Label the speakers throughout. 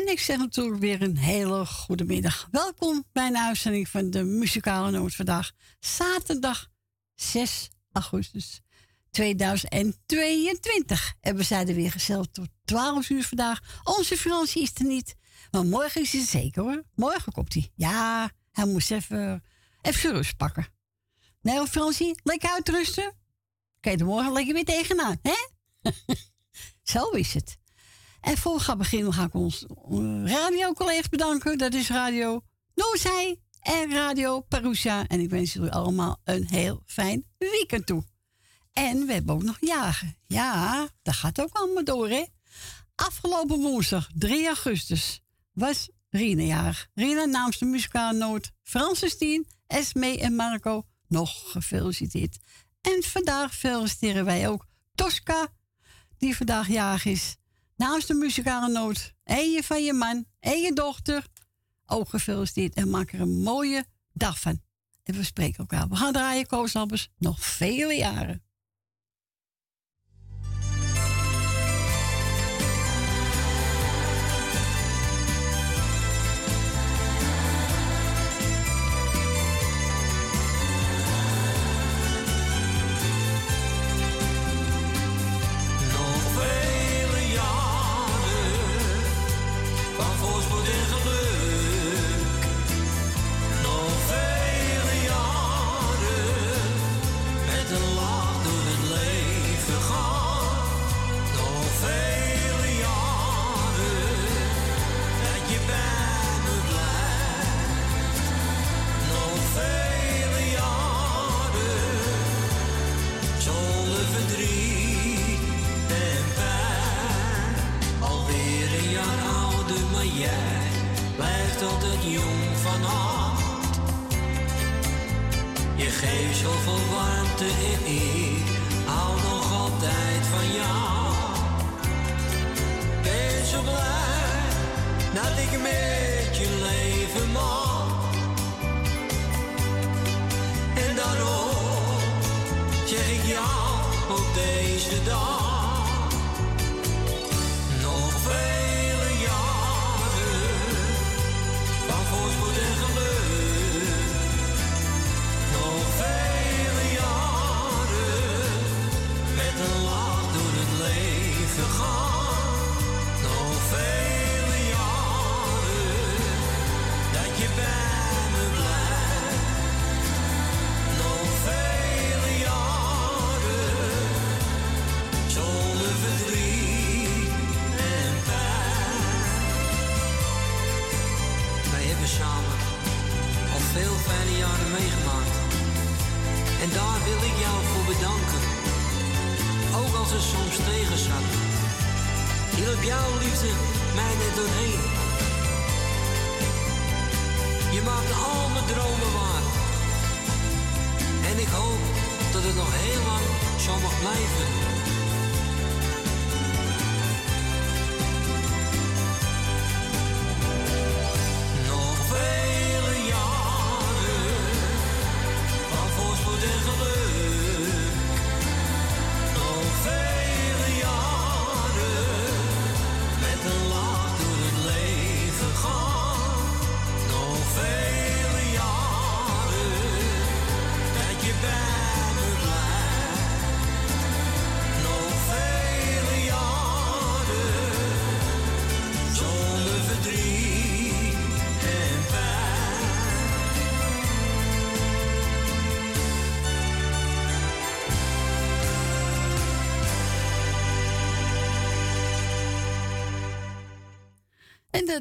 Speaker 1: ik zeg natuurlijk weer een hele goede middag. Welkom bij een uitzending van de Muzikale Noot vandaag. Zaterdag 6 augustus 2022. En we zijn er weer gezellig tot 12 uur vandaag. Onze Fransie is er niet. Maar morgen is hij zeker hoor. Morgen komt hij. Ja, hij moest even, even rust pakken. Nee, Fransie, lekker uitrusten. Kijk, morgen lekker weer tegenaan, hè? Zo is het. En voor we gaan beginnen ga ik ons uh, radiocollega's bedanken. Dat is Radio Noorzij en Radio Perusia. En ik wens jullie allemaal een heel fijn weekend toe. En we hebben ook nog jagen. Ja, dat gaat ook allemaal door, hè? Afgelopen woensdag, 3 augustus, was Rina jarig. Rina namens de muzikale noot Francis Tien, Esme en Marco nog gefeliciteerd. En vandaag feliciteren wij ook Tosca, die vandaag jarig is. Namens de muzikale noot. En je van je man en je dochter. Ook gefeliciteerd en maak er een mooie dag van. En we spreken elkaar. We gaan draaien, Kooslappers, nog vele jaren.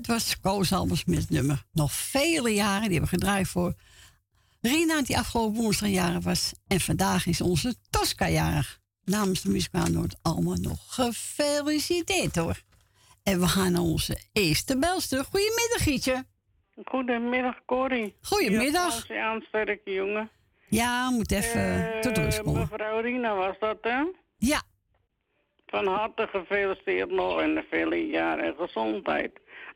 Speaker 1: Het was Koos Albers met het nummer. Nog vele jaren. Die hebben gedraaid voor Rina, die afgelopen woensdag jaren was. En vandaag is onze Tosca jarig. Namens de muzikaal Noord allemaal nog gefeliciteerd hoor. En we gaan naar onze eerste belster. Goedemiddag, Gietje.
Speaker 2: Goedemiddag, Corrie.
Speaker 1: Goedemiddag.
Speaker 2: Je aansterke jongen.
Speaker 3: Ja, moet even uh, tot rust komen.
Speaker 2: Mevrouw Rina was dat, hè?
Speaker 3: Ja.
Speaker 2: Van harte gefeliciteerd nog en vele jaren en gezondheid.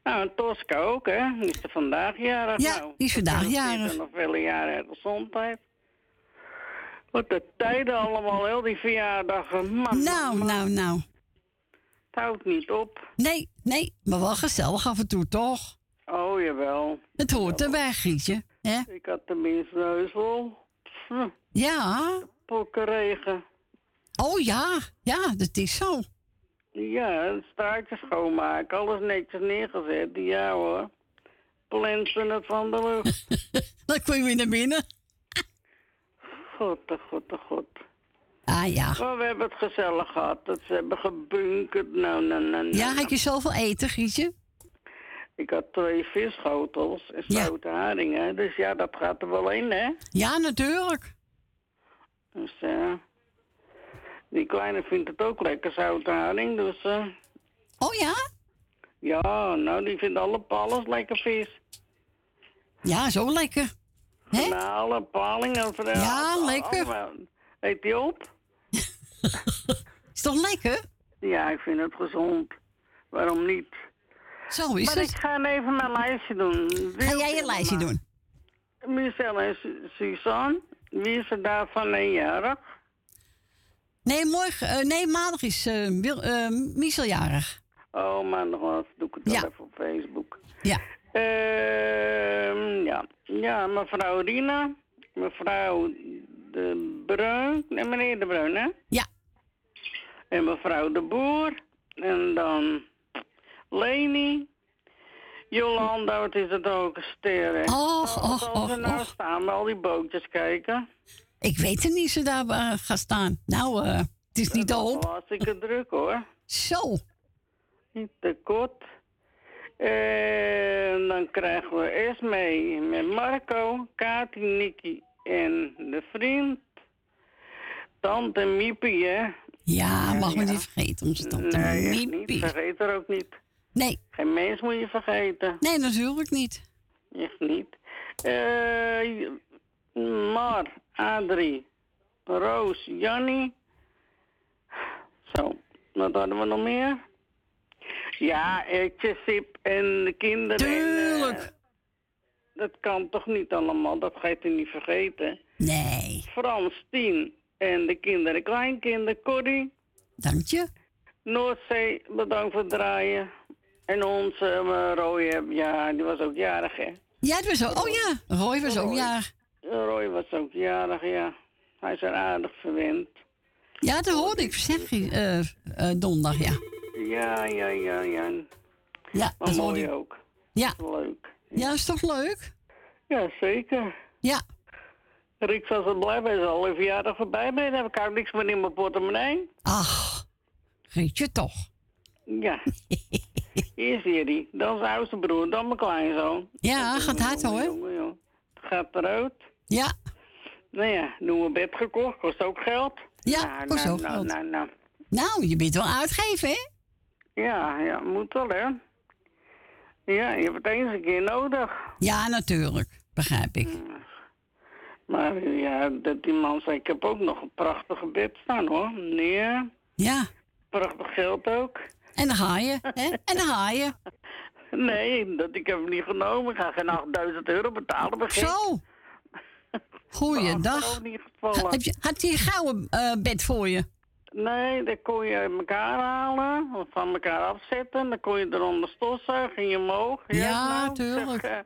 Speaker 2: Nou, en Tosca ook, hè? Die is er vandaag jarig.
Speaker 3: Ja,
Speaker 2: nou.
Speaker 3: die is vandaag jarig.
Speaker 2: En nog vele jaren en gezondheid. Wat de tijden allemaal, heel die verjaardagen. Man,
Speaker 3: nou, nou, nou.
Speaker 2: Het houdt niet op.
Speaker 3: Nee, nee, maar wel gezellig af en toe, toch?
Speaker 2: Oh, jawel.
Speaker 3: Het hoort erbij, Grietje. Hè?
Speaker 2: Ik had tenminste neus vol. Hm.
Speaker 3: Ja.
Speaker 2: regen.
Speaker 3: Oh ja, ja, dat is zo.
Speaker 2: Ja, staartje schoonmaken, alles netjes neergezet. Ja hoor. Plensen het van de lucht.
Speaker 3: Dan kun je weer naar binnen.
Speaker 2: God, de god, de god.
Speaker 3: Ah ja.
Speaker 2: Maar we hebben het gezellig gehad. Dat ze hebben gebunkerd. Nou, nou, nou, nou.
Speaker 3: Ja, had je zoveel eten, Gietje?
Speaker 2: Ik had twee visschotels en zoute ja. haringen. Dus ja, dat gaat er wel in, hè?
Speaker 3: Ja, natuurlijk.
Speaker 2: Dus uh, die kleine vindt het ook lekker, zoute haring. Dus, uh,
Speaker 3: oh ja?
Speaker 2: Ja, nou, die vindt alle alles lekker vis.
Speaker 3: Ja, zo lekker. Hè?
Speaker 2: alle palingen.
Speaker 3: Ja, lekker.
Speaker 2: Eet die op?
Speaker 3: is toch lekker?
Speaker 2: Ja, ik vind het gezond. Waarom niet?
Speaker 3: Zo is
Speaker 2: maar
Speaker 3: het.
Speaker 2: ik ga even mijn lijstje doen.
Speaker 3: Ga jij je lijstje doen?
Speaker 2: Michel en Suzanne. Wie is er daarvan eenjarig?
Speaker 3: Nee, morgen, uh, nee, maandag is uh, uh, Michel jarig.
Speaker 2: Oh, maandag was. Doe ik het
Speaker 3: ja.
Speaker 2: even op Facebook.
Speaker 3: Ja.
Speaker 2: Uh, ja. ja, mevrouw Rina. Mevrouw de Bruin. Nee, meneer de Bruin, hè?
Speaker 3: Ja.
Speaker 2: En mevrouw de Boer. En dan Leni. Jolanda, wat is het ook? Sterren.
Speaker 3: Och, och, och,
Speaker 2: Als nou staan, al die bootjes kijken.
Speaker 3: Ik weet het niet, ze daar uh, gaan staan. Nou, uh, het is niet
Speaker 2: dat
Speaker 3: op.
Speaker 2: Dat hartstikke druk, hoor.
Speaker 3: Zo.
Speaker 2: Niet te kort. En dan krijgen we Esme met Marco, Kati, Nicky en de vriend. Tante Miepie, hè?
Speaker 3: Ja, mag ja, me niet vergeten, onze tante
Speaker 2: nee,
Speaker 3: Miepie.
Speaker 2: Niet, vergeet er ook niet.
Speaker 3: Nee.
Speaker 2: Geen mens moet je vergeten.
Speaker 3: Nee, natuurlijk niet.
Speaker 2: Echt niet. Uh, Mar, Adrie, Roos, Jannie. Zo, wat hadden we nog meer? Ja, Etje, Sip en de kinderen.
Speaker 3: Tuurlijk.
Speaker 2: En, uh, dat kan toch niet allemaal, dat ga je niet vergeten?
Speaker 3: Nee.
Speaker 2: Frans, Tien en de kinderen, kleinkinderen, Corrie.
Speaker 3: Dank je.
Speaker 2: Noordzee, bedankt voor het draaien. En onze uh, Roy, ja, die was ook jarig, hè?
Speaker 3: Ja, die was ook, oh ja, Roy was ook jarig.
Speaker 2: Roy was ook jarig, ja. Hij is er aardig verwend.
Speaker 3: Ja, dat hoorde ik, zeg je, uh, uh, donderdag, ja.
Speaker 2: Ja, ja, ja, ja.
Speaker 3: Ja,
Speaker 2: maar
Speaker 3: dat
Speaker 2: mooi
Speaker 3: ik.
Speaker 2: ook.
Speaker 3: Ja.
Speaker 2: Leuk.
Speaker 3: Ja, is toch leuk?
Speaker 2: Ja, zeker.
Speaker 3: Ja.
Speaker 2: Rick zal zo blij zijn, al een verjaardag voorbij ben. Dan heb ik ook niks meer in mijn portemonnee.
Speaker 3: Ach, weet je toch.
Speaker 2: Ja. Eerst Jerry, dan zijn oudste broer, dan mijn kleinzoon.
Speaker 3: Ja, gaat hard hoor.
Speaker 2: Jongen, jongen. Gaat eruit.
Speaker 3: Ja.
Speaker 2: Nou ja, nieuwe bed gekocht, kost ook geld.
Speaker 3: Ja,
Speaker 2: nou,
Speaker 3: kost
Speaker 2: nou,
Speaker 3: ook
Speaker 2: nou,
Speaker 3: geld.
Speaker 2: Nou, nou,
Speaker 3: nou, je bent wel uitgeven, hè?
Speaker 2: Ja, ja, moet wel, hè? Ja, je hebt het eens een keer nodig.
Speaker 3: Ja, natuurlijk. Begrijp ik.
Speaker 2: Maar ja, dat die man zei, ik heb ook nog een prachtige bed staan, hoor. Nee.
Speaker 3: Ja.
Speaker 2: Prachtig geld ook.
Speaker 3: En dan ga je, hè? En dan ga je.
Speaker 2: Nee, dat, ik heb hem niet genomen. Ik ga geen 8000 euro betalen. Begin.
Speaker 3: Zo. Goeiedag. Heb je, had hij een gouden uh, bed voor je?
Speaker 2: Nee, dat kon je uit elkaar halen, of van elkaar afzetten. Dan kon je eronder stossen, ging je omhoog.
Speaker 3: Ja,
Speaker 2: ja nou,
Speaker 3: tuurlijk.
Speaker 2: Zeg, uh,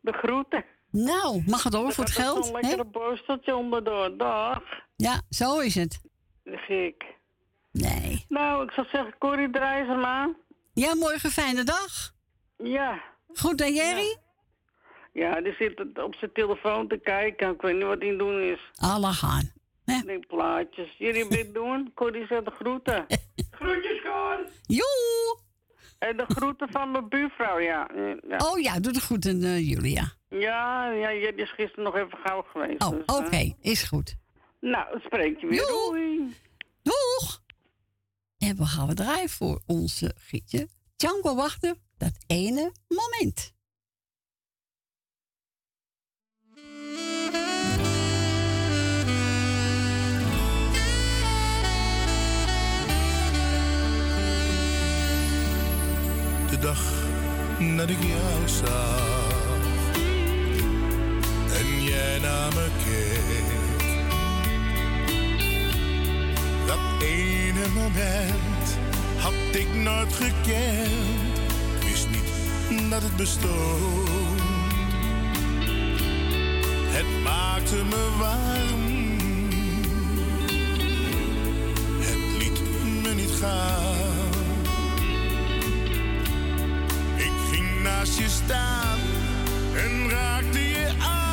Speaker 2: de groeten.
Speaker 3: Nou, mag het ook voor het geld?
Speaker 2: Een lekkere borsteltje onderdoor. Dag.
Speaker 3: Ja, zo is het.
Speaker 2: Gek.
Speaker 3: Nee.
Speaker 2: Nou, ik zou zeggen, Corrie, draai ze maar.
Speaker 3: Ja, morgen fijne dag.
Speaker 2: Ja.
Speaker 3: Goed en Jerry?
Speaker 2: Ja. die zit op zijn telefoon te kijken. Ik weet niet wat hij doen is.
Speaker 3: Alle gaan.
Speaker 2: Nee. Die plaatjes. Jullie dit doen? Corrie zegt de groeten. Groetjes, Cor.
Speaker 3: Joe.
Speaker 2: En de groeten van mijn buurvrouw, ja. ja.
Speaker 3: Oh ja, doe de groeten, uh, Julia.
Speaker 2: Ja, ja, jij is gisteren nog even gauw geweest.
Speaker 3: Oh,
Speaker 2: dus,
Speaker 3: oké, okay. uh... is goed.
Speaker 2: Nou, spreek je weer. Doei.
Speaker 3: Doeg. En we gaan we draaien voor onze gietje. Django wachten, dat ene moment.
Speaker 4: Dat ik jou zag en jij naar me keek. Dat ene moment had ik nooit gekend, ik wist niet dat het bestond. Het maakte me warm, het liet me niet gaan. Naast je staan en raakte je aan.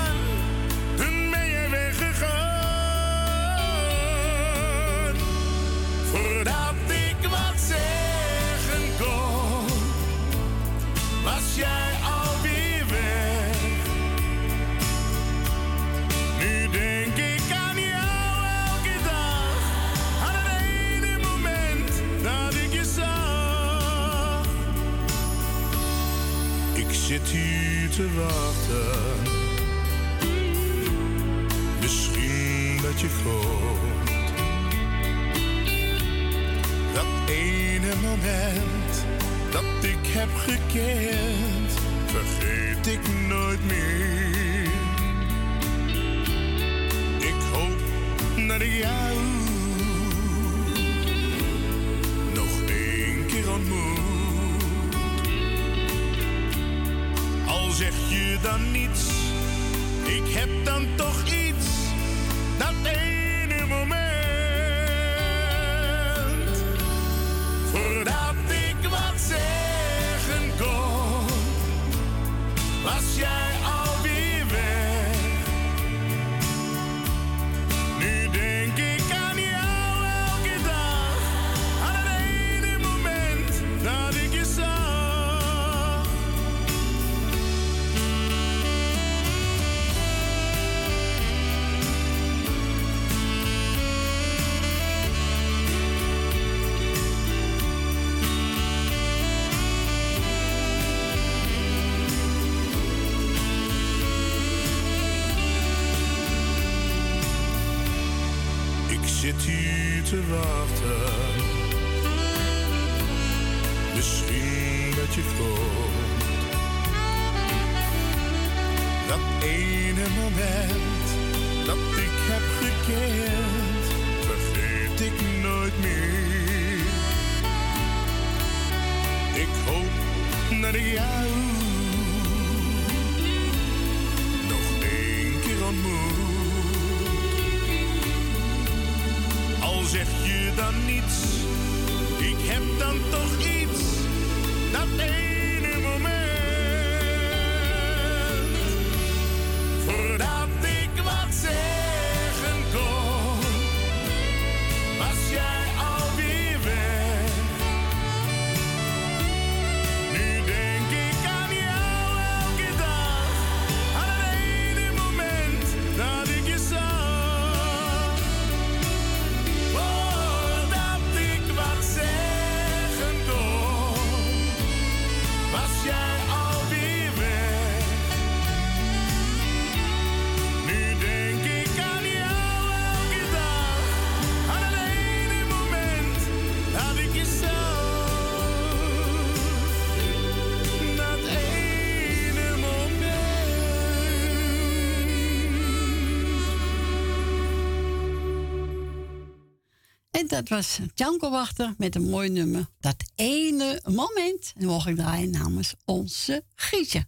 Speaker 3: En dat was Janko Wachter met een mooi nummer. Dat ene moment. En mocht ik draaien namens onze Gietje.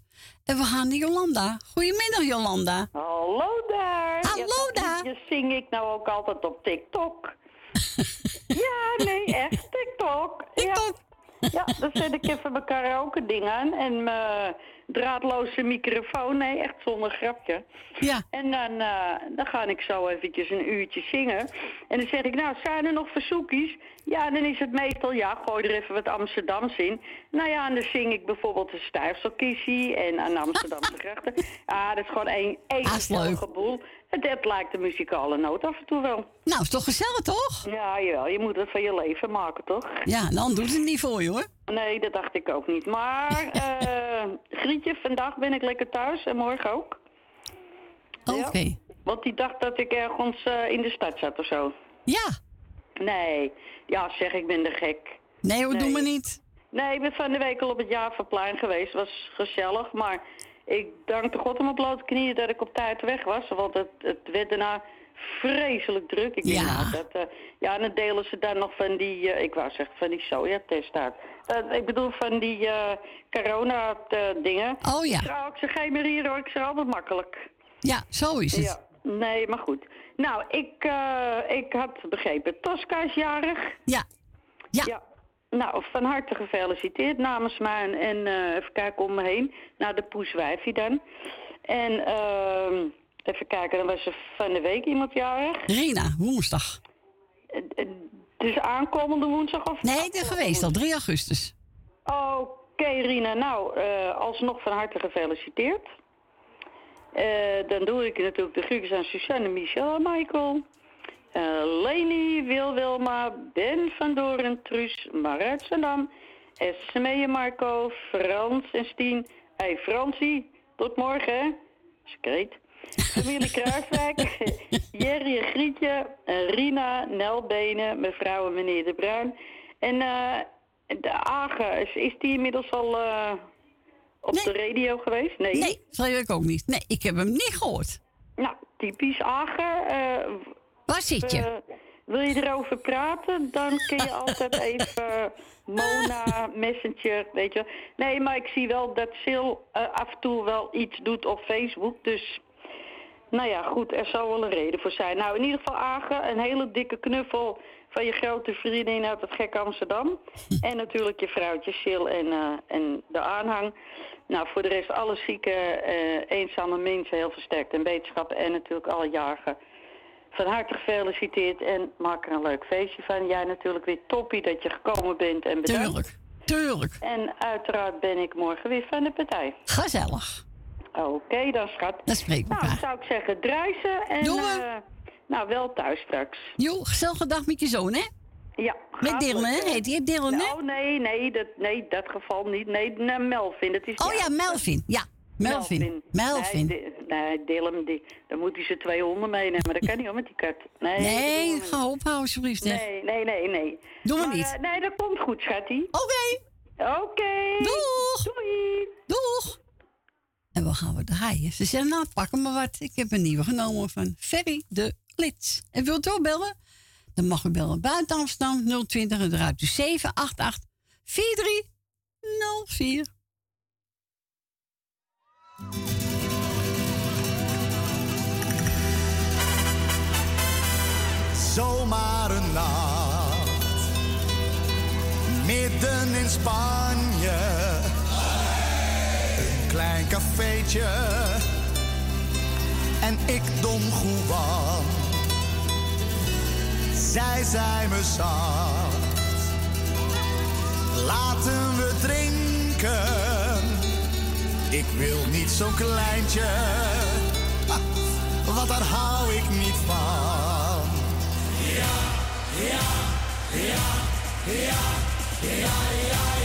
Speaker 3: En we gaan naar Jolanda. Goedemiddag, Jolanda.
Speaker 5: Hallo daar.
Speaker 3: Hallo
Speaker 5: ja,
Speaker 3: daar.
Speaker 5: Je zing ik nou ook altijd op TikTok. ja, nee, echt TikTok.
Speaker 3: TikTok.
Speaker 5: Ja, ja dan zet ik even mijn karaoke ding aan en mijn draadloze microfoon. Nee, echt zonder grapje.
Speaker 3: Ja.
Speaker 5: En dan, eh, dan ga ik zo eventjes een uurtje zingen. En dan zeg ik, nou, zijn er nog verzoekjes? Ja, dan is het meestal, ja, gooi er even wat Amsterdams in. Nou ja, en dan zing ik bijvoorbeeld een stijfselkissie en aan Amsterdamse grachten. Ah, dat is gewoon één, één
Speaker 3: Ah,
Speaker 5: boel. Dat lijkt de muzikale noot af en toe wel.
Speaker 3: Nou, is toch gezellig, toch?
Speaker 5: Ja, jawel, je moet het van je leven maken, toch?
Speaker 3: Ja, dan doet het niet voor je, hoor.
Speaker 5: Nee, dat dacht ik ook niet. Maar, eh Grietje, vandaag ben ik lekker thuis en morgen ook.
Speaker 3: Oké.
Speaker 5: Ja. Want die dacht dat ik ergens eh, in de stad zat of zo.
Speaker 3: Ja.
Speaker 5: Nee, ja zeg, ik ben de gek.
Speaker 3: Nee hoor, doe
Speaker 5: Nee.
Speaker 3: maar niet.
Speaker 5: Nee, ik ben van de week al op het Javaplein geweest. was gezellig, maar ik dankte God om op blote knieën dat ik op tijd weg was. Want het, het werd daarna vreselijk druk. Ik denk,
Speaker 3: Ja.
Speaker 5: dat, eh, ja, en dan delen ze dan nog van die, eh, ik wou zeggen, van die sojatest uit. Eh, ik bedoel van die corona-dingen.
Speaker 3: Oh ja.
Speaker 5: Oh, ik zeg, geen meer hier hoor, ik zeg altijd makkelijk.
Speaker 3: Ja, zo is het.
Speaker 5: Ja, nee, maar goed. Nou, ik, ik had begrepen, Tosca is jarig.
Speaker 3: Ja. Ja.
Speaker 5: Ja. Nou, van harte gefeliciteerd namens mij. En, eh, even kijken om me heen. Naar de poeswijfie dan. En ehm, even kijken, dan was er van de week iemand jarig.
Speaker 3: Rina, woensdag.
Speaker 5: Eh, eh, Dus aankomende woensdag of?
Speaker 3: Nee, de geweest al, 3 augustus.
Speaker 5: Oké, Rina. Nou, alsnog van harte gefeliciteerd. Dan doe ik natuurlijk de groetjes aan Suzanne, Michel en Michael. Eh, Leni, Wil Wilma, Ben van Doren, Truus, Marit Zandam, Esmee Marco, Frans en Stien. Hey Fransie, tot morgen hè. Secreet. Familie Kruiswijk, Jerry en Grietje, eh, Rina, Nel Benen, mevrouw en meneer De Bruin. En eh, de Agen, is, is die inmiddels al op
Speaker 3: Nee.
Speaker 5: de radio geweest? Nee.
Speaker 3: Nee, dat weet ik ook niet. Nee, ik heb hem niet gehoord.
Speaker 5: Nou, typisch Agen.
Speaker 3: Waar zit je?
Speaker 5: eh, wil je erover praten, dan kun je altijd even Mona, Messenger, weet je. Nee, maar ik zie wel dat Sil eh, af en toe wel iets doet op Facebook. Dus, nou ja, goed, er zal wel een reden voor zijn. Nou, in ieder geval Agen, een hele dikke knuffel van je grote vriendin uit het gekke Amsterdam. En natuurlijk je vrouwtje Sil en, eh, en de aanhang. Nou, voor de rest alle zieke, eh, eenzame mensen heel versterkt en wetenschappen en natuurlijk alle jarigen. Van harte gefeliciteerd en maak er een leuk feestje van. Jij natuurlijk weer toppie dat je gekomen bent en bedankt.
Speaker 3: Tuurlijk. Tuurlijk.
Speaker 5: En uiteraard ben ik morgen weer van de partij.
Speaker 3: Gezellig.
Speaker 5: Oké dan, schat.
Speaker 3: Dan spreken we
Speaker 5: Nou,
Speaker 3: elkaar.
Speaker 5: zou ik zeggen, druisen en
Speaker 3: Doen
Speaker 5: eh, nou, wel thuis straks.
Speaker 3: Jo, gezellige dag met je zoon, hè?
Speaker 5: Ja,
Speaker 3: Met Dylan, hè? Heet hij Dylan, hè?
Speaker 5: Nou, nee, nee, dat, nee, dat geval niet. Nee, Melvin. Dat is
Speaker 3: Oh
Speaker 5: die
Speaker 3: ja. Melvin. Ja, Melvin. Melvin.
Speaker 5: Nee, Dylan, die, dan moet hij zijn twee honden meenemen. Maar dat kan niet hoor, met die kat. Nee,
Speaker 3: Nee,
Speaker 5: we
Speaker 3: ga ophouden, alsjeblieft. hè.
Speaker 5: Nee, nee, nee, nee.
Speaker 3: Doen we
Speaker 5: Maar,
Speaker 3: niet.
Speaker 5: eh, nee, dat komt goed, schattie.
Speaker 3: Oké,
Speaker 5: Oké.
Speaker 3: Doeg.
Speaker 5: Doei.
Speaker 3: doeg. En wat gaan we draaien? Ze zeggen, nou, pak hem maar wat. Ik heb een nieuwe genomen van Ferry de Lits. En wilt u ook bellen? Dan mag u bellen buiten Amsterdam 020 en eruit dus 788 4304.
Speaker 6: Zomaar een nacht. Midden in Spanje. Een klein cafeetje. En ik Don Juan. Zij zei me zacht. Laten we drinken. Ik wil niet zo'n kleintje. Want daar hou ik niet van. Als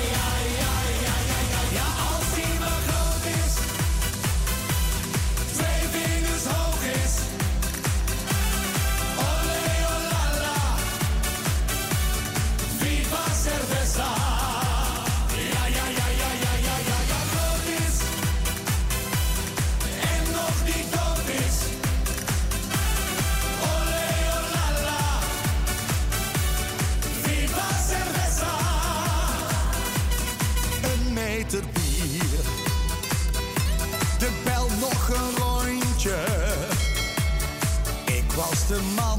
Speaker 6: De man,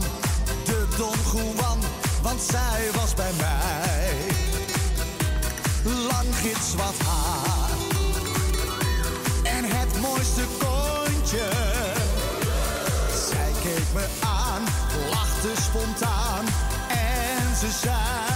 Speaker 6: de Don Juan, want zij was bij mij. Lang gitzwart haar en het mooiste kontje. Zij keek me aan, lachte spontaan en ze zei...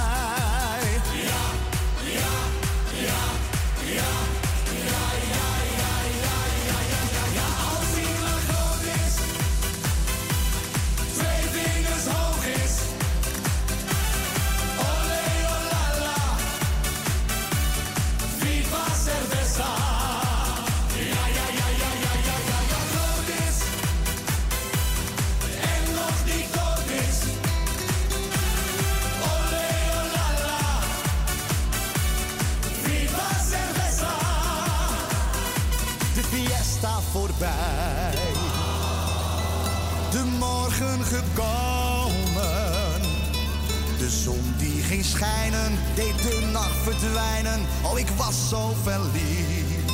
Speaker 6: de morgen gekomen. De zon die ging schijnen, deed de nacht verdwijnen. Oh, ik was zo verliefd.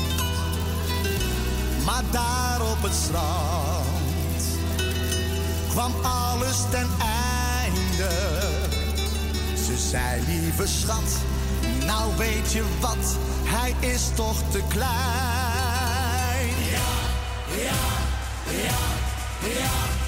Speaker 6: Maar daar op het strand kwam alles ten einde. Ze zei, lieve schat, nou weet je wat, hij is toch te klein. Yeah, yeah,
Speaker 3: yeah.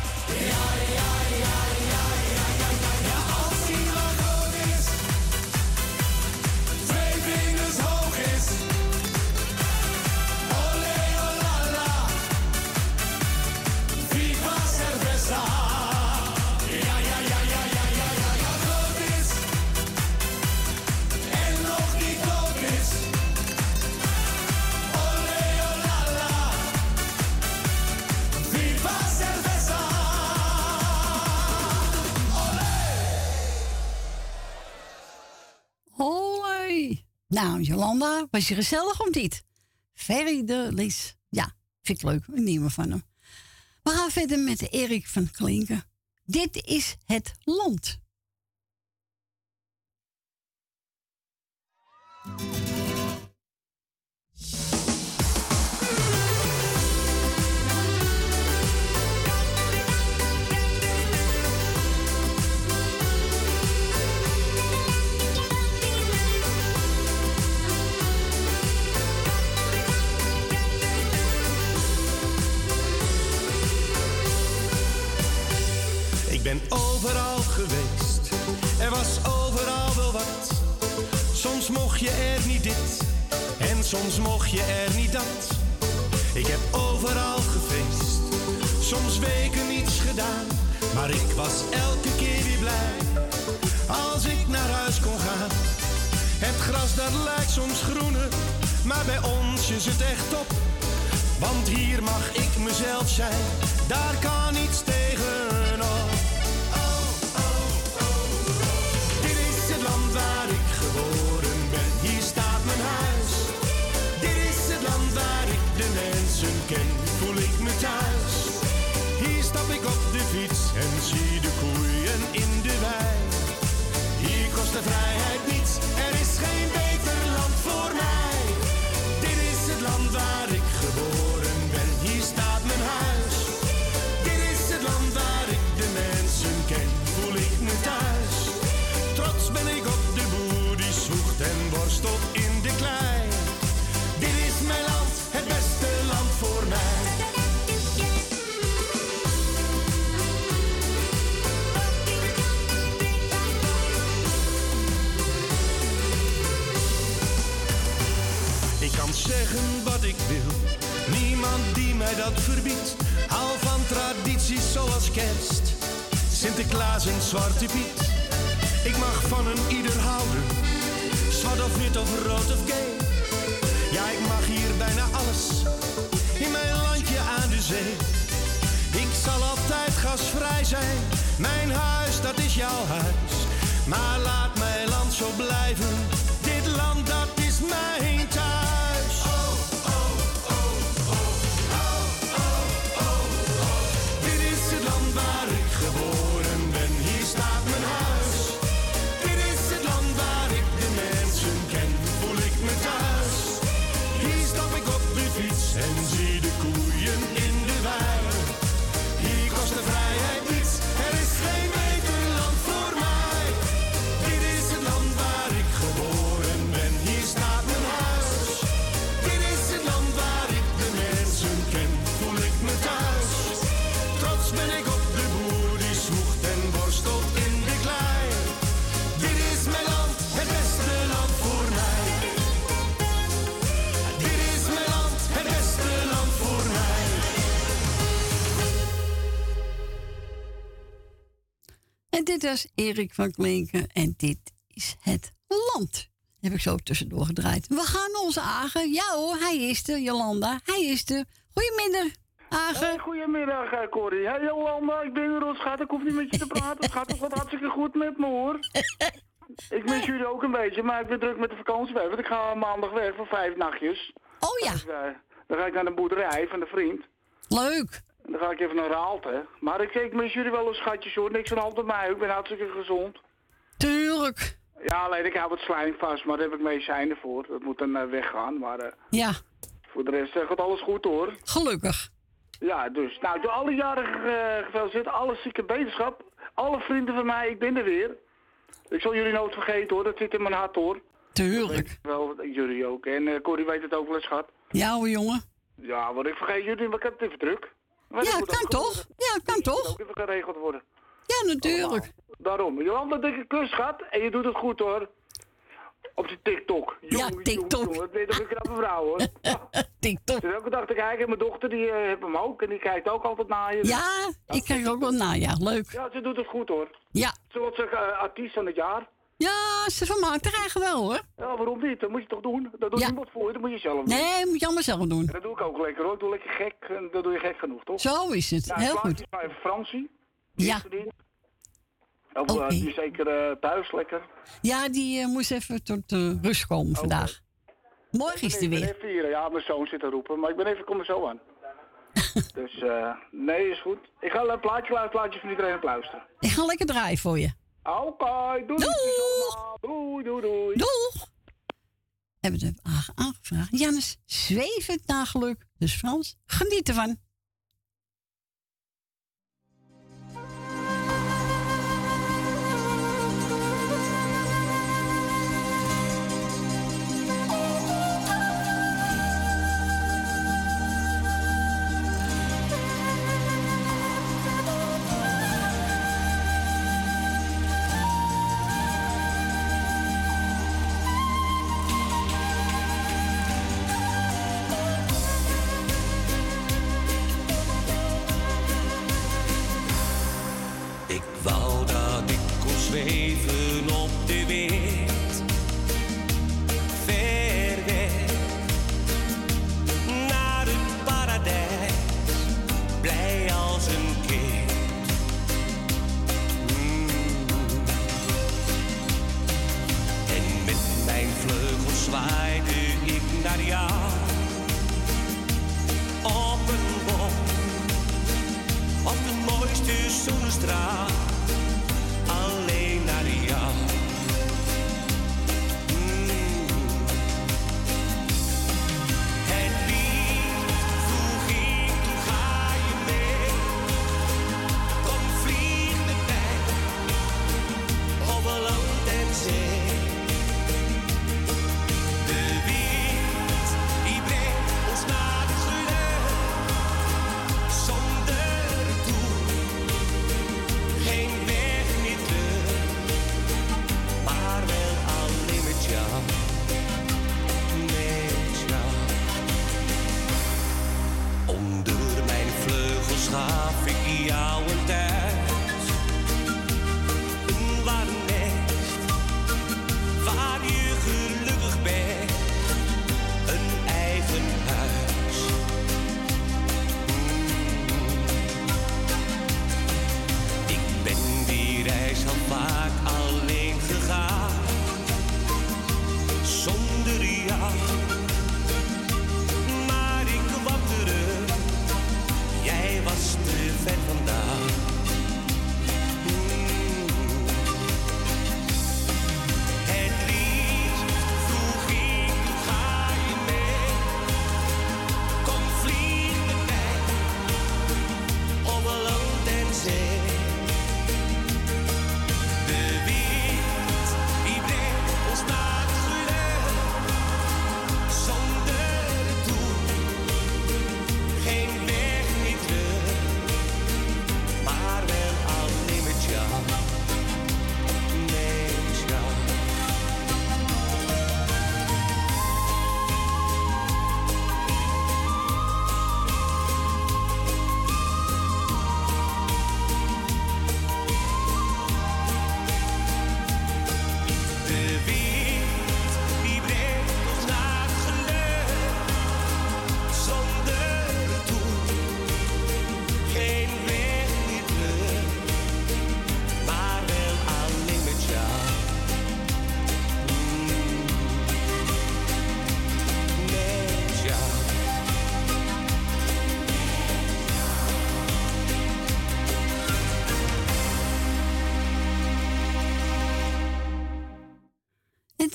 Speaker 3: Nou, Jolanda, was je gezellig of niet? Ferry de Lies. Ja, vind ik leuk. Een nieuwe van hem. We gaan verder met Erik van Klinken. Dit is het land.
Speaker 4: Ben overal geweest, er was overal wel wat. Soms mocht je er niet dit en soms mocht je er niet dat. Ik heb overal gefeest, soms weken niets gedaan. Maar ik was elke keer weer blij als ik naar huis kon gaan. Het gras dat lijkt soms groener, maar bij ons is het echt top. Want hier mag ik mezelf zijn, daar kan niets tegenop. Dat verbiedt. Hou van tradities zoals kerst, Sinterklaas en Zwarte Piet. Ik mag van een ieder houden, zwart of wit of rood of gay. Ja, ik mag hier bijna alles, in mijn landje aan de zee. Ik zal altijd gasvrij zijn, mijn huis dat is jouw huis. Maar laat mijn land zo blijven, dit land dat is mijn thuis. Dit
Speaker 3: was Erik van Klinken en dit is het land. Heb ik zo tussendoor gedraaid. We gaan onze Agen. Ja hoor, hij is er, Jolanda. Hij is er. Goedemiddag, Agen.
Speaker 7: Hey, goedemiddag, eh, Corrie. Hey, Jolanda, ik ben er al, schat. Ik hoef niet met je te praten. Het gaat toch wat hartstikke goed met me, hoor. Ik mis jullie ook een beetje, maar ik ben druk met de vakantie weg. Want ik ga maandag weg voor vijf nachtjes.
Speaker 3: Oh ja,
Speaker 7: Dus, eh, dan ga ik naar de boerderij van de vriend.
Speaker 3: leuk.
Speaker 7: Dan ga ik even naar Raalte. Maar ik, ik mis jullie wel een schatjes hoor. Niks aan hand met mij. Ik ben hartstikke gezond.
Speaker 8: Tuurlijk.
Speaker 7: Ja, alleen ik hou wat slijm vast, maar daar heb ik medicijnen voor. Dat moet dan eh, weggaan. Maar eh,
Speaker 8: Ja,
Speaker 7: voor de rest eh, gaat alles goed hoor.
Speaker 8: gelukkig.
Speaker 7: Ja, dus. Nou, door alle jaren uh, gefeliciteerd. Alle zieke beterschap. Alle vrienden van mij, ik ben er weer. Ik zal jullie nooit vergeten hoor. Dat zit in mijn hart hoor.
Speaker 8: Tuurlijk.
Speaker 7: Wel, jullie ook. En Corrie weet het ook wel eens, schat.
Speaker 8: Ja hoor, jongen.
Speaker 7: Ja, want ik vergeet jullie, maar ik heb het even druk. Maar dat
Speaker 8: Ja, kan toch?
Speaker 7: gebeuren.
Speaker 8: Ja, kan
Speaker 7: Dat
Speaker 8: toch?
Speaker 7: even geregeld worden.
Speaker 8: Ja, natuurlijk.
Speaker 7: Daarom. Jolanda, dikke kus, schat. En je doet het goed hoor. Op die TikTok.
Speaker 8: Ja,
Speaker 7: Jongen,
Speaker 8: TikTok.
Speaker 7: jongen, Dat ben je toch een knappe vrouw hoor.
Speaker 8: TikTok.
Speaker 7: Ik zit elke dag te kijken. Mijn dochter die eh, heeft hem ook. En die kijkt ook altijd naar je.
Speaker 8: Ja, ik krijg ook wel na. Ja, leuk.
Speaker 7: Ja, ze doet het goed hoor.
Speaker 8: Ja,
Speaker 7: Ze wordt zeggen eh, artiest van het jaar.
Speaker 8: Ja ze vermaakt er eigenlijk wel hoor.
Speaker 7: Ja, waarom niet? Dat moet je toch doen? Dat doet
Speaker 8: Ja.
Speaker 7: niemand voor je, dat moet je zelf doen.
Speaker 8: Nee, moet je allemaal zelf doen.
Speaker 7: En dat doe ik ook lekker hoor. Ik doe lekker gek. En dat doe je gek genoeg, toch?
Speaker 8: Zo is het. Heel goed.
Speaker 7: nou even Fransie.
Speaker 8: Ja,
Speaker 7: Ook, eh,
Speaker 8: Oké.
Speaker 7: Die is zeker eh, thuis lekker.
Speaker 8: ja die eh, moest even tot eh, rust komen vandaag. Morgen is die
Speaker 7: ik ben
Speaker 8: weer.
Speaker 7: even vieren. Ja, mijn zoon zit te roepen. Maar ik ben even, kom er zo aan. dus, eh, nee, is goed. Ik ga een plaatje luisteren, plaatje van iedereen op luisteren.
Speaker 8: Ik ga lekker draaien voor je.
Speaker 7: Oké, doei.
Speaker 8: Doeg!
Speaker 7: Doei, doei, doei.
Speaker 8: Doeg! Hebben we het aange- aangevraagd. Jannes, zwevend naar geluk. Dus Frans, geniet ervan.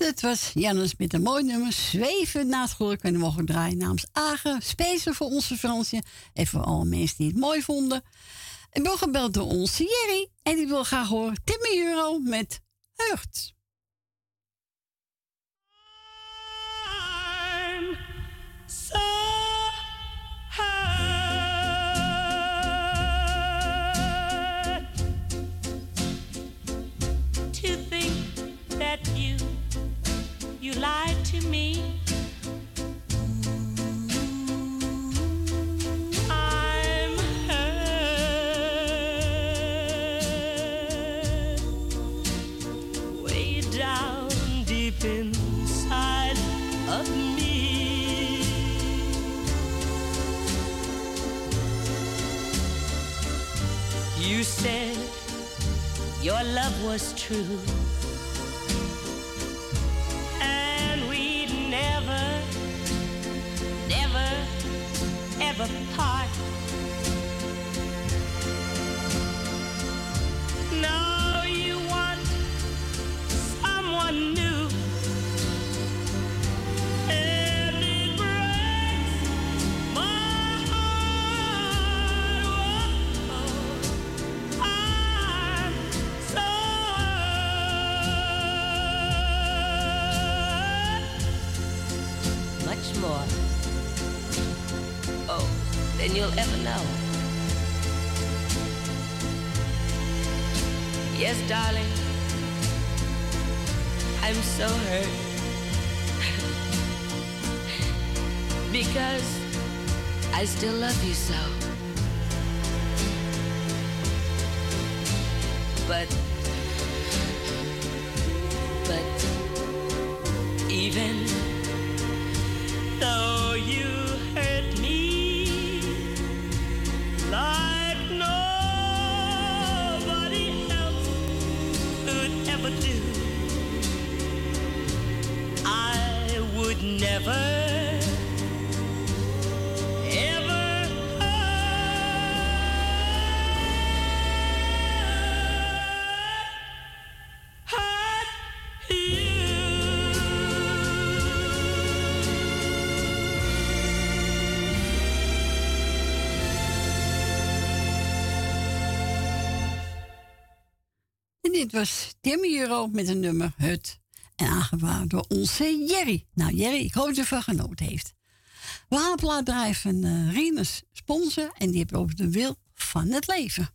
Speaker 9: Het was
Speaker 3: Jannes met een mooi nummer, Zweven na het. En die mogen draaien namens Agen, speciaal voor onze Fransje. En voor alle mensen die het mooi vonden. Ik ben gebeld door onze Jerry. En die wil graag horen Timmy Euro met
Speaker 10: could ever do, I would never.
Speaker 3: Dit was Timmy Euro met een nummer Hut. En aangewaard door onze Jerry. Nou, Jerry, ik hoop dat je van genoten heeft. We gaan een eh. En die heeft over de wil van het leven.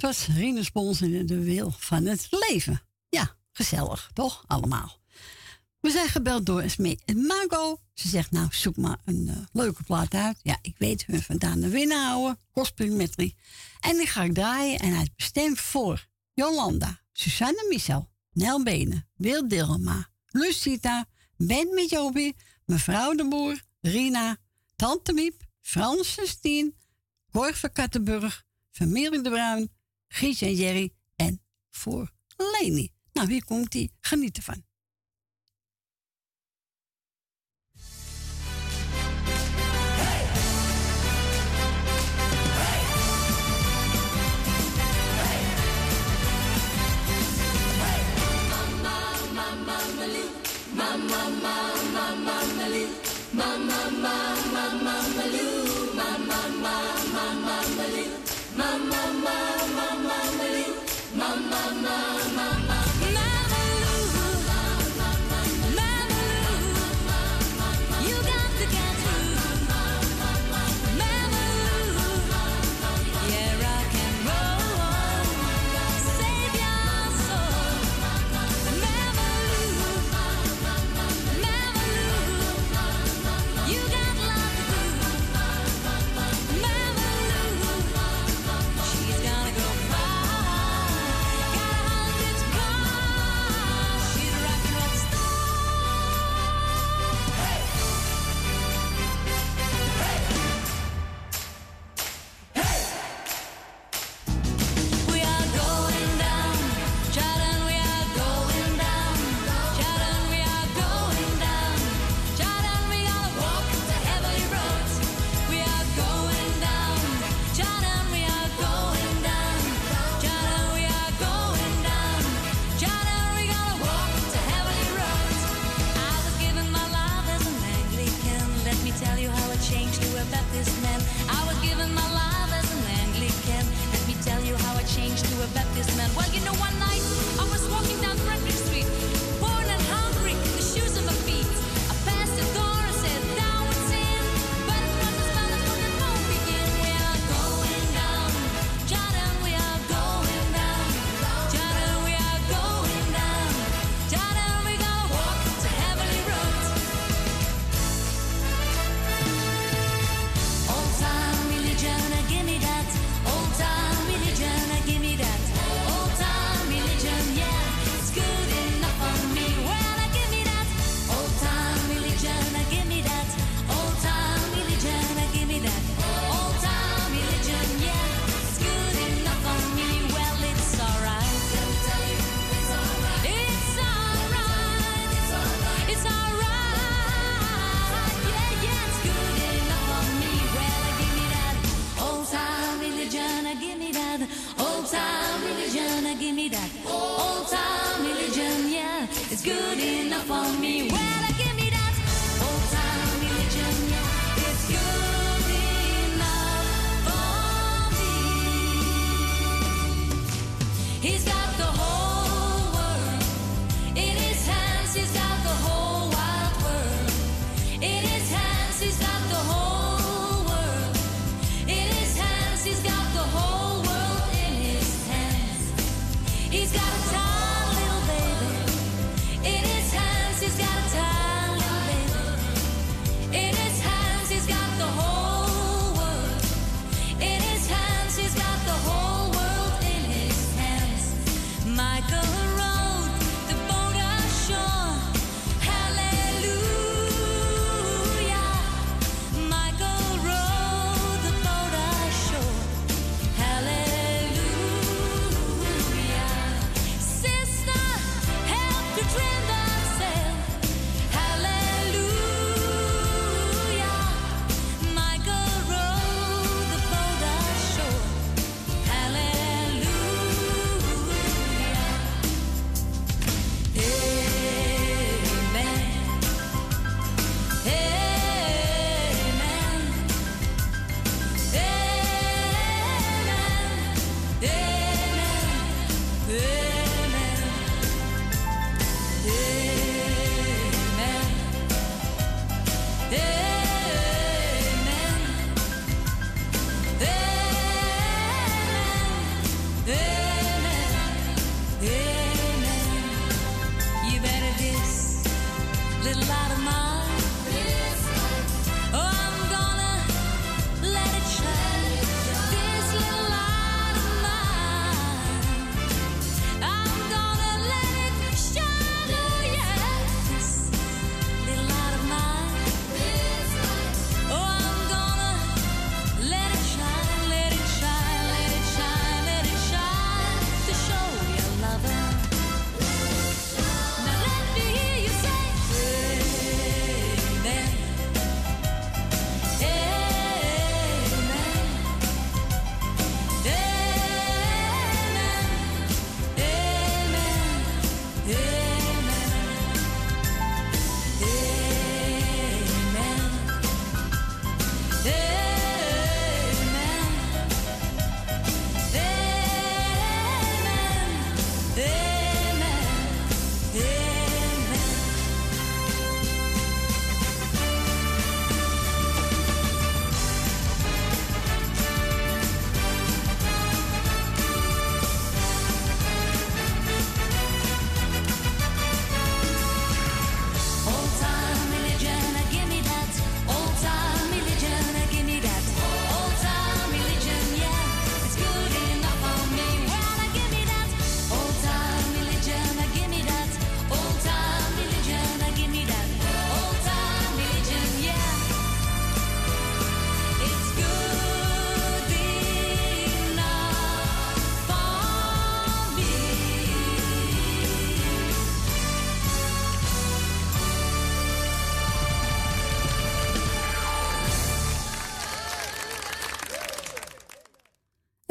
Speaker 4: Het
Speaker 11: was Rinus Bons in de wil van het leven. Ja, gezellig, toch? Allemaal. We zijn gebeld door Esme en Mago. Ze zegt, nou, zoek maar een eh, leuke plaat uit. Ja, ik weet hun vandaan de winnen houden. metrie. En die ga ik draaien. En hij is bestemd voor Jolanda, Susanne Michel, Nel Benen, Wil Dilma, Lucita, Ben Mijobi, Mevrouw de Boer, Rina, Tante Miep, Frans Tien, Cor van Kattenburg, Familie de Bruin, Gies en Jerry en voor Leni. Nou, hier komt hij. Geniet ervan.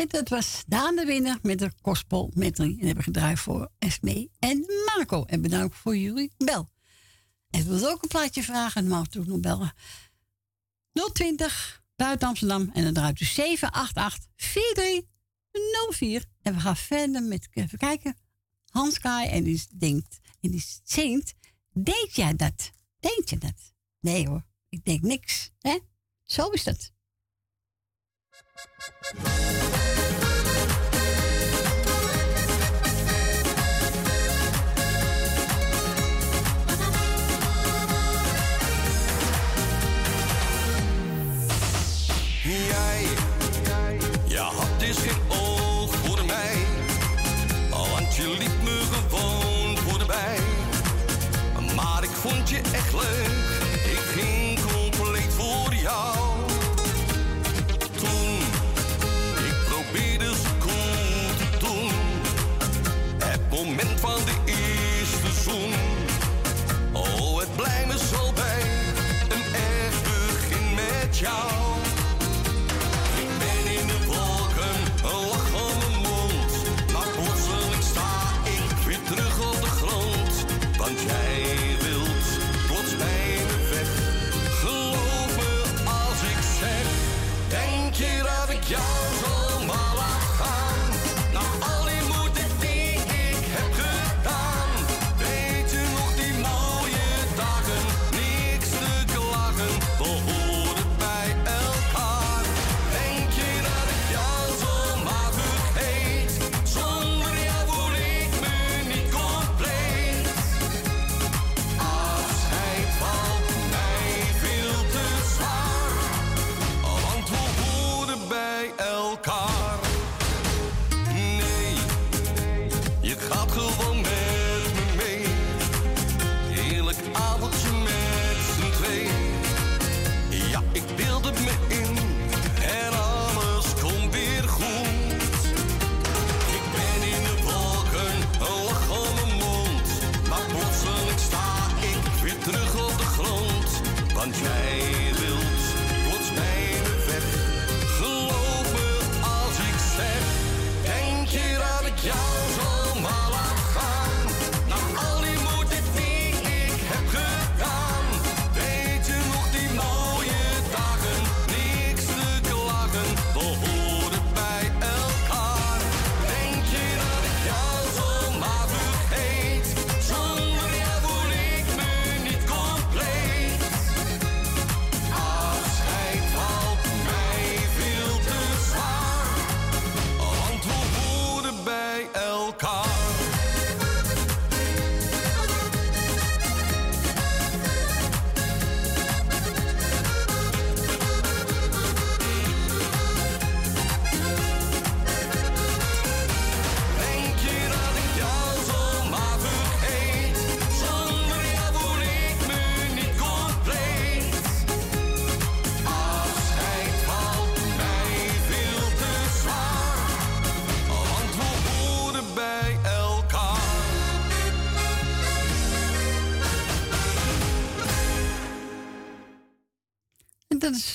Speaker 8: Dat was Daan de winnaar met de Kospel Medley. En hebben gedraaid voor Esme en Marco. En bedankt voor jullie bel. En wil ook een plaatje vragen, dan mag ook nog bellen. 020 buiten Amsterdam. En dan draait u 788 4304. En we gaan verder met, even kijken, Hans Kai. En die denkt, en die zingt, denk jij dat? Denk je dat? Nee hoor, ik denk niks. Hè? Zo is dat.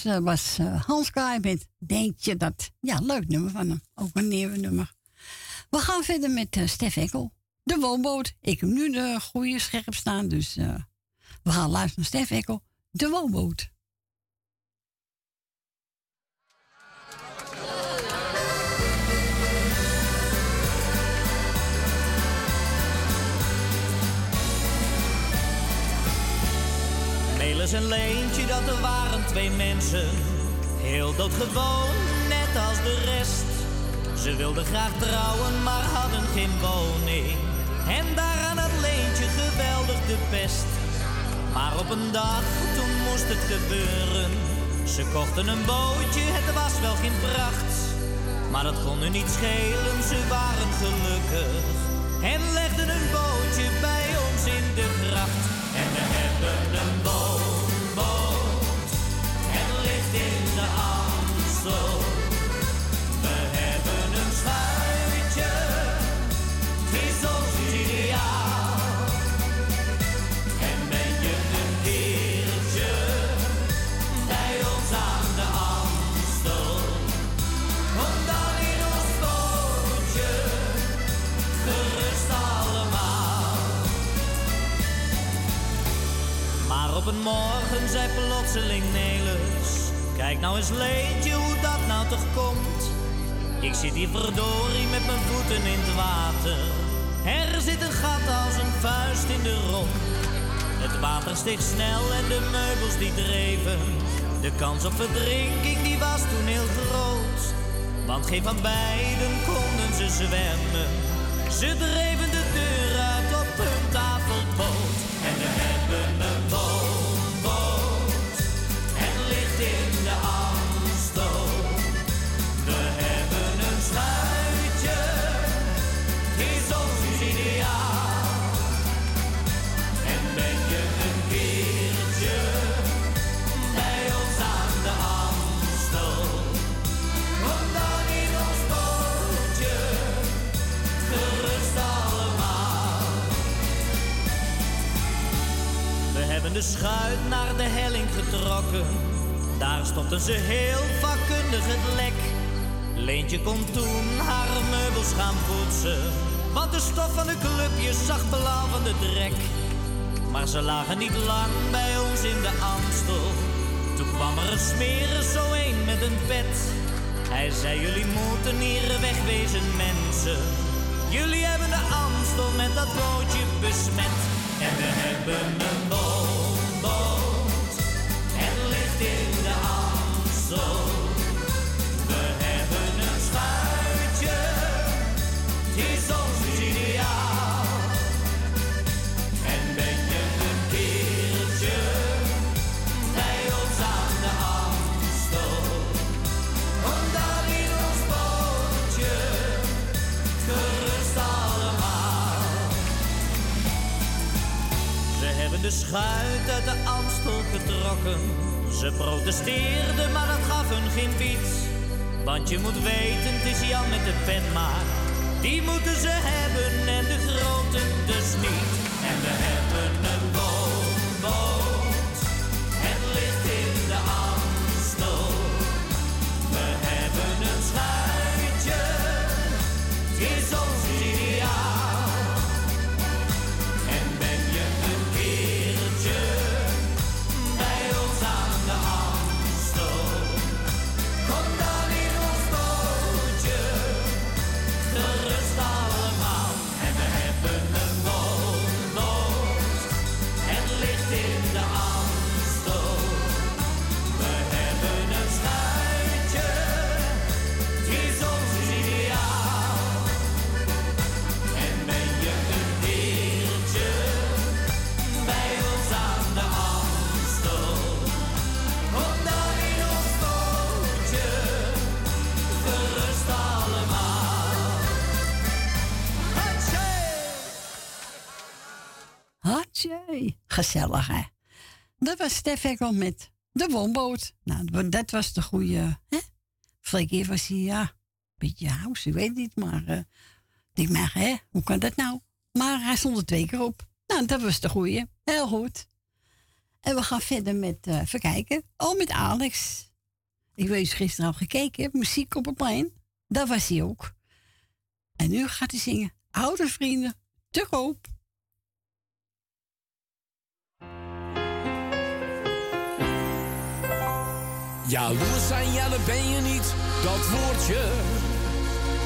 Speaker 8: Was eh, Hans Kai met Denk je dat? Ja, leuk nummer van hem. Ook een nieuwe nummer. We gaan verder met eh, Stef Ekkel. De woonboot. Ik heb nu de goede scherp staan, dus eh, we gaan luisteren naar Stef Ekkel. De woonboot.
Speaker 12: Melis en Leentje, dat er waren twee mensen. Heel doodgewoon, net als de rest. Ze wilden graag trouwen, maar hadden geen woning. En daaraan had Leentje geweldig de pest. Maar op een dag, toen moest het gebeuren. Ze kochten een bootje, het was wel geen pracht. Maar dat kon hun niet schelen, ze waren gelukkig. En legden een bootje bij ons in de gracht. En we hebben een op een morgen zei plotseling Nelis. Kijk nou eens leentje hoe dat nou toch komt. Ik zit hier verdorie met mijn voeten in het water. Er zit een gat als een vuist in de romp. Het water steeg snel en de meubels die dreven. De kans op verdrinking die was toen heel groot. Want geen van beiden konden ze zwemmen. Ze dreven de schuit naar de helling getrokken. Daar stopten ze heel vakkundig het lek. Leentje kon toen haar meubels gaan poetsen. Want de stof van de clubjes zag blauw drek. Maar ze lagen niet lang bij ons in de Amstel. Toen kwam er een smerig zo een met een pet. Hij zei, jullie moeten hier wegwezen mensen. Jullie hebben de Amstel met dat bootje besmet. En we hebben een woonboot. De schuit uit de Amstel getrokken. Ze protesteerden, maar dat gaf hun geen fiets. Want je moet weten, het is Jan met de pen maar. Die moeten ze hebben en de grote dus niet. En we hebben een
Speaker 3: Gezellig, hè? Dat was Stef Ekkel met de woonboot. Nou, dat was de goede, hè? Was hij, ja, beetje house, ik weet niet, maar... eh, ik maar, hè, hoe kan dat nou? Maar hij stond er twee keer op. Nou, dat was de goede. Heel goed. En we gaan verder met, eh even kijken. Oh, met Alex. Ik weet gisteren al gekeken, muziek op het plein. Dat was hij ook. En nu gaat hij zingen. Oude vrienden, te koop.
Speaker 8: Jaloers zijn, ja, dat ben je niet, dat woordje.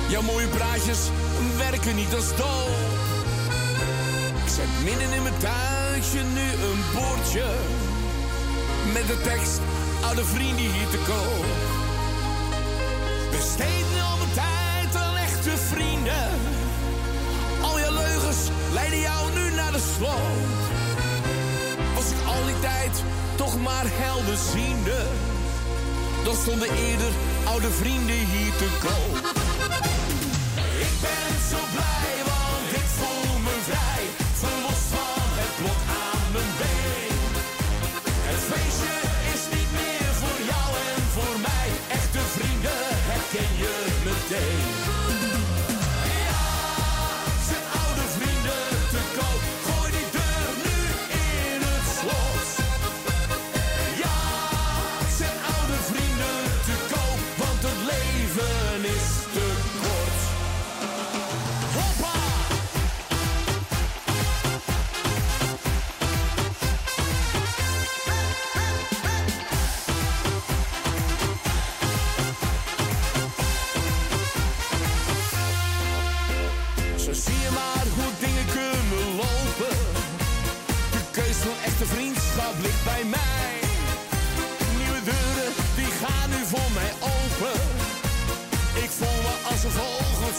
Speaker 8: Jouw mooie praatjes werken niet als dol. Ik zet midden in mijn tuintje nu een bordje. Met de tekst, oude vrienden hier te koop. Besteed nu al mijn tijd aan echte vrienden. Al je leugens leiden jou nu naar de sloot. Was ik al die tijd toch maar helderziende dan stonden eerder oude vrienden hier te koop. Ik ben zo blij,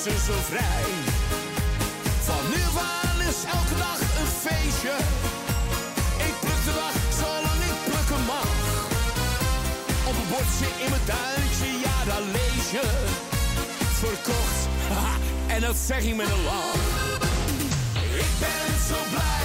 Speaker 8: vogeltje zo vrij. Van nu aan is elke dag een feestje. Ik pluk de dag zolang ik plukken mag. Op een bordje in mijn tuintje, ja daar lees je. Verkocht, en dat zeg ik met een lach. Ik ben zo blij,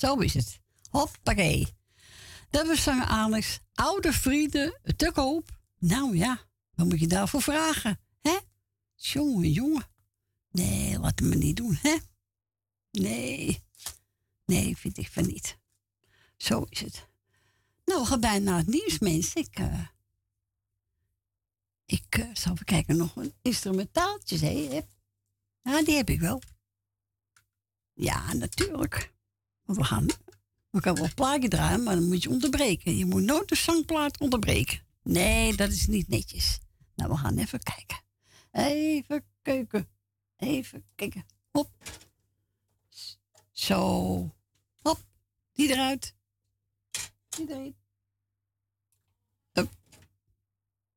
Speaker 3: zo is het. Hoppakee. Dat was zanger Alex. Oude vrienden te koop. Nou ja, wat moet je daarvoor vragen? Hè? Jongen, jongen. Nee, laat me niet doen, hè? Nee. Nee, vind ik van niet. Zo is het. Nou, we gaan bijna het nieuws, mensen. Ik, eh, ik eh, zal even kijken, nog een instrumentaaltje, hè? Ja, die heb ik wel. Ja, natuurlijk. We gaan. We kunnen wel een plaatje draaien, maar dan moet je onderbreken. Je moet nooit de zangplaat onderbreken. Nee, dat is niet netjes. Nou, we gaan even kijken. Even kijken. Even kijken. Hop. Zo. Hop. Die eruit. Die erin. Hup.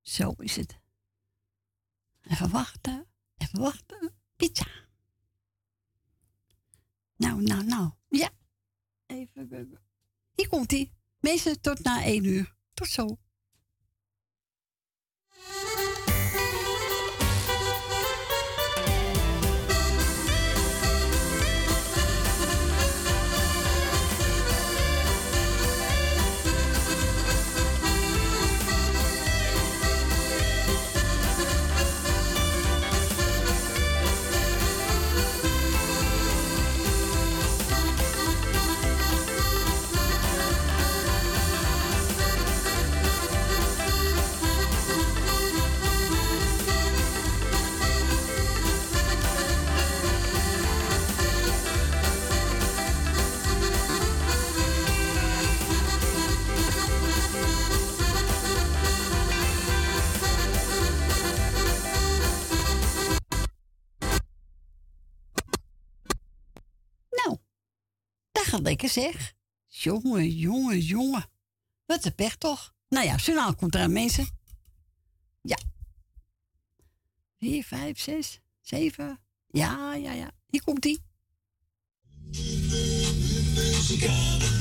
Speaker 3: Zo is het. Even wachten. Even wachten. Pizza. Nou, nou, nou. Ja. Hier komt hij. Meestal tot na één uur. Tot zo. Gaat lekker zeg. Jongen, jongen, jongen. Wat een pech toch? Nou ja, journaal komt eraan, mensen. Ja. Vier, vijf, zes, zeven. Ja, ja, ja. Hier komt ie.
Speaker 4: Muzikale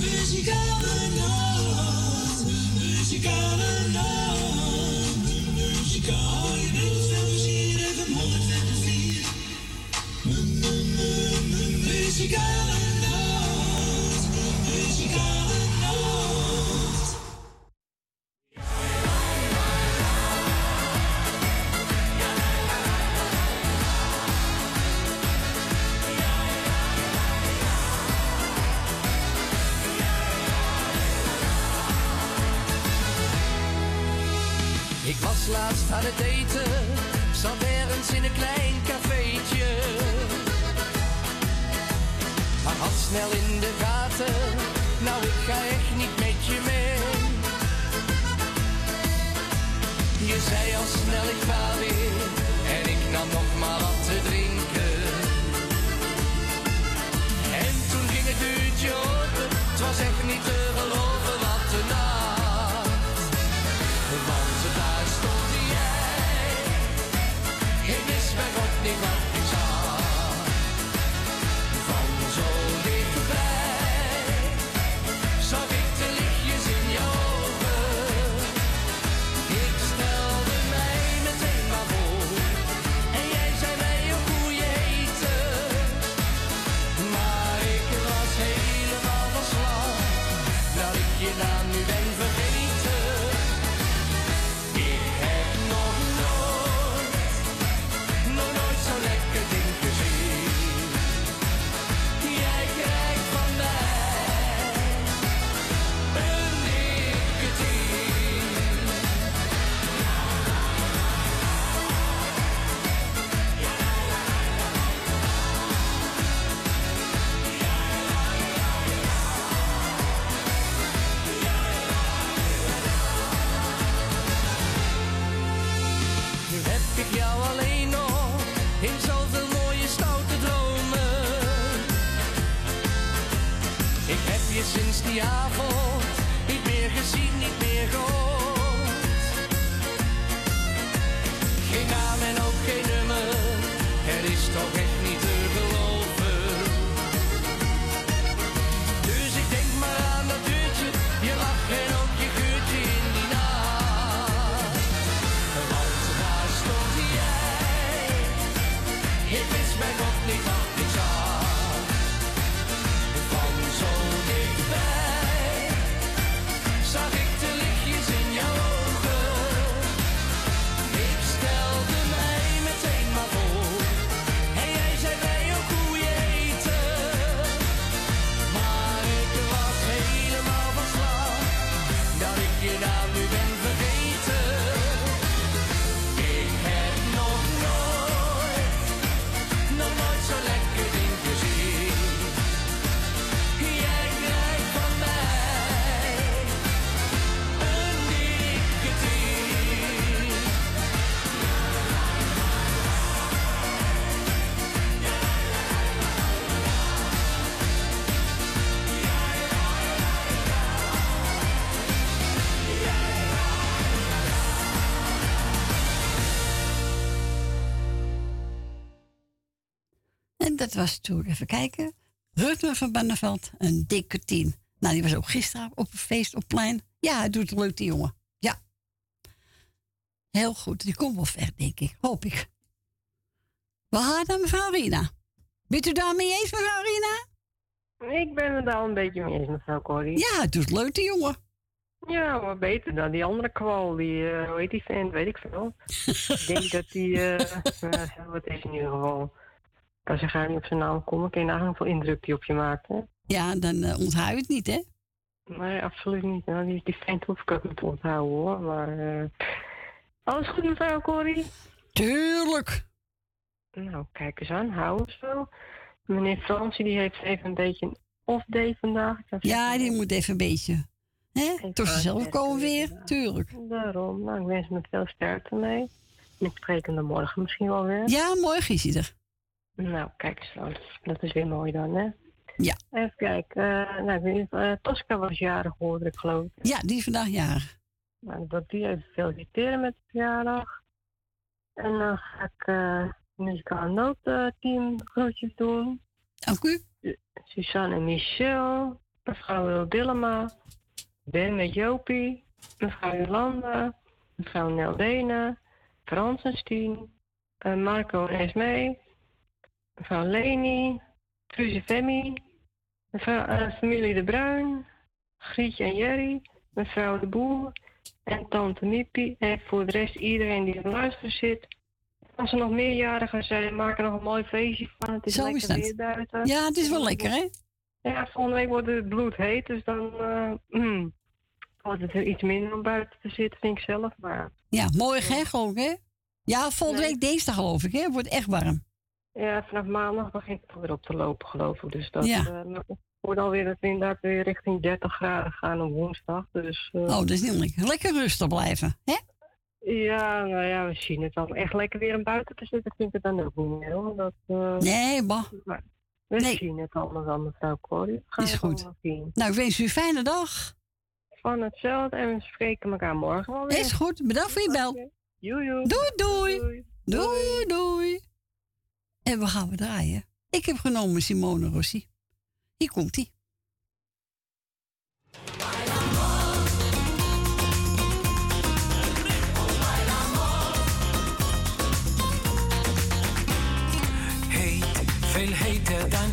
Speaker 4: muzikale nacht, muzikale
Speaker 1: laatst aan het eten, zat ergens in een klein
Speaker 13: snel in de gaten. Nou, ik ga echt niet met je mee. Je zei al snel, ik ga weer. En ik nam nog maar dat was
Speaker 3: toen, even kijken, Rutmer van Banneveld, een dikke tien. Nou, die was ook gisteren op een feest op plein. Ja, hij doet het leuk, die jongen. Ja. Heel goed, die komt wel ver, denk ik. Hoop ik. We gaan naar mevrouw Rina. Bent u daarmee eens, mevrouw Rina?
Speaker 14: Ik ben het al een beetje mee eens, mevrouw Corrie.
Speaker 3: Ja, hij doet het leuk, die jongen.
Speaker 14: Ja, maar beter dan die andere kwal. Die, eh, hoe heet die vent? Weet ik veel. ik denk dat die, eh, eh, wat is in ieder geval. Als je ga niet op zijn naam komen, kun je nagaan hoeveel indruk die op je maakt, hè?
Speaker 3: Ja, dan eh onthoud je het niet, hè?
Speaker 14: Nee, absoluut niet. Nou, die, die hoef ik ook niet te onthouden, hoor. Maar, eh, alles goed, mevrouw Corrie?
Speaker 3: Tuurlijk.
Speaker 14: Nou, kijk eens aan, hou het zo. Meneer Fransie, die heeft even een beetje een off-day vandaag.
Speaker 3: Ja, die moet even een beetje. Hè? Tot zichzelf komen weer. Tuurlijk.
Speaker 14: Daarom, nou, ik wens hem veel sterkte mee. En ik spreek hem dan morgen misschien wel weer.
Speaker 3: Ja, morgen is hij er.
Speaker 14: Nou, kijk aan. Dat is weer mooi dan, hè?
Speaker 3: Ja.
Speaker 14: Even kijken. eh, nou, ik eh, Tosca was jarig, hoorde ik geloof ik.
Speaker 3: Ja, die is vandaag jarig.
Speaker 14: Nou, dat die even feliciteren met de verjaardag. En dan ga ik eh muzikaal noodteam groetjes doen.
Speaker 3: Dank u.
Speaker 14: Suzanne en Michel. Mevrouw Wil Dillema. Ben met Jopie. Mevrouw Jolanda. Mevrouw Neldene. Frans en Stien. Marco en Esmee. Mevrouw Leni. Truze Femi. Mevrouw, eh, familie De Bruin. Grietje en Jerry. Mevrouw De Boer. En tante Miepie. En voor de rest iedereen die er luisteren zit. Als er nog meerjarigen zijn, maak er nog een mooi feestje van. Het is
Speaker 3: Zo
Speaker 14: lekker
Speaker 3: is
Speaker 14: weer buiten.
Speaker 3: Ja, het is wel lekker, hè?
Speaker 14: Ja, volgende week wordt het bloedheet, dus dan eh, mm, wordt het er iets minder om buiten te zitten, vind ik zelf. Maar
Speaker 3: Ja, hè, geloof ik, hè? Ja, volgende week dinsdag, geloof ik, hè? Het wordt echt warm.
Speaker 14: Ja, vanaf maandag begint het weer op te lopen, geloof ik. Dus dat
Speaker 3: Ja.
Speaker 14: eh, maar het wordt alweer dat we inderdaad weer richting 30 graden gaan op woensdag. Dus, eh,
Speaker 3: Oh, dat is niet lekker. Lekker rustig blijven, hè?
Speaker 14: Ja, nou ja, we zien het al. Echt lekker weer in buiten te zitten vind ik het dan ook niet meer. Hoor. Dat, eh,
Speaker 3: Nee, bah.
Speaker 14: Maar we zien het allemaal wel, mevrouw Corrie.
Speaker 3: Is
Speaker 14: het
Speaker 3: goed. Nou, ik wens u een fijne dag.
Speaker 14: Van hetzelfde en we spreken elkaar morgen wel weer.
Speaker 3: Is goed. Bedankt voor je bel.
Speaker 14: Joe, joe.
Speaker 3: Doei, doei. Doei, doei. En we gaan we draaien. Ik heb genomen Simone Rossi. Hier komt.
Speaker 1: Heet, veel heter dan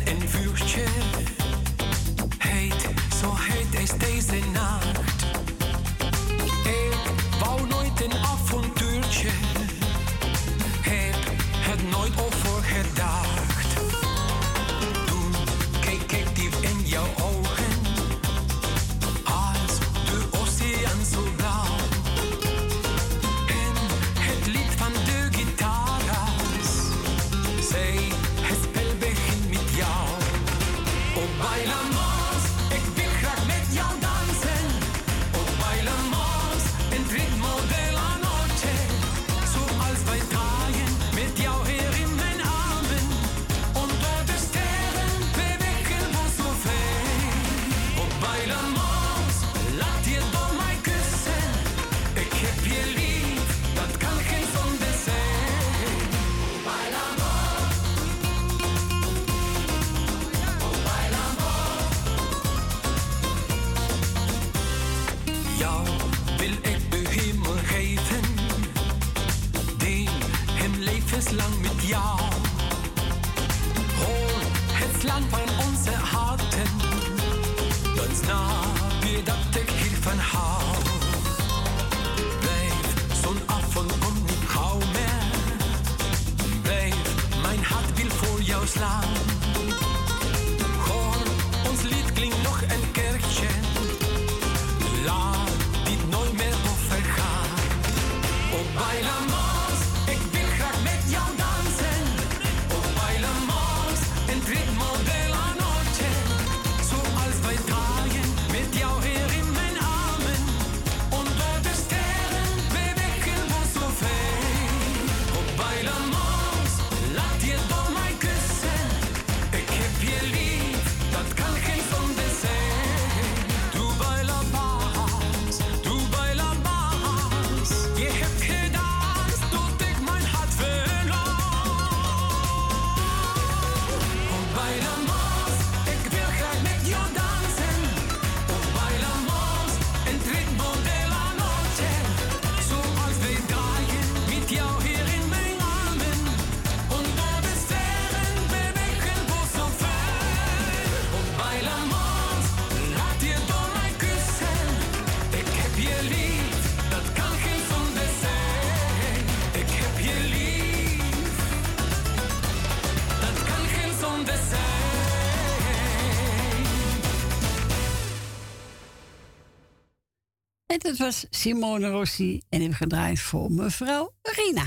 Speaker 1: dat
Speaker 3: was Simone Rossi en ik heb gedraaid voor mevrouw Rina.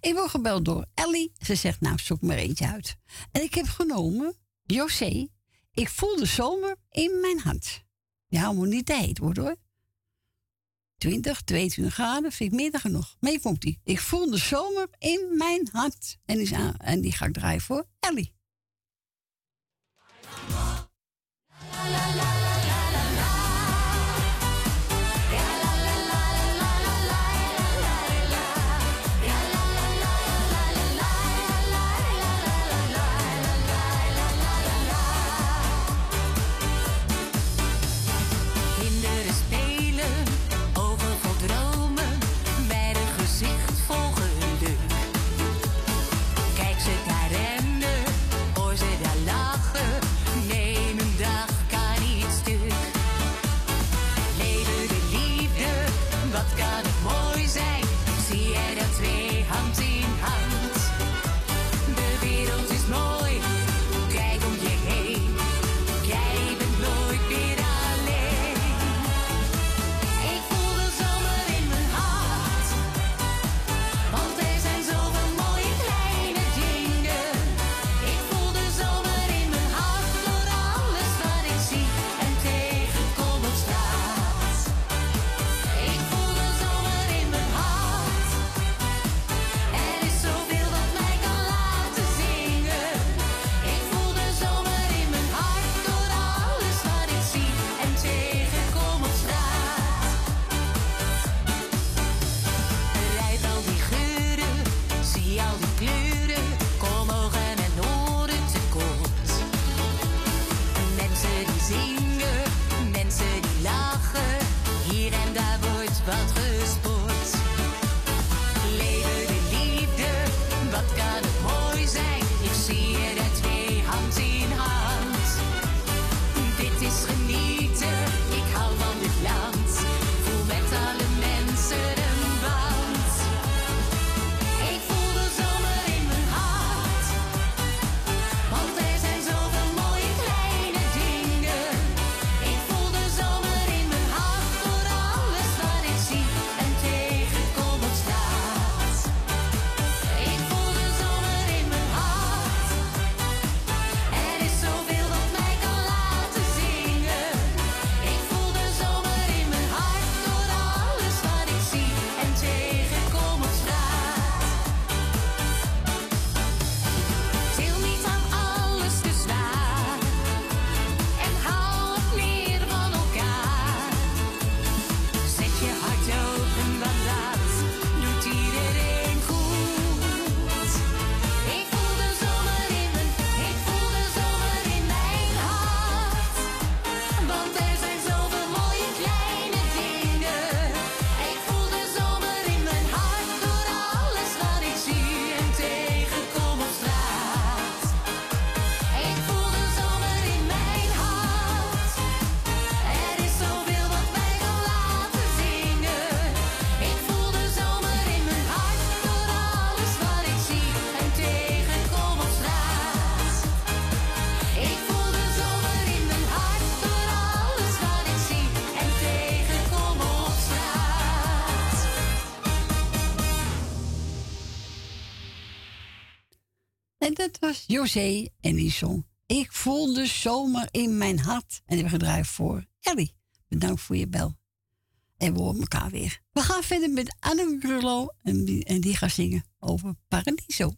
Speaker 3: Ik word gebeld door Ellie. Ze zegt, nou, zoek maar eentje uit. En ik heb genomen, José, ik voel de zomer in mijn hand. Ja, moet niet te heet worden hoor. 20, 22 graden vind ik meer dan genoeg. Mee komt die. Ik voel de zomer in mijn hand. En die, aan- en die ga ik draaien voor Ellie.
Speaker 11: José en die zong Ik voel de zomer in mijn hart. En die hebben gedraaid voor Ellie. Bedankt voor je bel. En we horen elkaar weer. We gaan verder met Anne en die, en die gaat zingen over Paradiso.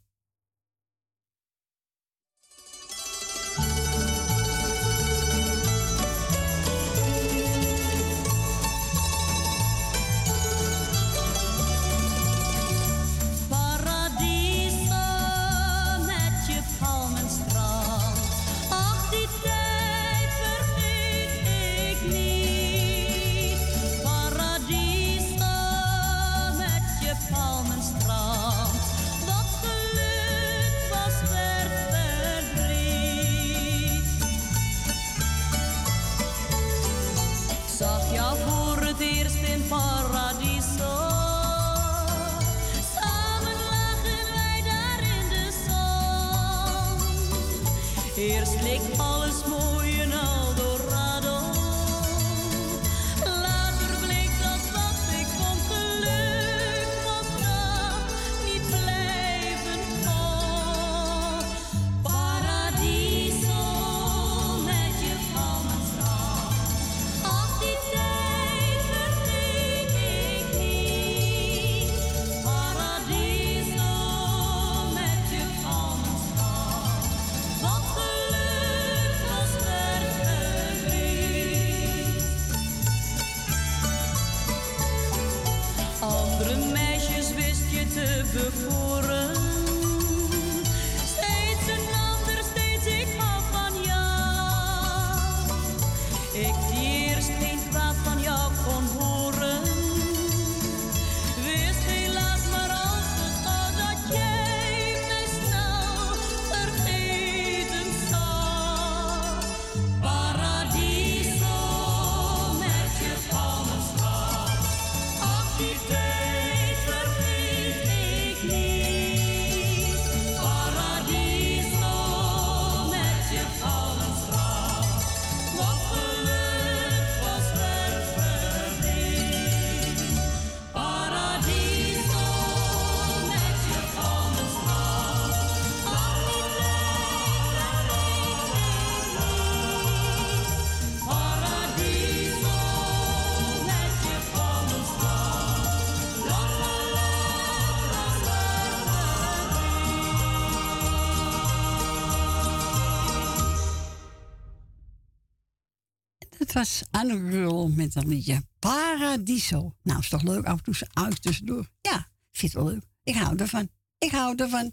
Speaker 3: was
Speaker 11: Anne met een liedje Paradiso. Nou, is toch leuk af en toe ze uit tussendoor. Ja, vind wel leuk. Ik hou ervan. Ik hou ervan.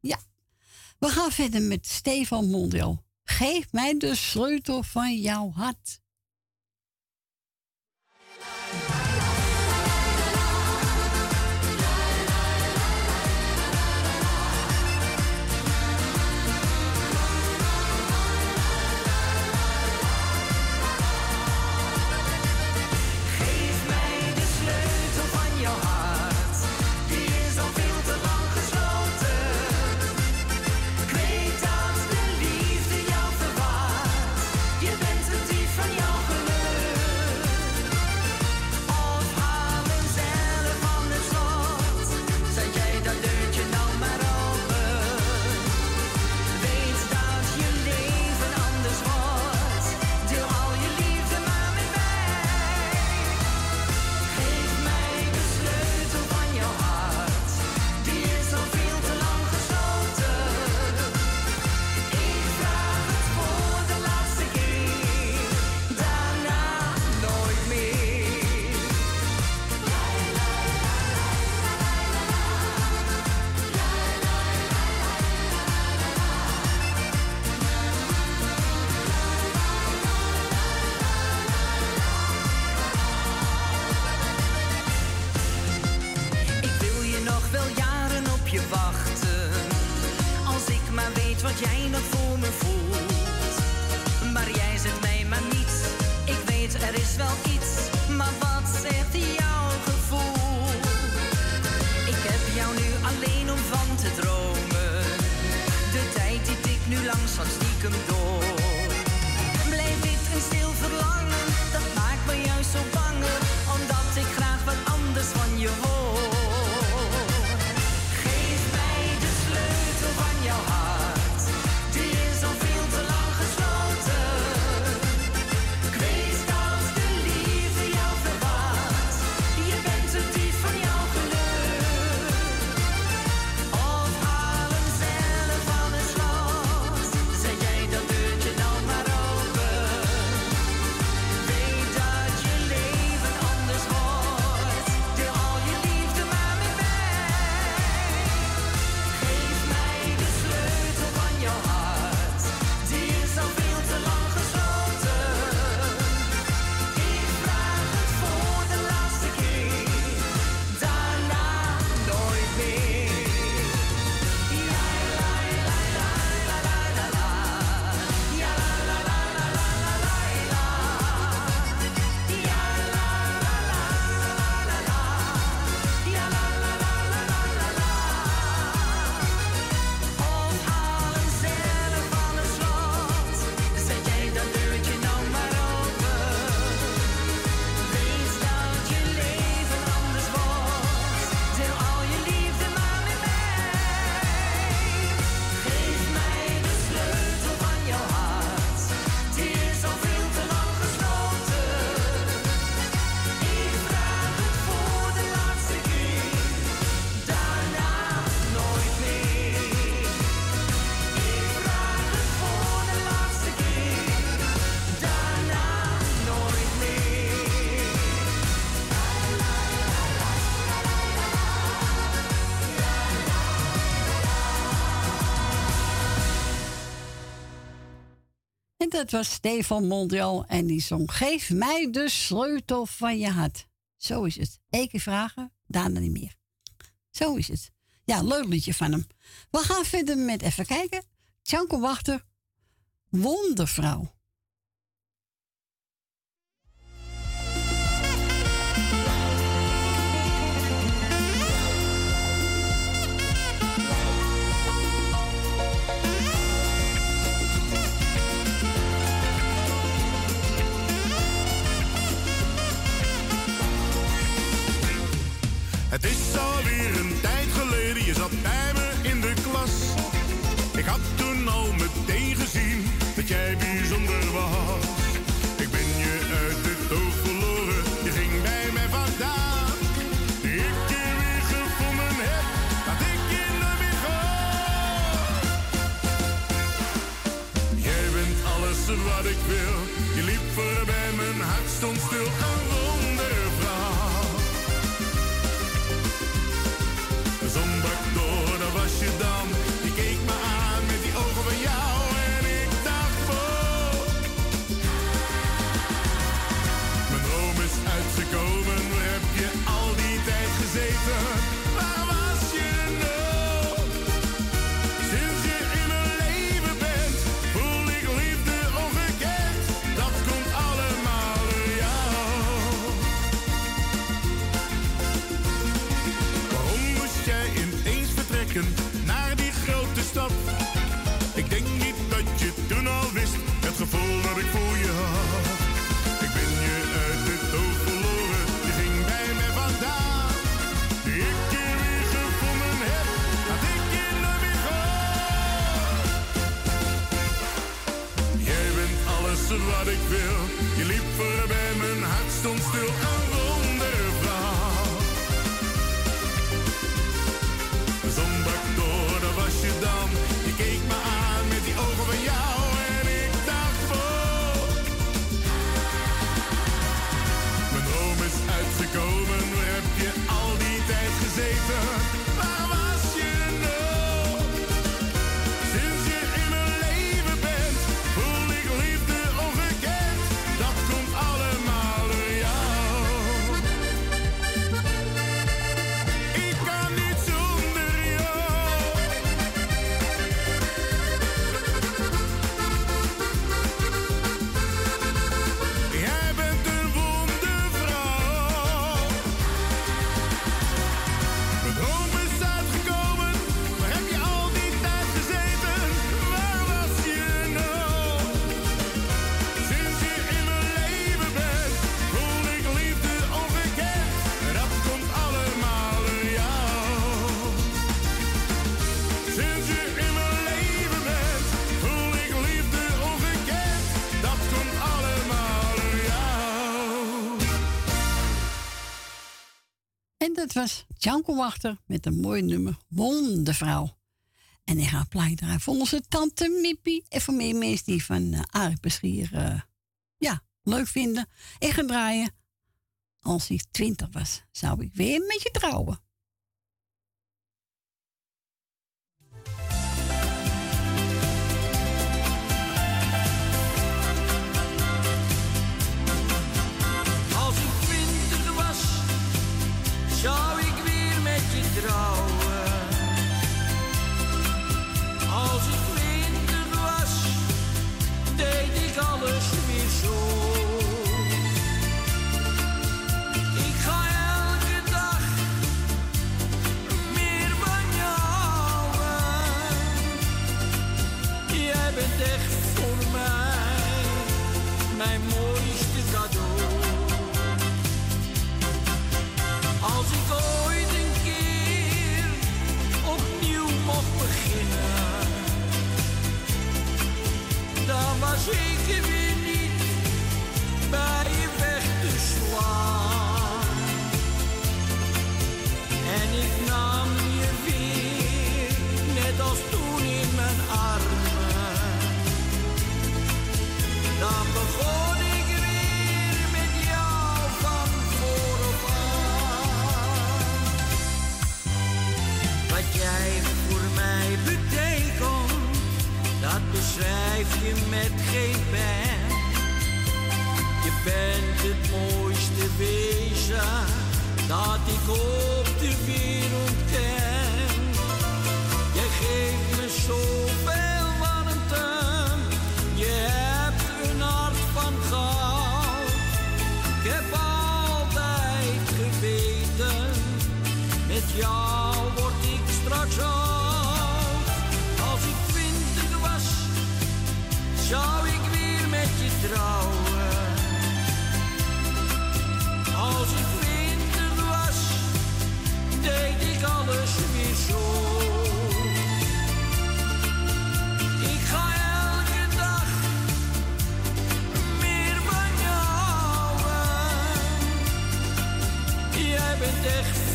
Speaker 11: Ja. We gaan verder met Stefan Mondel. Geef mij de sleutel van jouw hart.
Speaker 3: yourself Dat was Stefan Mondial en die zong Geef mij de sleutel van je hart. Zo is het. Eén vragen, daarna niet meer. Zo is het. Ja, leuk liedje van hem. We gaan verder met even kijken. Tjanko Wachter, Wondervrouw.
Speaker 4: Het is alweer dat was
Speaker 3: Janko Wachter met een mooi nummer Wondervrouw. En ik ga plaatje draaien voor onze tante Mippie. En voor meer mensen die van uh, ja, leuk vinden. Ik gaan draaien. Als ik twintig was, zou ik weer met je trouwen.
Speaker 13: schrijf je met geen pen. Je bent het mooiste wezen dat ik op de wereld zou ik weer met je trouwen. Als ik twintig was, deed ik alles weer zo. Ik ga elke dag meer van jou. Jij bent echt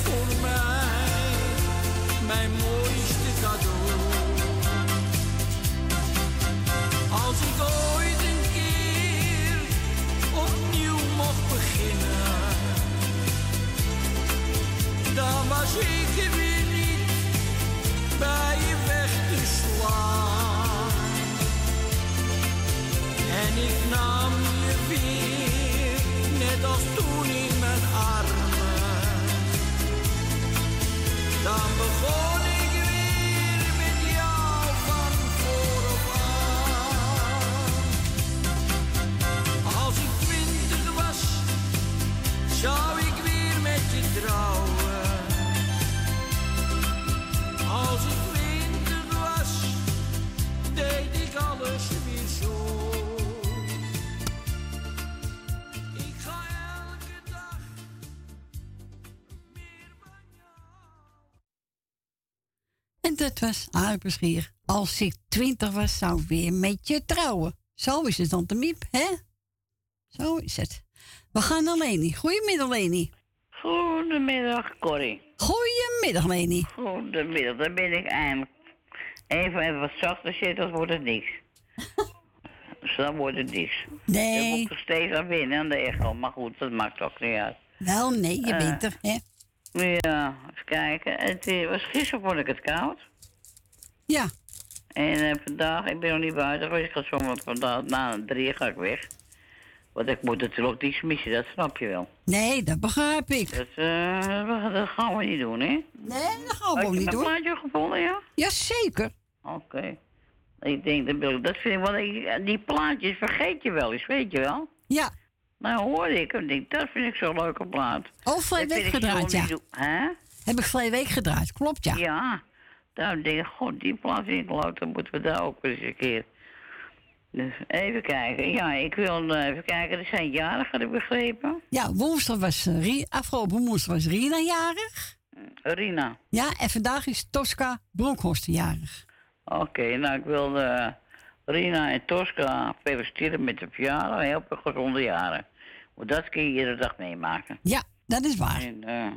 Speaker 13: was ik er weer niet bij je weg te. En ik nam je weer, net als toen in mijn armen. Dan begon ik weer met jou van aan. Als ik twintig was, zou ik
Speaker 3: dat was Aardappelschier. Als ik twintig was, zou ik weer met je trouwen. Zo is het dan te miep, hè? Zo is het. We gaan naar Leni. Goedemiddag, Leni.
Speaker 15: Goedemiddag, Corrie.
Speaker 3: Goedemiddag, Leni.
Speaker 15: Goedemiddag, daar ben ik eindelijk. Even, even wat zachter zitten, dan wordt het niks. dus dan wordt het niks.
Speaker 3: Nee.
Speaker 15: Je moet er steeds aan winnen aan de echo, maar goed, dat maakt ook niet uit.
Speaker 3: Wel, nee, je
Speaker 15: Eh.
Speaker 3: bent er, hè?
Speaker 15: Ja, even kijken. Het eh, was gisteren vond ik het koud.
Speaker 3: Ja.
Speaker 15: En eh, vandaag, ik ben nog niet buiten geweest. Ik ga zomaar vandaag, na drie ga ik weg. Want ik moet natuurlijk niets missen, dat snap je wel.
Speaker 3: Nee, dat begrijp ik.
Speaker 15: Dat, eh, dat gaan we niet doen, hè?
Speaker 3: Nee, dat gaan we ook
Speaker 15: je
Speaker 3: niet doen.
Speaker 15: plaatje gevonden, ja?
Speaker 3: Jazeker.
Speaker 15: Oké. Ik denk, dat, dat vind ik wel, die plaatjes vergeet je wel eens, weet je wel?
Speaker 3: Ja.
Speaker 15: Nou hoorde ik hem, denk, dat vind ik zo'n leuke plaat.
Speaker 3: Oh, vorige
Speaker 15: Dat
Speaker 3: week gedraaid, ja.
Speaker 15: Hè?
Speaker 3: Heb ik vorige week gedraaid, klopt, ja.
Speaker 15: Ja. Nou, denk ik, god, die plaat vind ik leuk, dan moeten we daar ook eens een keer. Dus even kijken. Ja, ik wil eh, even kijken. Er zijn jarigen, had ik begrepen.
Speaker 3: Ja, woensdag was eh, Ri- afgelopen woensdag was Rina jarig.
Speaker 15: Rina.
Speaker 3: Ja, en vandaag is Tosca Bronkhorst jarig.
Speaker 15: Oké, nou, ik wil eh, Rina en Tosca feliciteren met de verjaardag. Heel veel gezonde jaren. Want dat kun je iedere dag meemaken.
Speaker 3: Ja, dat is waar.
Speaker 15: En, eh,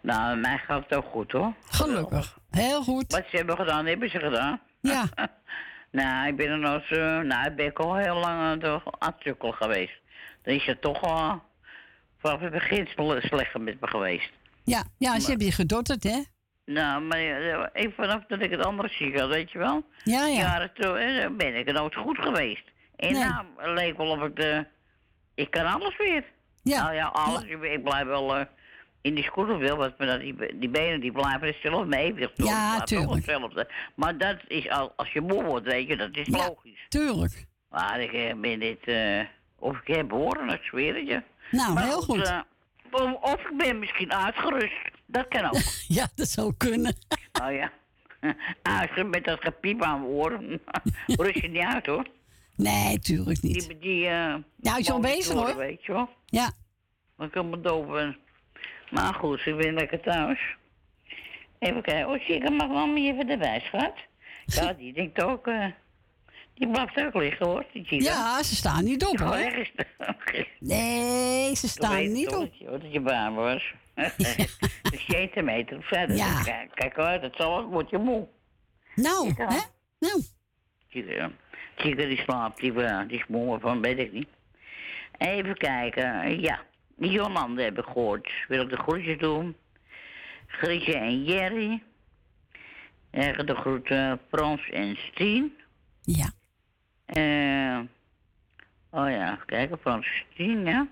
Speaker 15: nou, mij gaat het ook goed hoor.
Speaker 3: Gelukkig. Heel goed.
Speaker 15: Wat ze hebben gedaan, hebben ze gedaan.
Speaker 3: Ja.
Speaker 15: nou, ik ben er nog zo, nou, ik ben ik al heel lang aan sukkelen geweest. Dan is het toch al vanaf het begin sle- slecht met me geweest.
Speaker 3: Ja, ja ze hebben je gedotterd, hè?
Speaker 15: Nou, maar eh, even vanaf dat ik het andere ziek had, weet je wel?
Speaker 3: Ja, ja.
Speaker 15: Jaren toen eh, ben ik er nooit goed geweest. En
Speaker 3: Nee.
Speaker 15: nou, het leek wel of ik de... Ik kan alles weer.
Speaker 3: Ja.
Speaker 15: Nou ja, alles. Ik- Ik blijf wel eh, in die scooter wil, want dat die, die benen die blijven hetzelfde mee. Ja,
Speaker 3: Ja, tuurlijk.
Speaker 15: hetzelfde. Maar dat is al, als je moe wordt, weet je, dat is logisch.
Speaker 3: Tuurlijk.
Speaker 15: Maar ik eh, ben dit, eh, of ik heb horen, ik zweer het je.
Speaker 3: Nou,
Speaker 15: Maar
Speaker 3: heel goed.
Speaker 15: eh, of, of ik ben misschien uitgerust. Dat kan ook.
Speaker 3: Ja, dat zou kunnen.
Speaker 15: nou ja. Uitgerust met dat gepiep aan mijn oren. Rust je niet uit hoor.
Speaker 3: Nee, tuurlijk niet.
Speaker 15: Die, die,
Speaker 3: Ja, hij is al bezig, hoor.
Speaker 15: Weet je wel.
Speaker 3: Ja.
Speaker 15: Dan kan me doof ben. Maar goed, ik ben lekker thuis. Even kijken. Oh, zeker mag mama even erbij, schat. Ja, die denkt ook... eh, die blijft ook liggen, hoor. Die zie je
Speaker 3: Ja, ze staan niet op, hoor. Nee, ze staan niet op.
Speaker 15: Dat je, dat je baan was. De centimeter verder.
Speaker 3: Ja.
Speaker 15: Kijk, kijk uit, dat zal ook, word je moe.
Speaker 3: Nou, hè? Nou.
Speaker 15: Chica, die slaapt, die, eh, die is moe van, weet ik niet. Even kijken, ja. Jolande heb ik gehoord. Wil ik de groetjes doen? Grietje en Jerry. En de groeten Frans en Stien.
Speaker 3: Ja.
Speaker 15: Eh, oh ja, even kijken, Frans Christine, ja.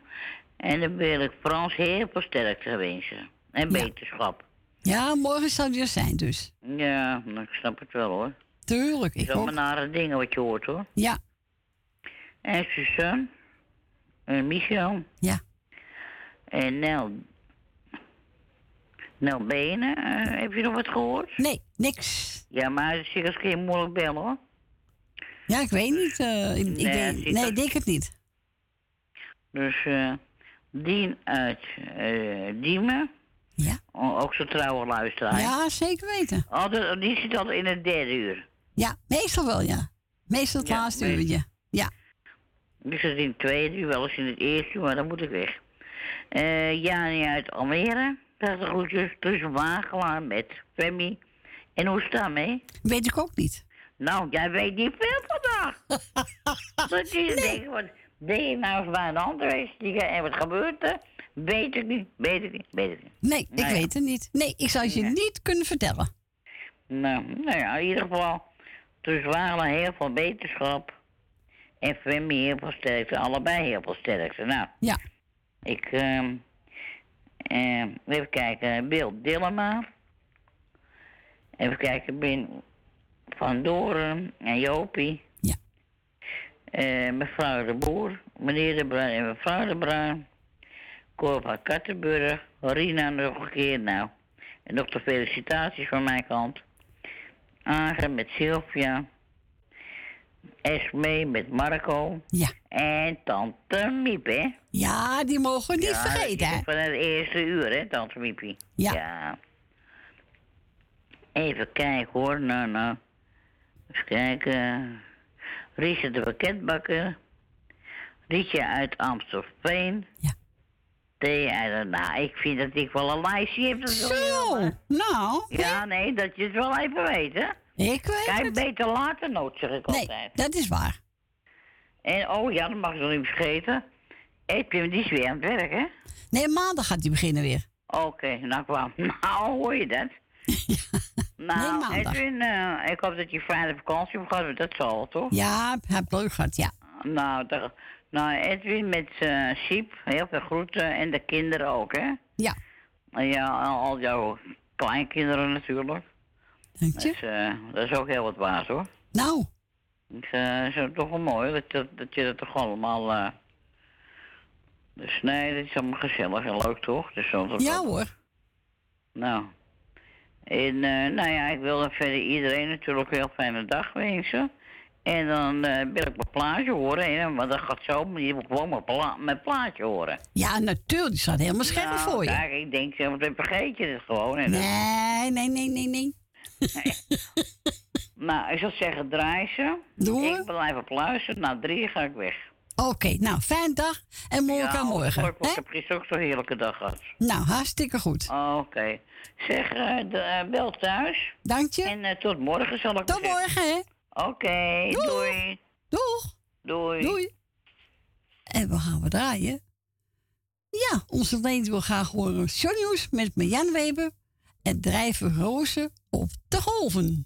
Speaker 15: En dan wil ik Frans heel veel sterkte wensen. En beterschap.
Speaker 3: Ja, morgen zou die er zijn dus.
Speaker 15: Ja, ik snap het wel hoor.
Speaker 3: Tuurlijk,
Speaker 15: Het
Speaker 3: ik ook.
Speaker 15: nare dingen wat je hoort hoor.
Speaker 3: Ja.
Speaker 15: En Suzanne. En Michel.
Speaker 3: Ja.
Speaker 15: En Nel. Nel Benen. eh, heb je nog wat gehoord?
Speaker 3: Nee, niks.
Speaker 15: Ja, maar het is een keer moeilijk bellen hoor.
Speaker 3: Ja, ik weet niet. eh, ik, ik
Speaker 15: Nee, het zit
Speaker 3: nee, ik denk het niet.
Speaker 15: Dus eh Dien uit eh Diemen.
Speaker 3: Ja.
Speaker 15: Ook zo'n trouwe luisteraar.
Speaker 3: Ja, zeker weten.
Speaker 15: Altijd, die zit altijd in het derde uur.
Speaker 3: Ja, meestal wel, ja. Meestal het
Speaker 15: Ja,
Speaker 3: laatste
Speaker 15: meestal.
Speaker 3: uurtje. Ja.
Speaker 15: Ik zit in het tweede uur, wel eens in het eerste uur, maar dan moet ik weg. Eh Jani uit Almere. Dat de groetjes tussen Wagelaar met Femi. En hoe is het daarmee?
Speaker 3: Weet ik ook niet.
Speaker 15: Nou, jij weet niet veel vandaag. Dat je denkt, deed je nou eens bij een geweest? Die- En wat gebeurt er? Weet ik niet, weet ik niet, weet ik niet.
Speaker 3: Nee, ik
Speaker 15: Nou ja.
Speaker 3: weet het niet. Nee, ik zou het je niet kunnen vertellen.
Speaker 15: Nou, nou ja, in ieder geval. Dus waren heel veel wetenschap. En Femi heel veel sterkte. Allebei heel veel sterkte. Nou.
Speaker 3: Ja.
Speaker 15: Ik, ehm, even kijken. Bill Dillema. Even kijken. Ben Van Doren en Jopie.
Speaker 3: Ja.
Speaker 15: Eh, mevrouw de Boer. Meneer de Bruin en mevrouw de Bruin. Cor van Kattenburg. Rina nog een keer. Nou. En nog de felicitaties van mijn kant. Agen met Sylvia. Esme met Marco.
Speaker 3: Ja.
Speaker 15: En tante Miep, hè?
Speaker 3: Ja, die mogen we niet
Speaker 15: Ja,
Speaker 3: vergeten, hè?
Speaker 15: Van het eerste uur, hè, tante Miepie?
Speaker 3: Ja.
Speaker 15: Even kijken, hoor. Nou, nou. Even kijken. Riese de pakketbakker. Rietje uit Amstelveen.
Speaker 3: Ja.
Speaker 15: Thee uit... Nou, ik vind dat ik wel een lijstje heb.
Speaker 3: Zo, nou.
Speaker 15: Ja, nee, dat je het wel even weet, hè?
Speaker 3: Ik weet
Speaker 15: Kijk,
Speaker 3: het.
Speaker 15: beter later nooit, zeg ik
Speaker 3: Nee,
Speaker 15: altijd.
Speaker 3: dat is waar.
Speaker 15: En, oh ja, dat mag ik nog niet vergeten. Edwin, die is weer aan het werk, hè?
Speaker 3: Nee, maandag gaat hij beginnen weer.
Speaker 15: Oké, nou kwam. Nou, hoor je dat? Nou,
Speaker 3: Nee, maandag.
Speaker 15: Edwin, eh, ik hoop dat je fijne vakantie hebt gehad, dat zal wel, toch?
Speaker 3: Ja, heb leuk gehad, ja.
Speaker 15: Nou, dag- nou, Edwin met uh, Siep, heel veel groeten en de kinderen ook, hè?
Speaker 3: Ja.
Speaker 15: En ja, al, jouw kleinkinderen natuurlijk.
Speaker 3: Dank
Speaker 15: Dat is, eh, dat is ook heel wat waard, hoor.
Speaker 3: Nou,
Speaker 15: Het eh, is toch wel mooi dat, dat, dat je dat toch allemaal... eh Dus nee, dat is allemaal gezellig en leuk, toch? Dus dat-
Speaker 3: ja hoor.
Speaker 15: Nou. En eh, nou ja, ik wil verder iedereen natuurlijk een heel fijne dag wensen. En dan eh, wil ik mijn plaatje horen, hè, want dat gaat zo, maar je moet gewoon mijn, pla mijn plaatje horen.
Speaker 3: Ja, natuurlijk. Die staat helemaal scherp
Speaker 15: Nou,
Speaker 3: voor je.
Speaker 15: Kijk, ik denk, want dan vergeet je het gewoon. En dan-
Speaker 3: Nee, nee, nee, nee, nee.
Speaker 15: nou, ik zou zeggen, draai ze.
Speaker 3: Doe.
Speaker 15: Ik blijf op luisteren. Na drie ga ik weg.
Speaker 3: Oké, nou, fijne dag. En morgen
Speaker 15: ja,
Speaker 3: aan morgen.
Speaker 15: Ik heb gisteren ook zo'n heerlijke dag gehad.
Speaker 3: Nou, hartstikke goed.
Speaker 15: Oké. Zeg, eh, de, eh, bel thuis.
Speaker 3: Dank je.
Speaker 15: En eh, tot morgen zal ik
Speaker 3: Tot morgen, hè?
Speaker 15: Oké, doei.
Speaker 3: Doeg.
Speaker 15: Doei.
Speaker 3: Doei. En we gaan we draaien. Ja, onze leden wil graag horen Shownieuws met Marjan Weber. En drijven rozen op de golven.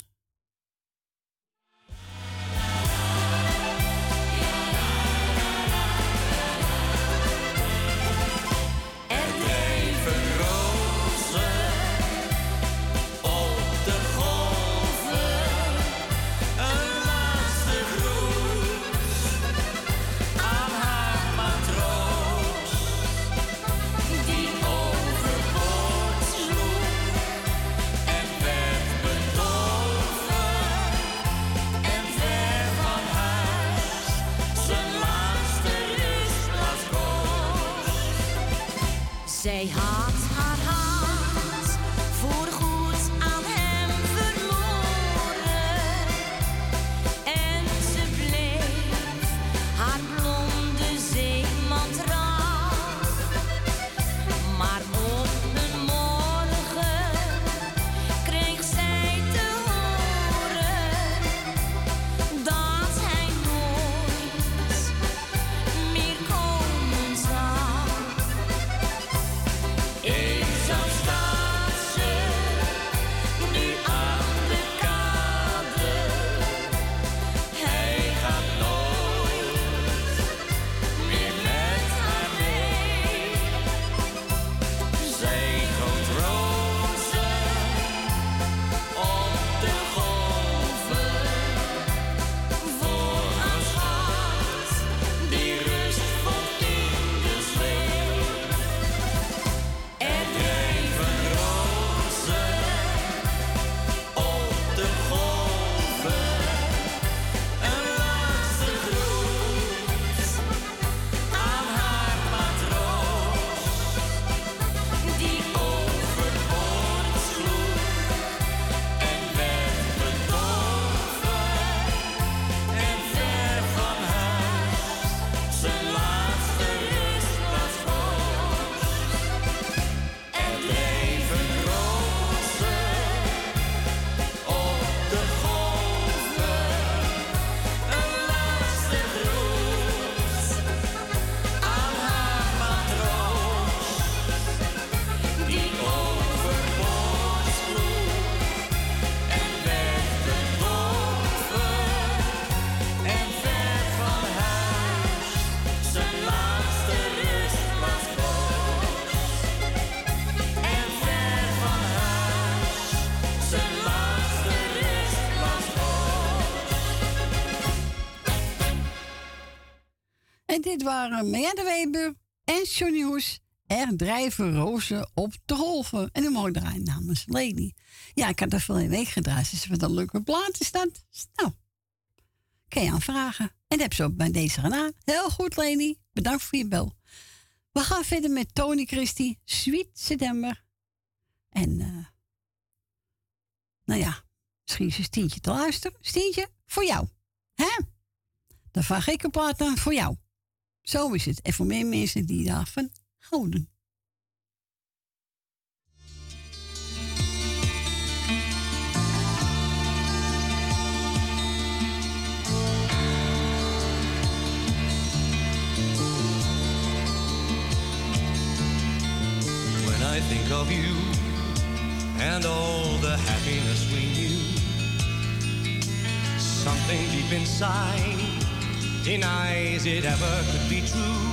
Speaker 3: Dit waren de Weber en Johnny Hoes. Er drijven rozen op de golven. En die mogen draaien namens Lady. Ja, ik had er veel in week gedraaid. Dus wat een leuke plaat is. Nou, kan je aanvragen. En dat heb ze ook bij deze gedaan. Heel goed, Lady. Bedankt voor je bel. We gaan verder met Tony Christie. Sweet September. En, eh nou ja, misschien is een Stientje te luisteren. Stientje, voor jou. Hè? Dan vraag ik een plaat voor jou. Zo is het. En voor meer mensen die daarvan houden.
Speaker 16: When I think of you and all the happiness we knew, something deep inside denies it ever could be true.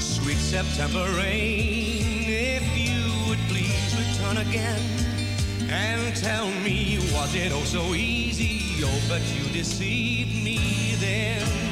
Speaker 16: Sweet September rain, if you would please return again and tell me, was it oh so easy? Oh, but you deceived me then.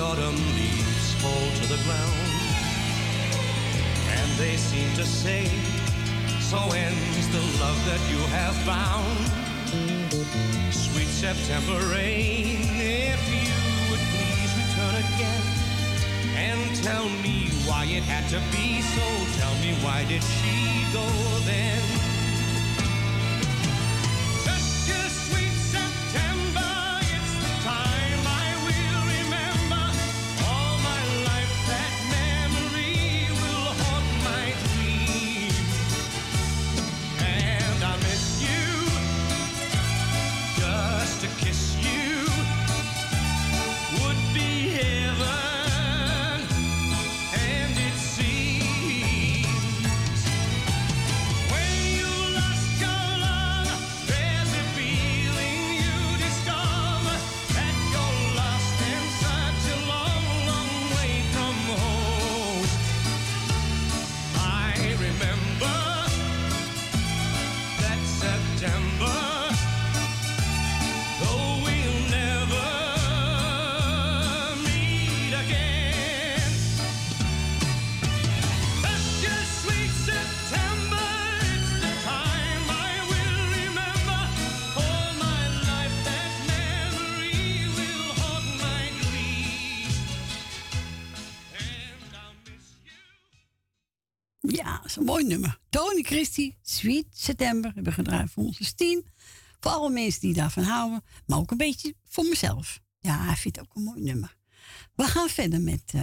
Speaker 16: Autumn leaves fall to the ground, and they seem to say, So ends the love that you have found. Sweet September rain, if you would please return again and tell me why it had to be so. Tell me why did she go then?
Speaker 3: Nummer. Tony Christie, Sweet September, hebben we gedraaid voor onze team. Voor alle mensen die daarvan houden, maar ook een beetje voor mezelf. Ja, hij vindt ook een mooi nummer. We gaan verder met. eh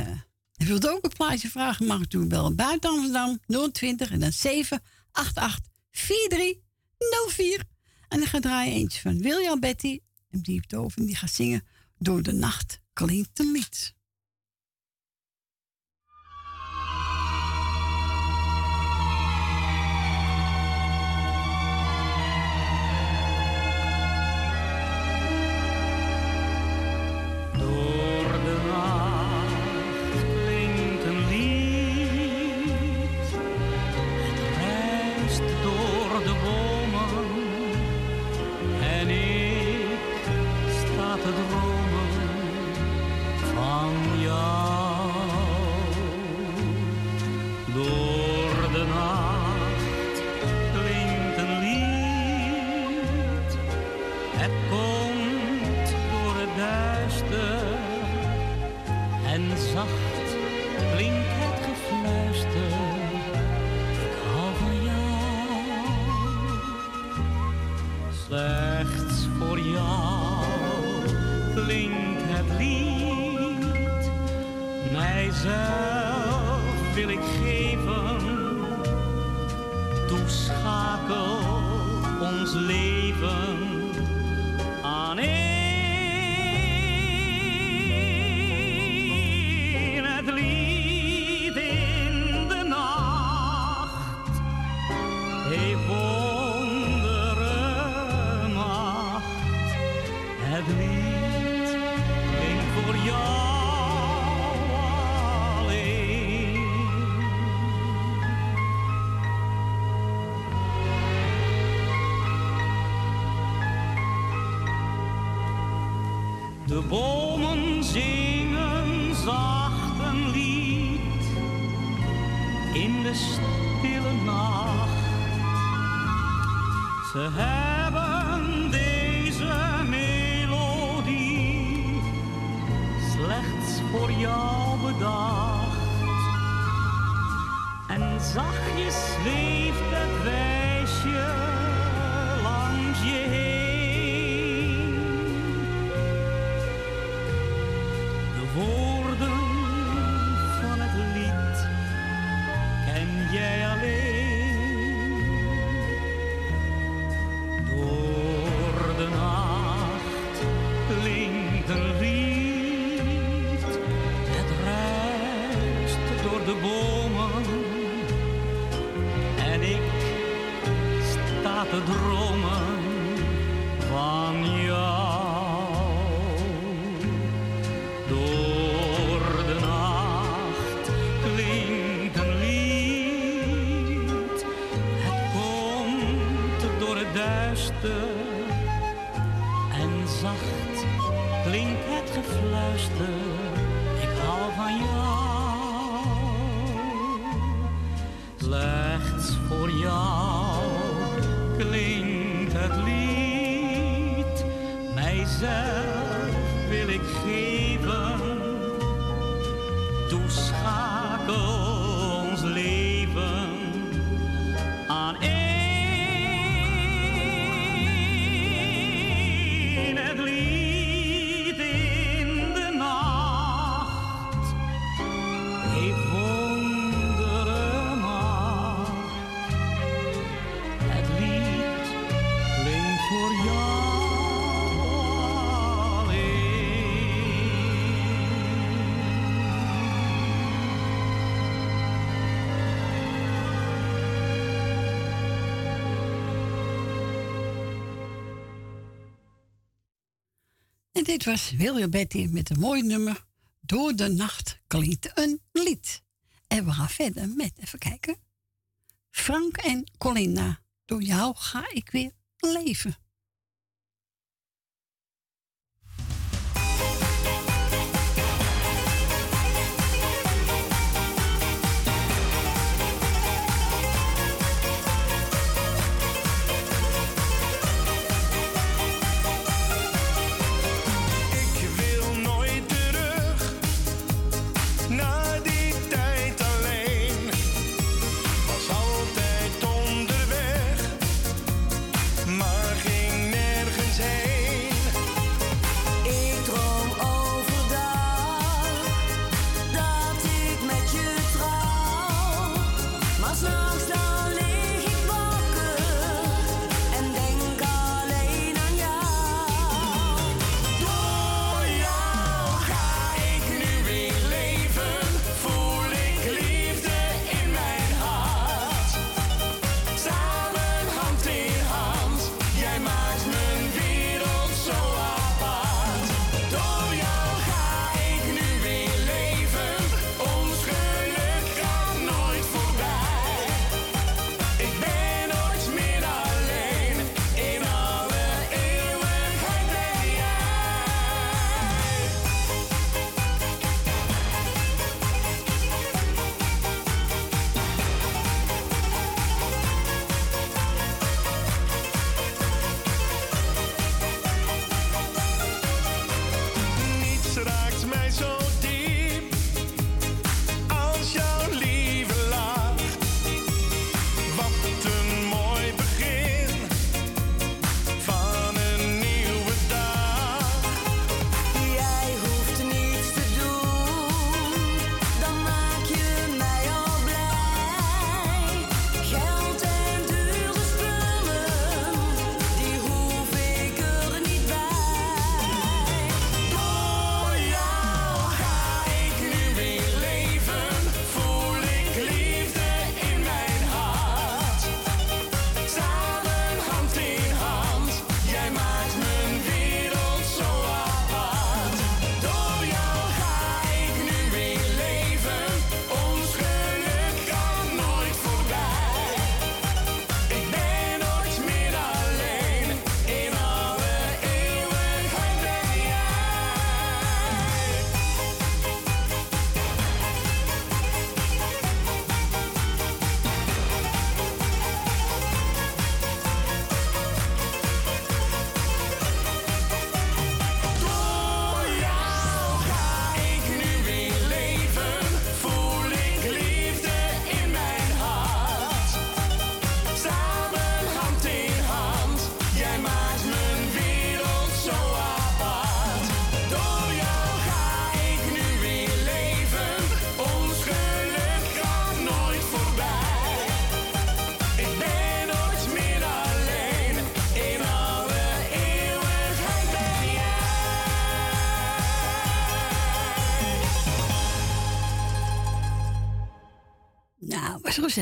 Speaker 3: hij wilt ook een plaatje vragen, mag ik toen bellen buiten Amsterdam 020 en dan 788 4304. En dan gaat draaien eentje van William Betty en die heeft en die gaat zingen Door de nacht klinkt een lied. dit was William Betty met een mooi nummer. Door de nacht klinkt een lied. En we gaan verder met, even kijken. Frank en Colinda, door jou ga ik weer leven.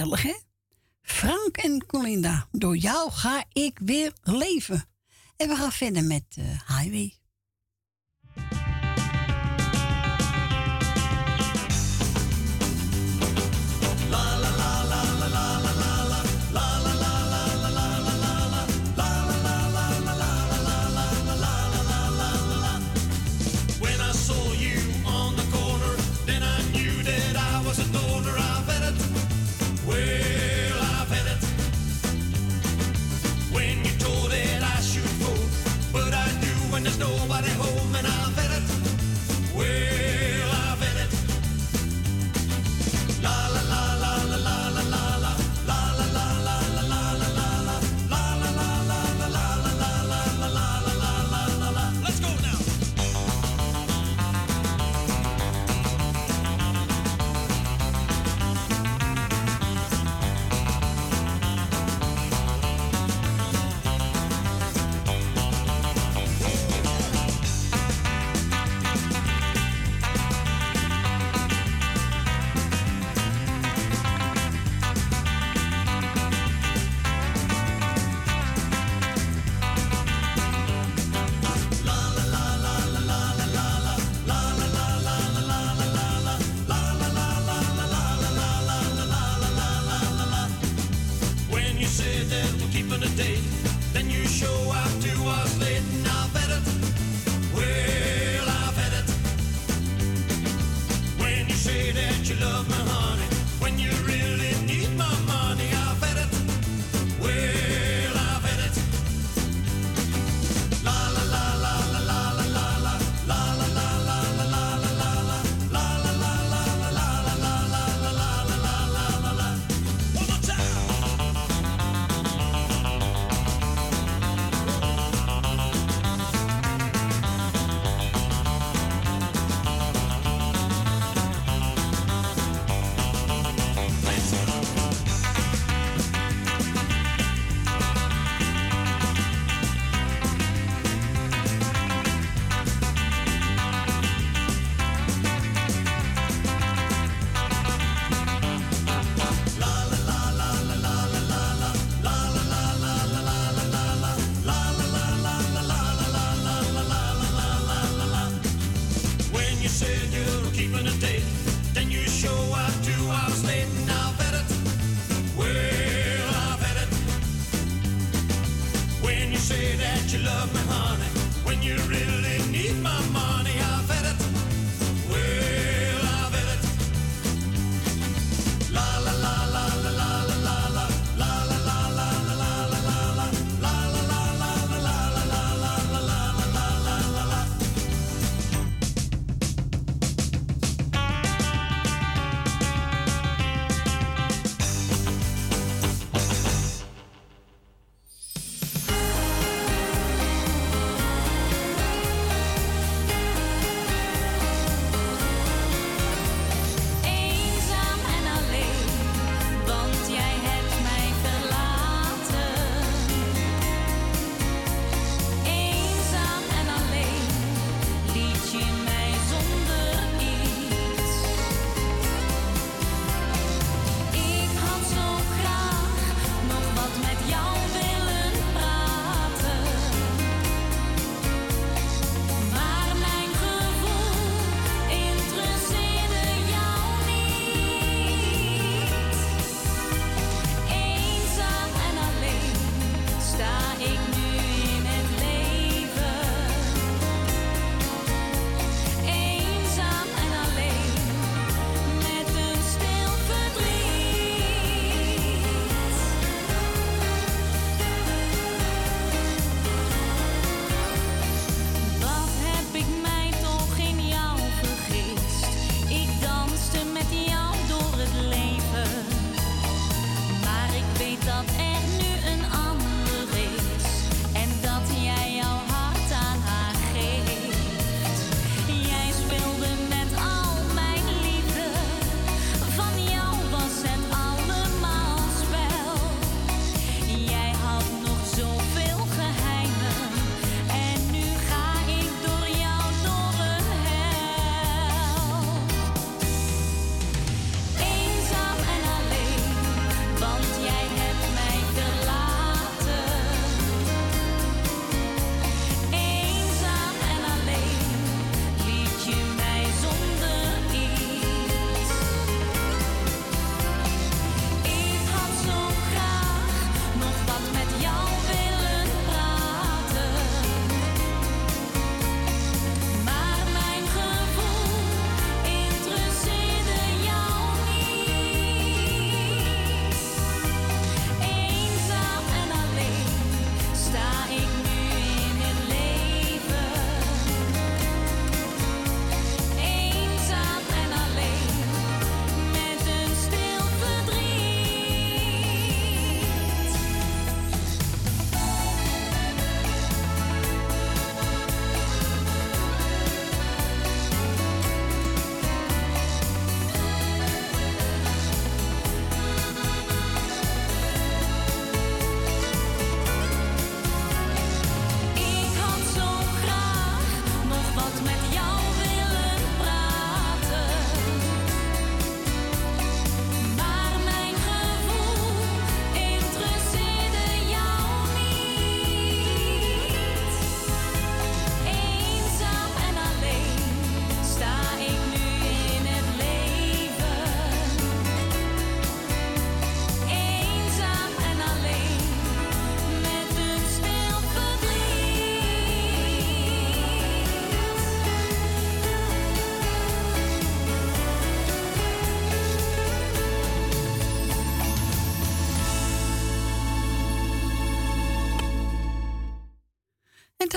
Speaker 17: hè? Frank en Colinda, door jou ga ik weer leven. En we gaan verder met uh, Highway.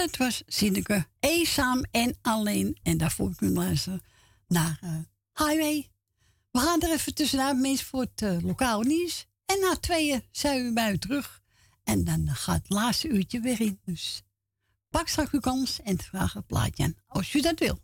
Speaker 1: het was Zinneke eenzaam en alleen. En daarvoor ik we luisteren eh, naar eh, Highway. We gaan er even tussenuit, meest voor het eh, lokaal nieuws. En na tweeën zijn we bij u terug. En dan gaat het laatste uurtje weer in. Dus pak straks uw kans en vraag het plaatje aan, als u dat wil.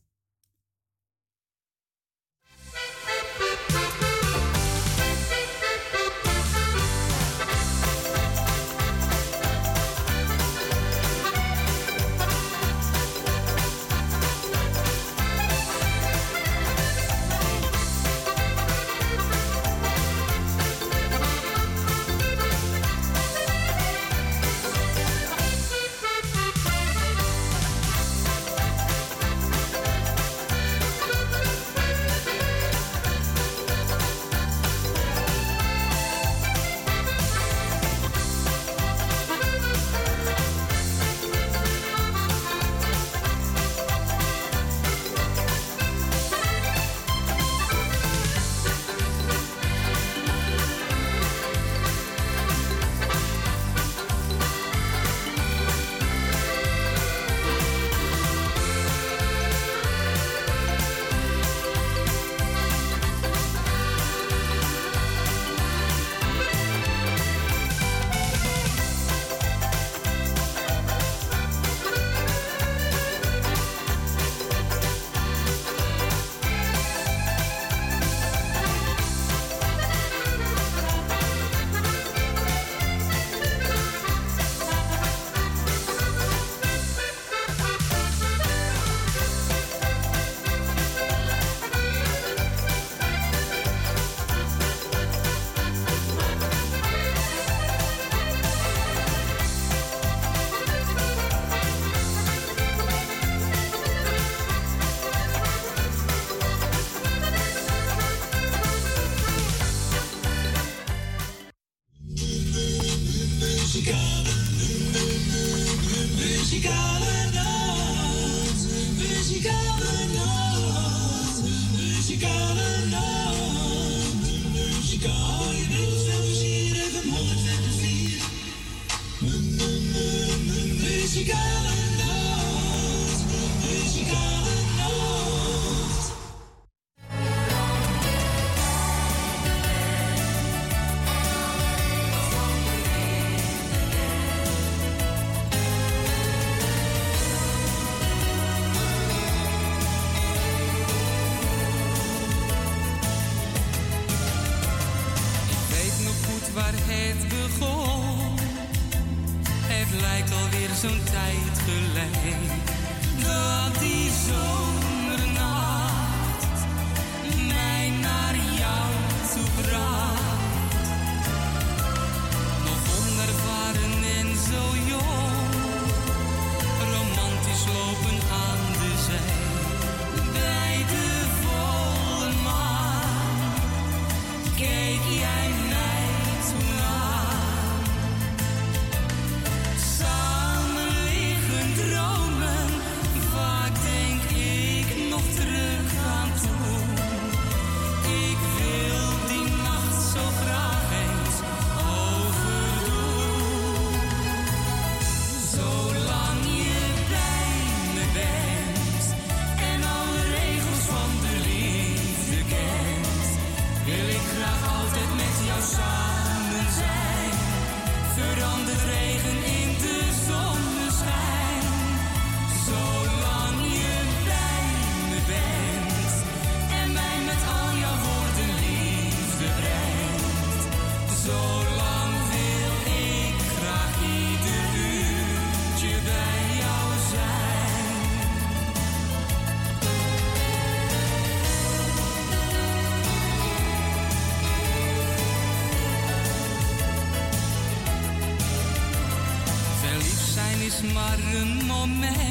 Speaker 18: for.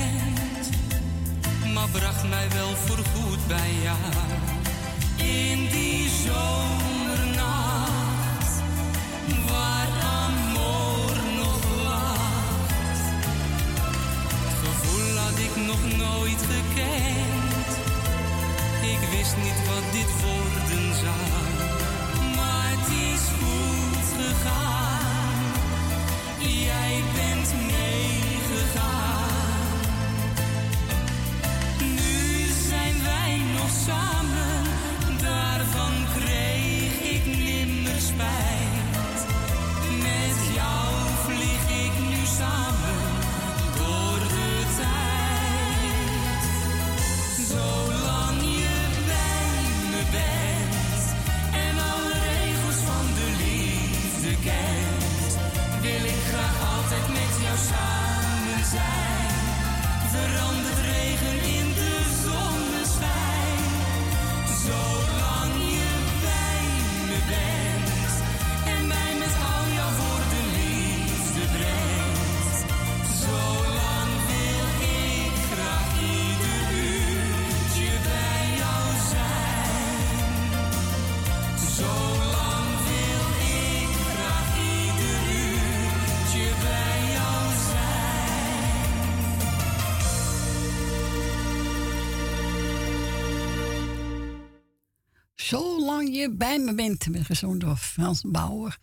Speaker 18: Bij me bent, met
Speaker 3: gezongen door Bauer.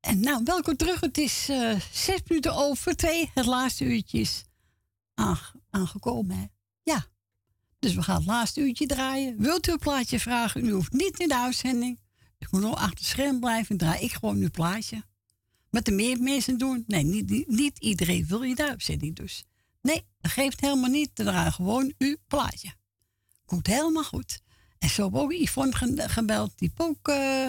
Speaker 3: En nou, welkom terug. Het is eh, zes minuten over twee. Het laatste uurtje is aange- aangekomen. Ja. Dus we gaan het laatste uurtje draaien. Wilt u een plaatje vragen? U hoeft niet in de uitzending. U moet nog achter het scherm blijven. Draai ik gewoon uw plaatje. Wat er meer mensen doen? Nee, niet, niet, niet iedereen wil je de uitzending dus. Nee, dat geeft helemaal niet. Draai gewoon uw plaatje. Komt helemaal goed. En zo heb ook Yvonne ge- gebeld. Die ook... eh,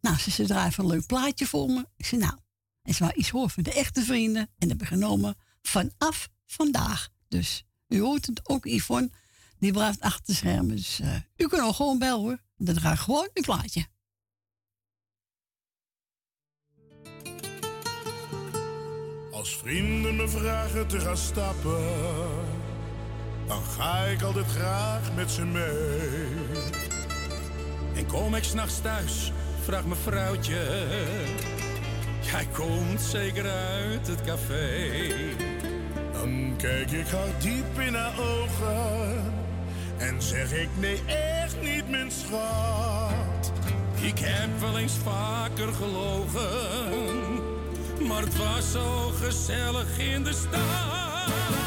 Speaker 3: nou, ze, ze een leuk plaatje voor me. Ik zei, nou, en ze wou iets horen van de echte vrienden. En dat hebben we genomen vanaf vandaag. Dus u hoort het ook, Yvonne. Die blijft achter de schermen. Dus eh, u kunt ook gewoon bellen hoor. Dan draai ik gewoon uw plaatje.
Speaker 19: Als vrienden me vragen te gaan stappen, dan ga ik altijd graag met ze mee.
Speaker 4: En kom ik s'nachts thuis, vraagt mijn vrouwtje. Jij komt zeker uit het café.
Speaker 19: Dan kijk ik haar diep in haar ogen en zeg ik nee, echt niet, mijn schat.
Speaker 4: Ik heb wel eens vaker gelogen, maar het was zo gezellig in de stad.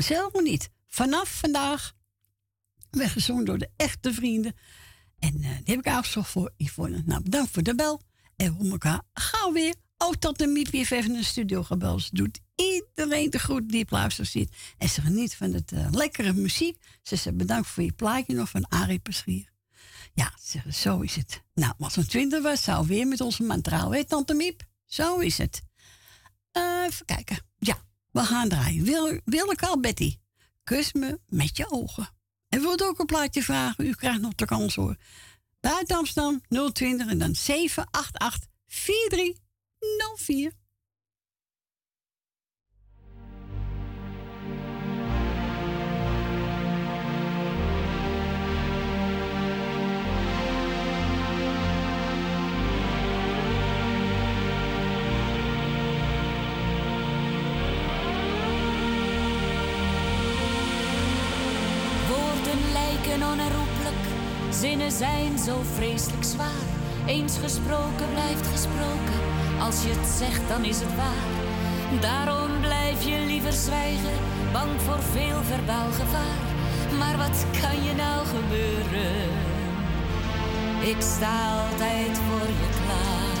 Speaker 3: Zelf nog niet. Vanaf vandaag werd gezongen door de echte vrienden. En eh, die heb ik uitgezocht voor Yvonne. Nou, bedankt voor de bel. En we elkaar gauw weer. Ook tot de Miep heeft even in de studio gebeld. Doet iedereen de groet die op luister zit. En ze geniet van het eh, lekkere muziek. Ze zegt bedankt voor je plaatje nog van Arie Paschier. Ja, ze zo is het. Nou, als het 20 was, zou weer met onze man trouwen. Hè, tante Miep? Zo is het. Eh, even kijken. Ja, we gaan draaien. Wil, Willeke al Betty. Kus me met je ogen. En wilt ook een plaatje vragen? U krijgt nog de kans hoor. Buiten Amsterdam 020 en dan 788 4304.
Speaker 11: Zijn zo vreselijk zwaar. Eens gesproken blijft gesproken, als je het zegt dan is het waar. Daarom blijf je liever zwijgen, bang voor veel verbaal gevaar. Maar wat kan je nou gebeuren? Ik sta altijd voor je klaar.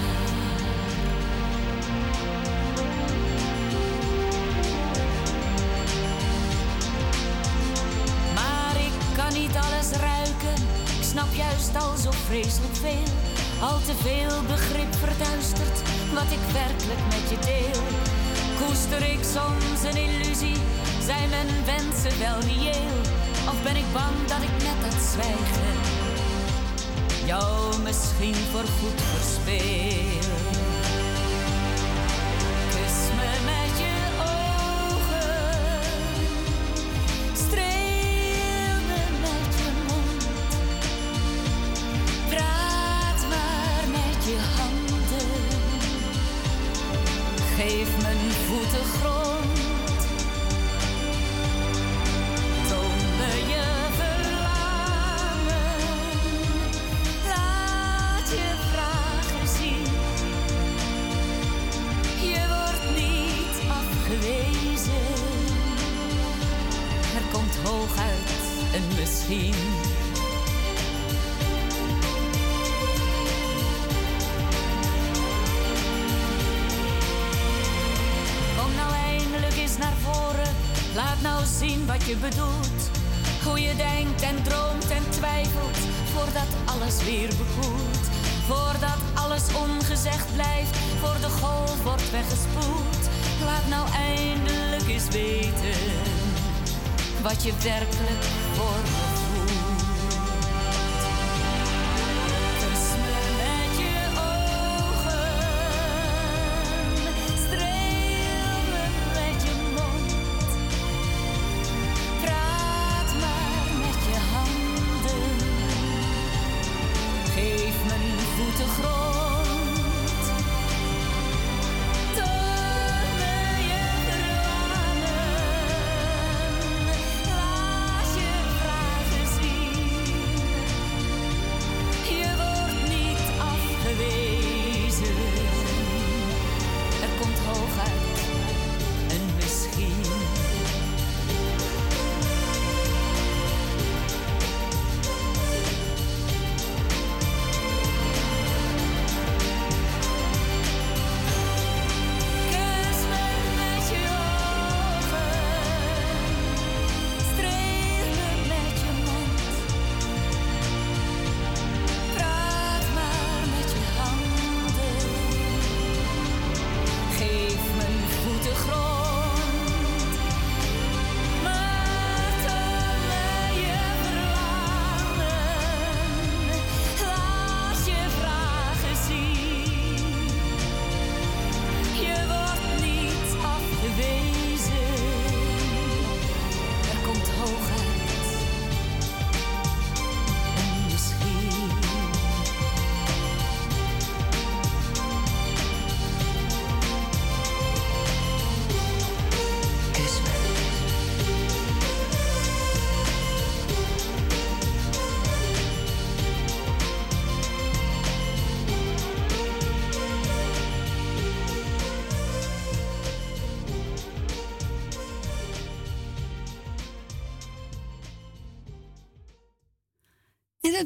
Speaker 11: Maar ik kan niet alles ruiken. Snap juist al zo vreselijk veel. Al te veel begrip verduistert wat ik werkelijk met je deel. Koester ik soms een illusie? Zijn mijn wensen wel reëel? Of ben ik bang dat ik met dat zwijgen jou misschien voorgoed verspeel?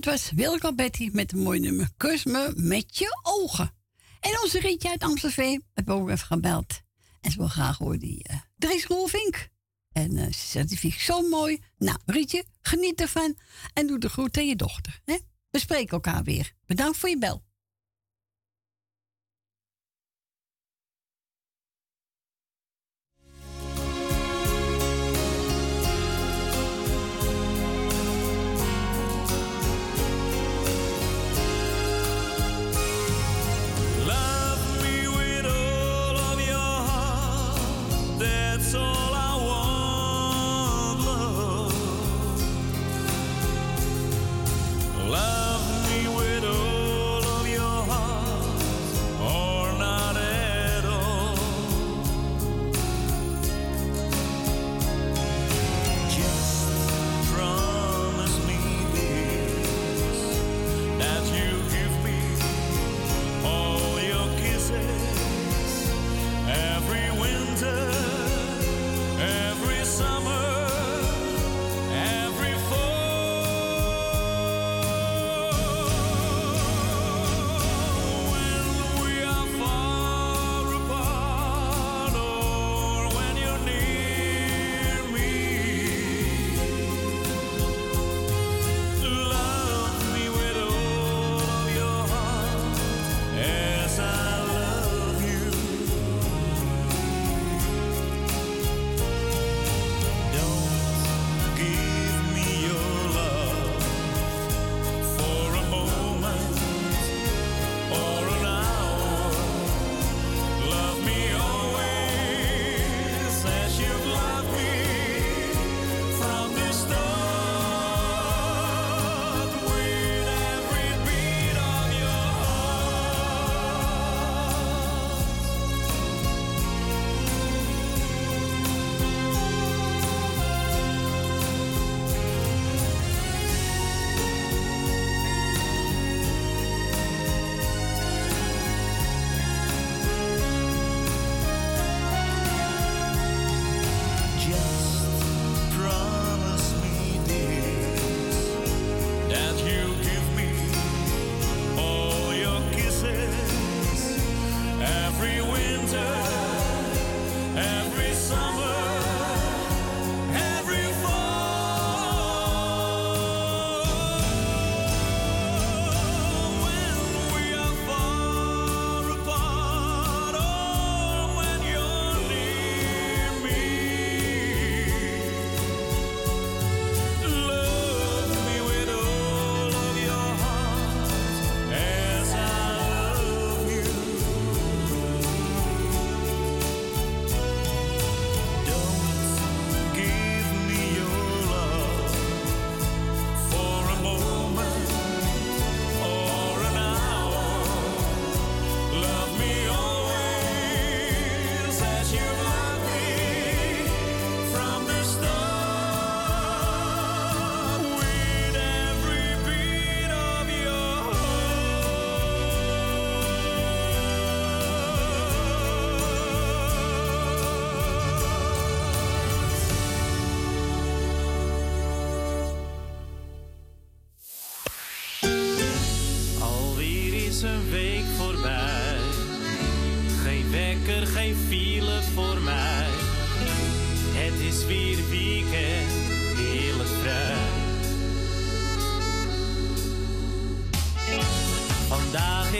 Speaker 3: Was Wilco Betty met een mooi nummer. Kus me met je ogen. En onze Rietje uit Amsterdam ik ook even gebeld. En ze wil graag horen die uh, Dries Rolvink. En eh, ze zegt, die vind zo mooi. Nou, Rietje, geniet ervan. En doe de groet aan je dochter. Hè? We spreken elkaar weer. Bedankt voor je bel.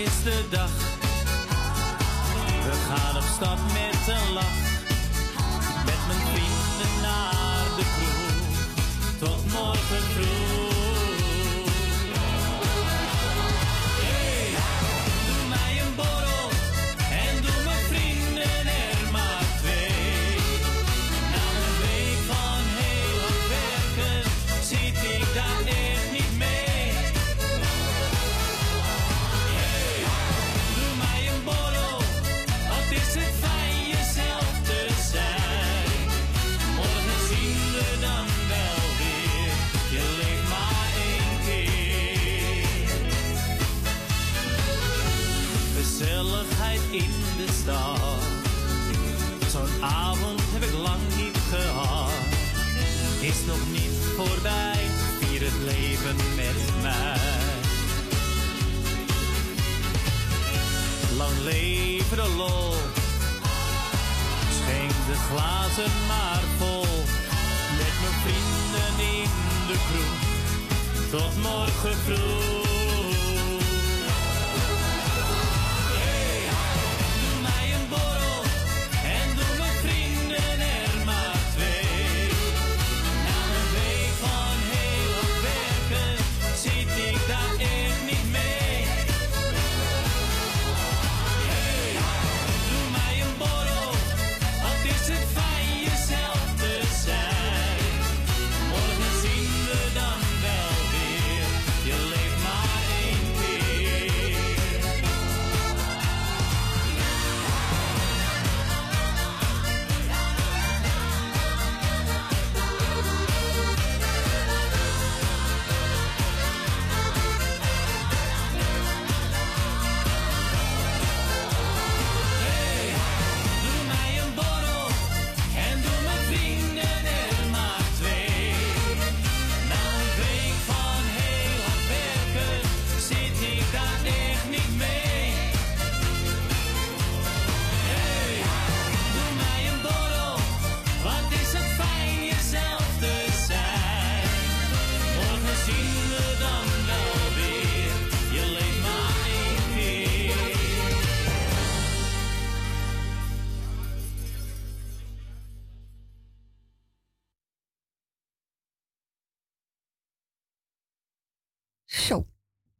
Speaker 12: Is de dag. We gaan op stap met een lach.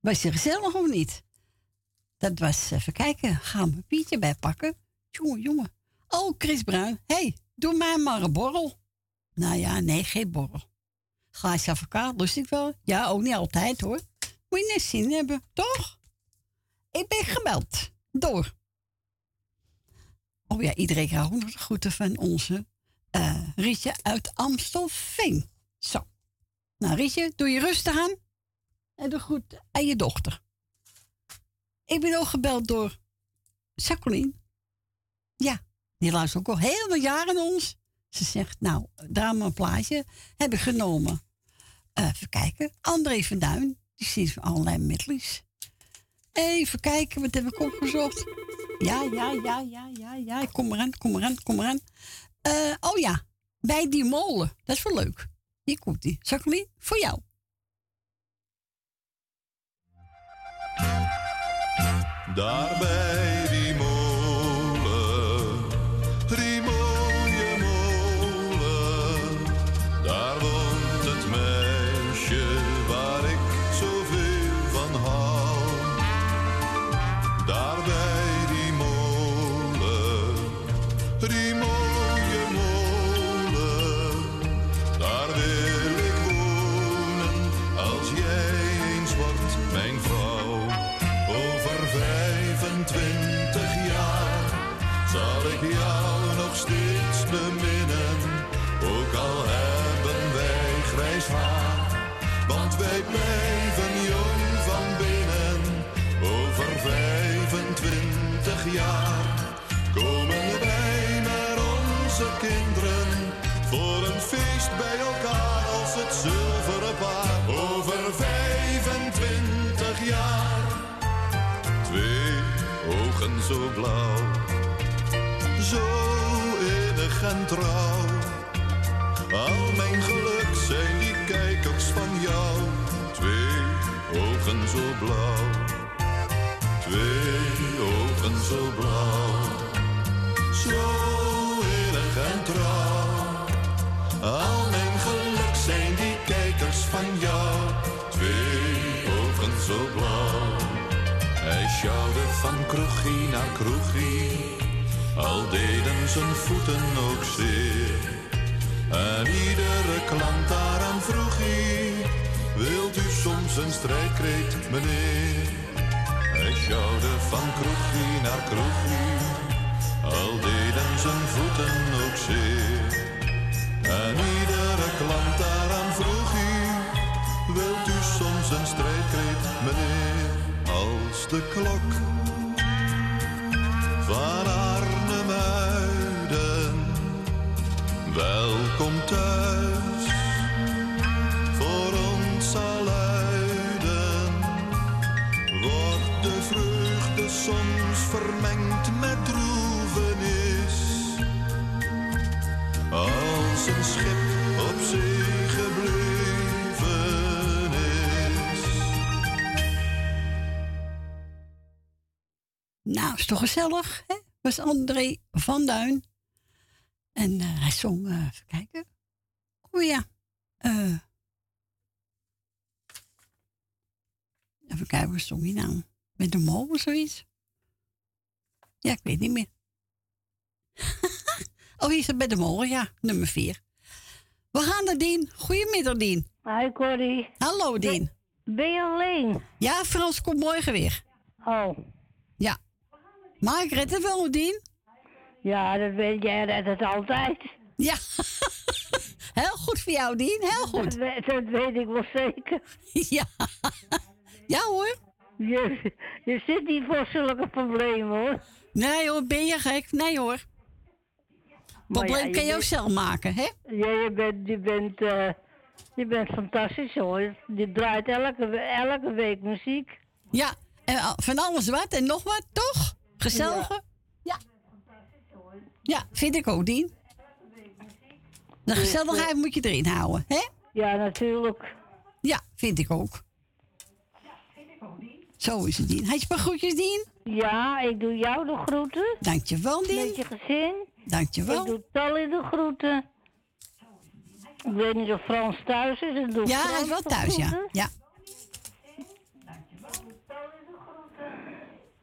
Speaker 3: Was je gezellig of niet? Dat was, even kijken, ga een papiertje bij pakken. Jongen, jongen. Oh, Chris Bruin. hey, doe mij maar een borrel. Nou ja, nee, geen borrel. Glaasje advocaat, lust ik wel. Ja, ook niet altijd hoor. Moet je net zin hebben, toch? Ik ben gebeld. Door. Oh ja, iedereen krijgt ook nog groeten van onze eh Rietje uit Amstelveen. Zo. Nou, Rietje, doe je rustig aan. En de groet aan je dochter. Ik ben ook gebeld door Jacqueline. Ja, die luistert ook al heel veel jaren ons. Ze zegt, nou, daar maar een plaatje heb ik genomen. Eh, even kijken. André van Duin, die ziet allerlei medleys. Even kijken, wat heb ik opgezocht? Ja, ja, ja, ja, ja, ja. Kom eraan, kom eraan, kom eraan. Eh, oh ja, bij die molen. Dat is wel leuk. Hier komt die. Jacqueline, voor jou.
Speaker 20: Daar bij die molen, zo blauw. Zo innig en trouw. Al mijn geluk zijn die kijkers van jou. Twee ogen zo blauw. Twee ogen zo blauw. Zo innig en trouw. Al mijn geluk zijn die kijkers van jou. Twee ogen zo blauw. Sjouwde van kroegie naar kroegie. Al deden zijn voeten ook zeer. En iedere klant daaraan vroeg hij. Wilt u soms een strijdkreet, meneer? Hij sjouwde van kroegie naar kroegie. Al deden zijn voeten ook zeer. En iedere klant daaraan De klok van Arnhemuiden. Welkom thuis, voor ons zal. Wordt de vreugde soms vermengd
Speaker 3: Nou, is toch gezellig, hè? Was André van Duin. En eh, hij zong, eh, even kijken. Oh ja. eh, even kijken, wat zong hij nou? Met de mol of zoiets? Ja, ik weet niet meer. oh, hier is het bij de mol, ja, nummer vier. We gaan naar Dien. Goedemiddag, Dien.
Speaker 21: Hi, Corrie.
Speaker 3: Hallo, Dien.
Speaker 21: Ben je alleen?
Speaker 3: Ja, Frans komt morgen weer.
Speaker 21: Oh.
Speaker 3: Ja. Maar ik red het wel, Dien.
Speaker 21: Ja, dat weet jij redt het altijd.
Speaker 3: Ja. Heel goed voor jou, Dien. Heel goed.
Speaker 21: Dat, we- dat weet ik wel zeker.
Speaker 3: Ja. Ja hoor.
Speaker 21: Je, je zit niet voor zulke problemen hoor.
Speaker 3: Nee hoor, ben je gek? Nee hoor. Probleem
Speaker 21: ja, je
Speaker 3: kan je ook zelf maken, hè?
Speaker 21: Ja, je bent, je bent, eh, je bent fantastisch hoor. Je draait elke, elke week muziek.
Speaker 3: Ja, en eh, van alles wat en nog wat, toch? Gezellige? Ja. Ja, vind ik ook, Dien. De gezelligheid moet je erin houden, hè?
Speaker 21: Ja, natuurlijk.
Speaker 3: Ja, vind ik ook. Zo is het, Dien. Hij je maar groetjes, Dien?
Speaker 21: Ja, ik doe jou de groeten.
Speaker 3: Dankjewel, Dien.
Speaker 21: Met je gezin.
Speaker 3: Dankjewel.
Speaker 21: Ik doe Tally de groeten. Ik weet niet of Frans thuis is. Ik doe
Speaker 3: Ja, hij is wel thuis, ja. Ja.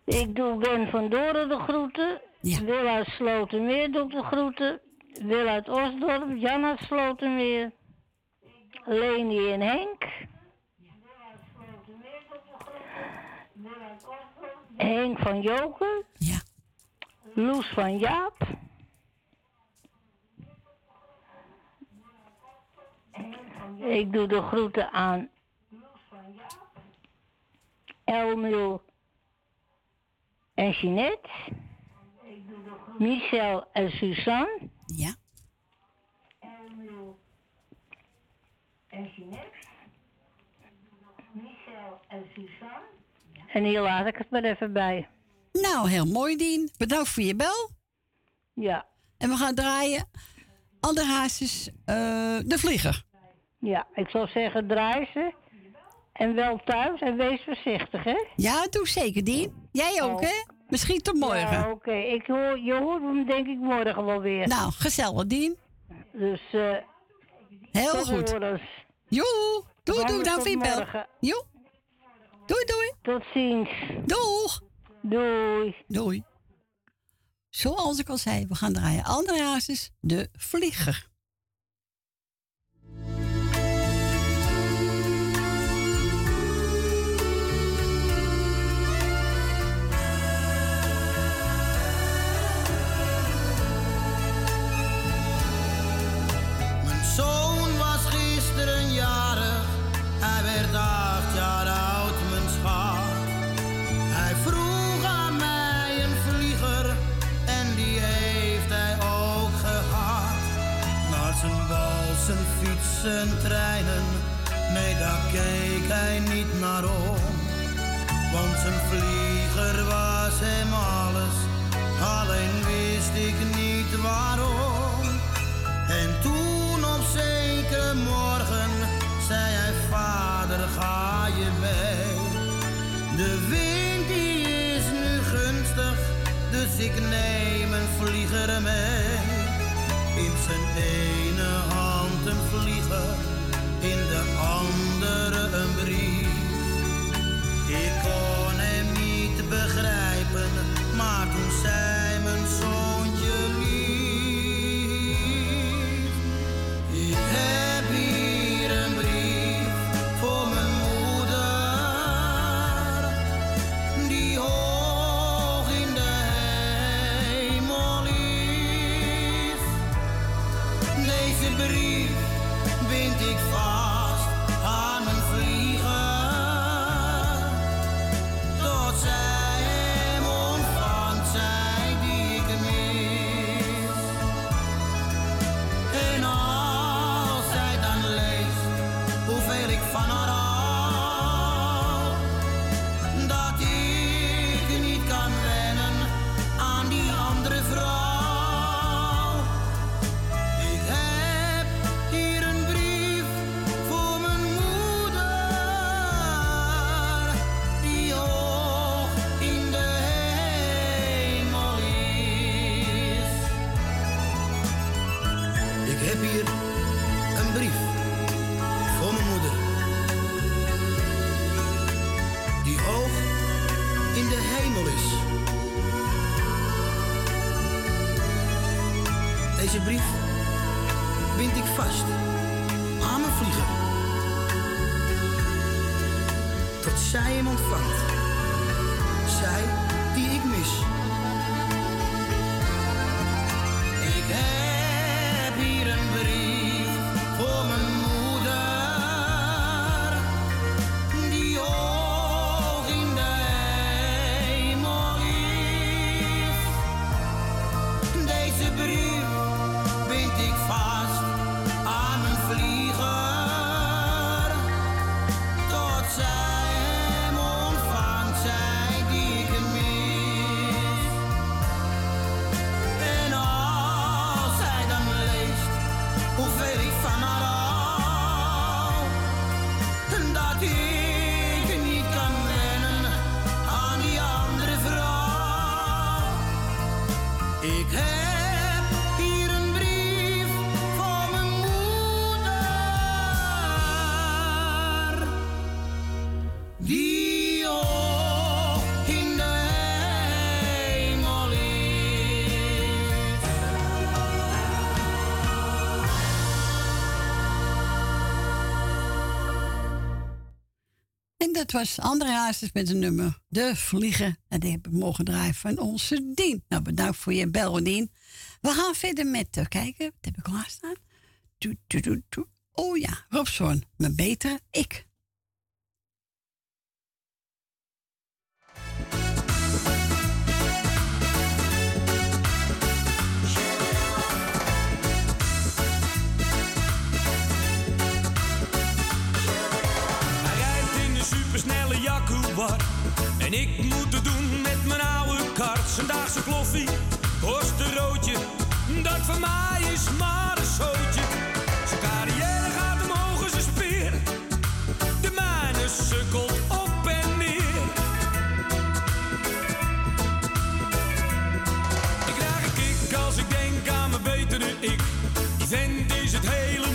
Speaker 21: Ik doe Ben van Doren de groeten. Wil uit Slotermeer doe ik de groeten. Wil uit Osdorp, Jan uit Slotermeer. Leni en Henk. Henk van Joker.
Speaker 3: Ja.
Speaker 21: Loes van Jaap. Ik doe de groeten aan Elmil en Jeanette. Michel en Suzanne.
Speaker 3: Ja.
Speaker 21: Elmil en Jeanette. Michel en Suzanne. En hier laat ik het maar even bij.
Speaker 3: Nou, heel mooi, Dien. Bedankt voor je bel.
Speaker 21: Ja.
Speaker 3: En we gaan draaien. Andere hazes, eh, de vlieger.
Speaker 21: Ja, ik zou zeggen draai ze. En wel thuis en wees voorzichtig, hè?
Speaker 3: Ja, doe zeker, Dien. Jij ook,
Speaker 21: Oh.
Speaker 3: hè? Misschien tot morgen.
Speaker 21: Ja, oké. Ik hoor, je hoort hem denk ik morgen wel weer.
Speaker 3: Nou, gezellig, Dien.
Speaker 21: Dus, eh...
Speaker 3: Heel goed. Joe. Doei, doei, dan je bel.
Speaker 21: morgen.
Speaker 3: Joe. Doei, doei.
Speaker 21: Tot ziens.
Speaker 3: Doeg.
Speaker 21: Doei.
Speaker 3: Doei. Zoals ik al zei, we gaan draaien andere de vlieger.
Speaker 22: niet naar om.
Speaker 23: Want zijn vlieger was hem alles, alleen wist ik niet waarom. En toen op zekere morgen zei hij, vader ga je mee. De wind die is nu gunstig, dus ik neem een vlieger mee. In zijn
Speaker 13: eeuw. het was André Hazes met een nummer De Vliegen. En die hebben we mogen draaien van onze Dien. Nou, bedankt voor je bel, Dien. We gaan verder met uh, kijken. Wat heb ik klaarstaan? staan? Oh ja, Robson, mijn betere ik.
Speaker 4: Ik moet het doen met mijn oude kart. zo kloffie kost een roodje. Dat voor mij is maar een zootje. Zijn carrière gaat omhoog zijn speer. De mijne sukkelt op en neer. Ik krijg een kick als ik denk aan mijn betere ik. Die vent is het hele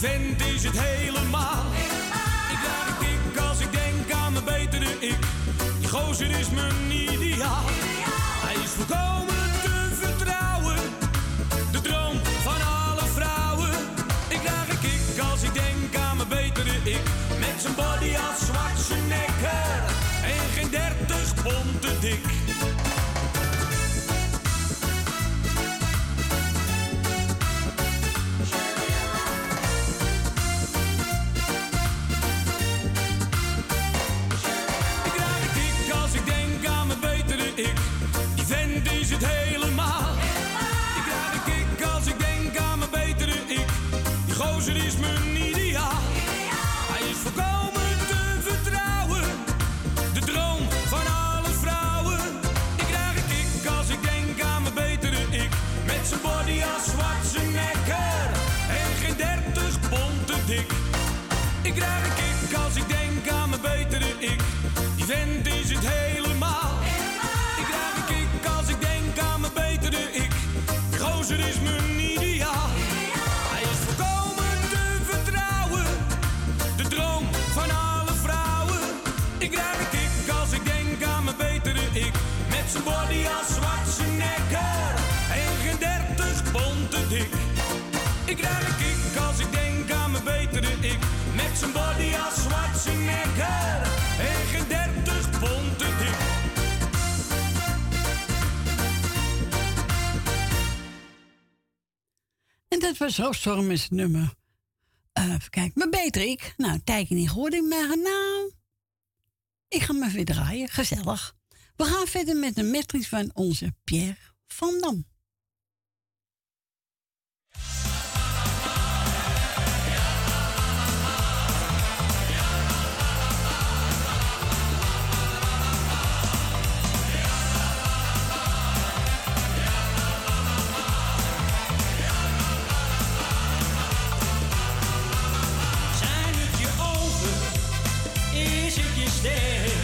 Speaker 4: vent is het helemaal. Ik draag een kick als ik denk aan mijn betere ik. Die gozer is mijn ideaal. Hij is volkomen te vertrouwen. De droom van alle vrouwen. Ik draag een kick als ik denk aan mijn betere ik. Met zijn body als Schwarzenegger. En geen dertig pond te dik. krijg ik als ik denk aan mijn betere ik. Met zijn body als wat en geen 30 pond te dik. En
Speaker 3: dat was Hoofdstorm is het nummer. Uh, even kijken, mijn beter ik. Nou, een tijdje niet gehoord in maar nou... Ik ga me weer draaien, gezellig. We gaan verder met een metrics van onze Pierre van Dam.
Speaker 12: stay.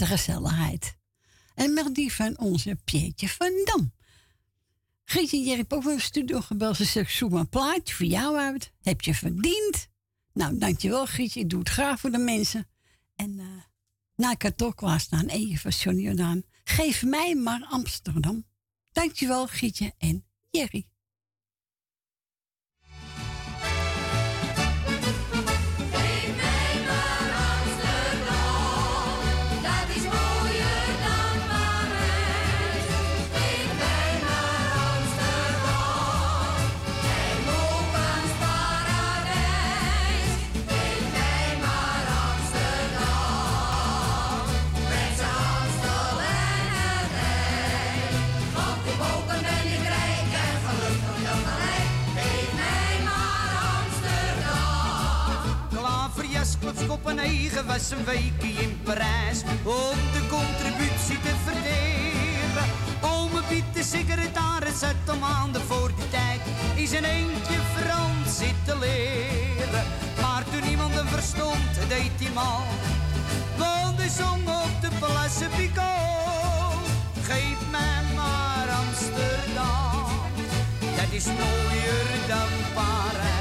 Speaker 12: Een
Speaker 3: gezelligheid. En met die van onze Pietje van Dam. Jij hebt ook weer een studio gebeld. Ze zegt, zoek een plaatje voor jou uit. Heb je verdiend. Nou, dankjewel Gietje. Ik doe het graag voor de mensen. En uh, na ik het toch klaarstaan, even Johnny Jordaan. Geef mij maar Amsterdam. Dankjewel Gietje en Jerry.
Speaker 24: Kopenhagen was een weekje in Parijs om de contributie te verdelen. Ome Piet, de secretaris, zat al maanden voor die tijd in zijn eentje Frans zitten leren. Maar toen iemand hem verstond, deed hij mal. Want hij zong op de Place Picot. Geef mij maar Amsterdam, dat is mooier dan Parijs.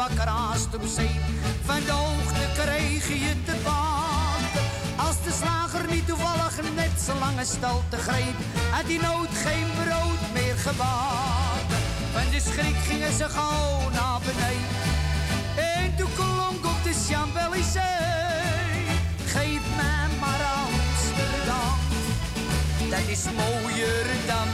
Speaker 24: Bakker haast op zee. Van de hoogte kreeg je te baten. Als de slager niet toevallig net zo lange te greep, had die nood geen brood meer gebakken. Van de schrik gingen ze gauw naar beneden. En toen klonk op de Champs-Élysées. Geef mij maar Amsterdam, dat is mooier dan.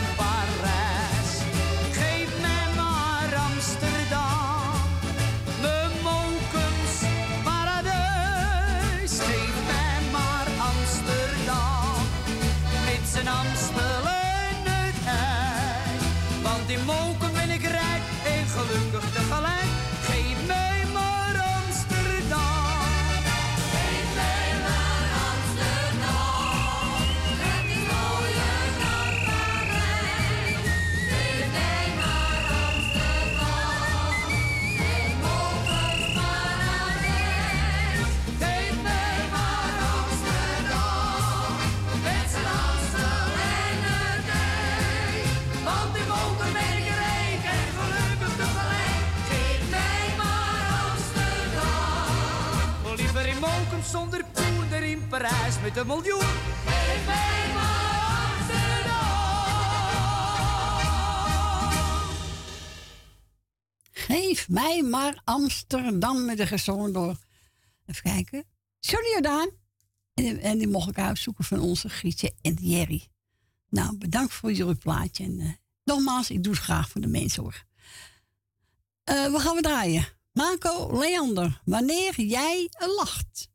Speaker 24: Parijs met een miljoen. Geef mij maar Amsterdam.
Speaker 3: Geef mij maar Amsterdam met de gezongen door. Even kijken. Johnny Jordaan. En, en die mocht ik uitzoeken van onze Grietje en Jerry. Nou, bedankt voor jullie plaatje. En eh, nogmaals, ik doe het graag voor de mensen hoor. Eh, we gaan we draaien. Marco Leander, wanneer jij lacht.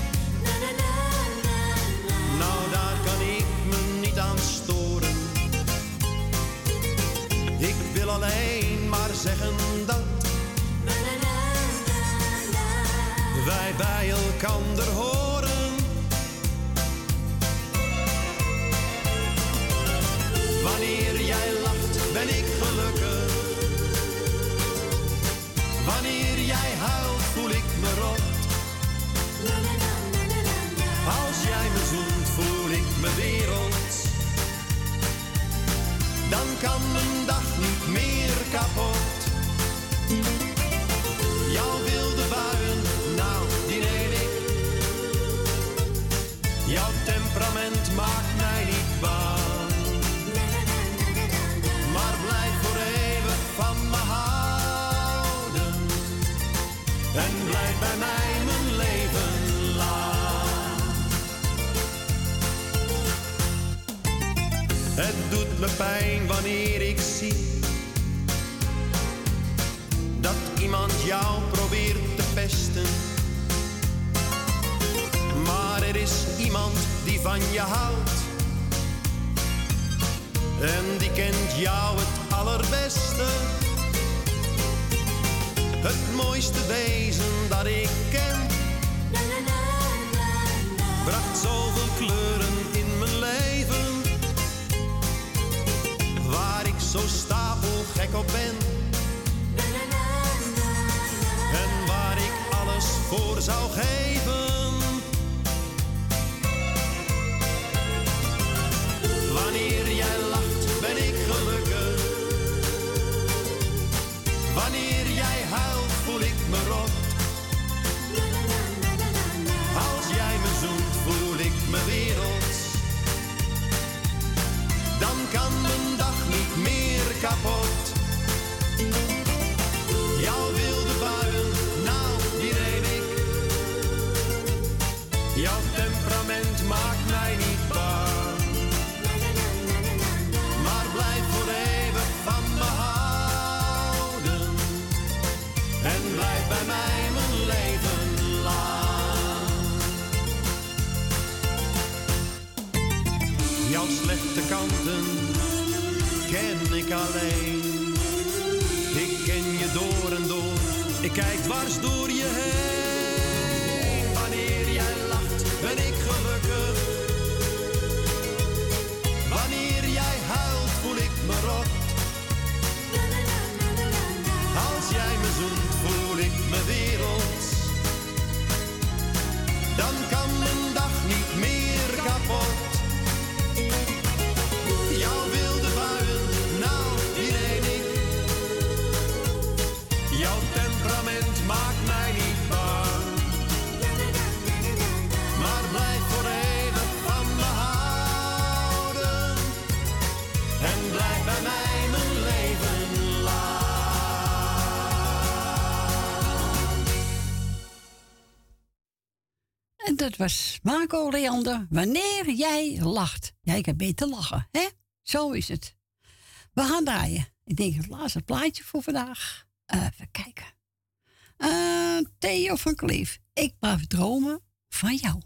Speaker 20: Alleen maar zeggen dat bij elkander horen. Wanneer jij lacht, ben ik gelukkig. Wanneer jij huilt, voel ik me rot. Als jij me zoent, voel ik me wereld. Dan kan mijn kapot. Jouw wilde buien, nou, die neem ik. Jouw temperament maakt mij niet bang. Maar blijf voor eeuwig van me houden. En blijf bij mij mijn leven lang. Het doet me pijn wanneer ik zie iemand jou probeert te pesten. Maar er is iemand die van je houdt. En die kent jou het allerbeste. Het mooiste wezen dat ik ken. Bracht zoveel kleuren in mijn leven. Waar ik zo stapelgek op ben. Voor zou geven. Wanneer jij lacht, ben ik gelukkig. Wanneer jij huilt, voel ik me rot. Als jij me zoent, voel ik me wereld. Ik. Ik ken je door en door, ik kijk dwars door je heen. Wanneer jij lacht, ben ik gelukkig. Wanneer jij huilt, voel ik me rot. Als jij me zoent, voel ik me wereld. Dan kan mijn dag niet meer kapot.
Speaker 3: Was Marco Leander. Wanneer jij lacht. Jij kan beter lachen, hè? Zo is het. We gaan draaien. Ik denk het laatste plaatje voor vandaag. Even kijken. Eh, Theo van Kleef. Ik blijf dromen van jou.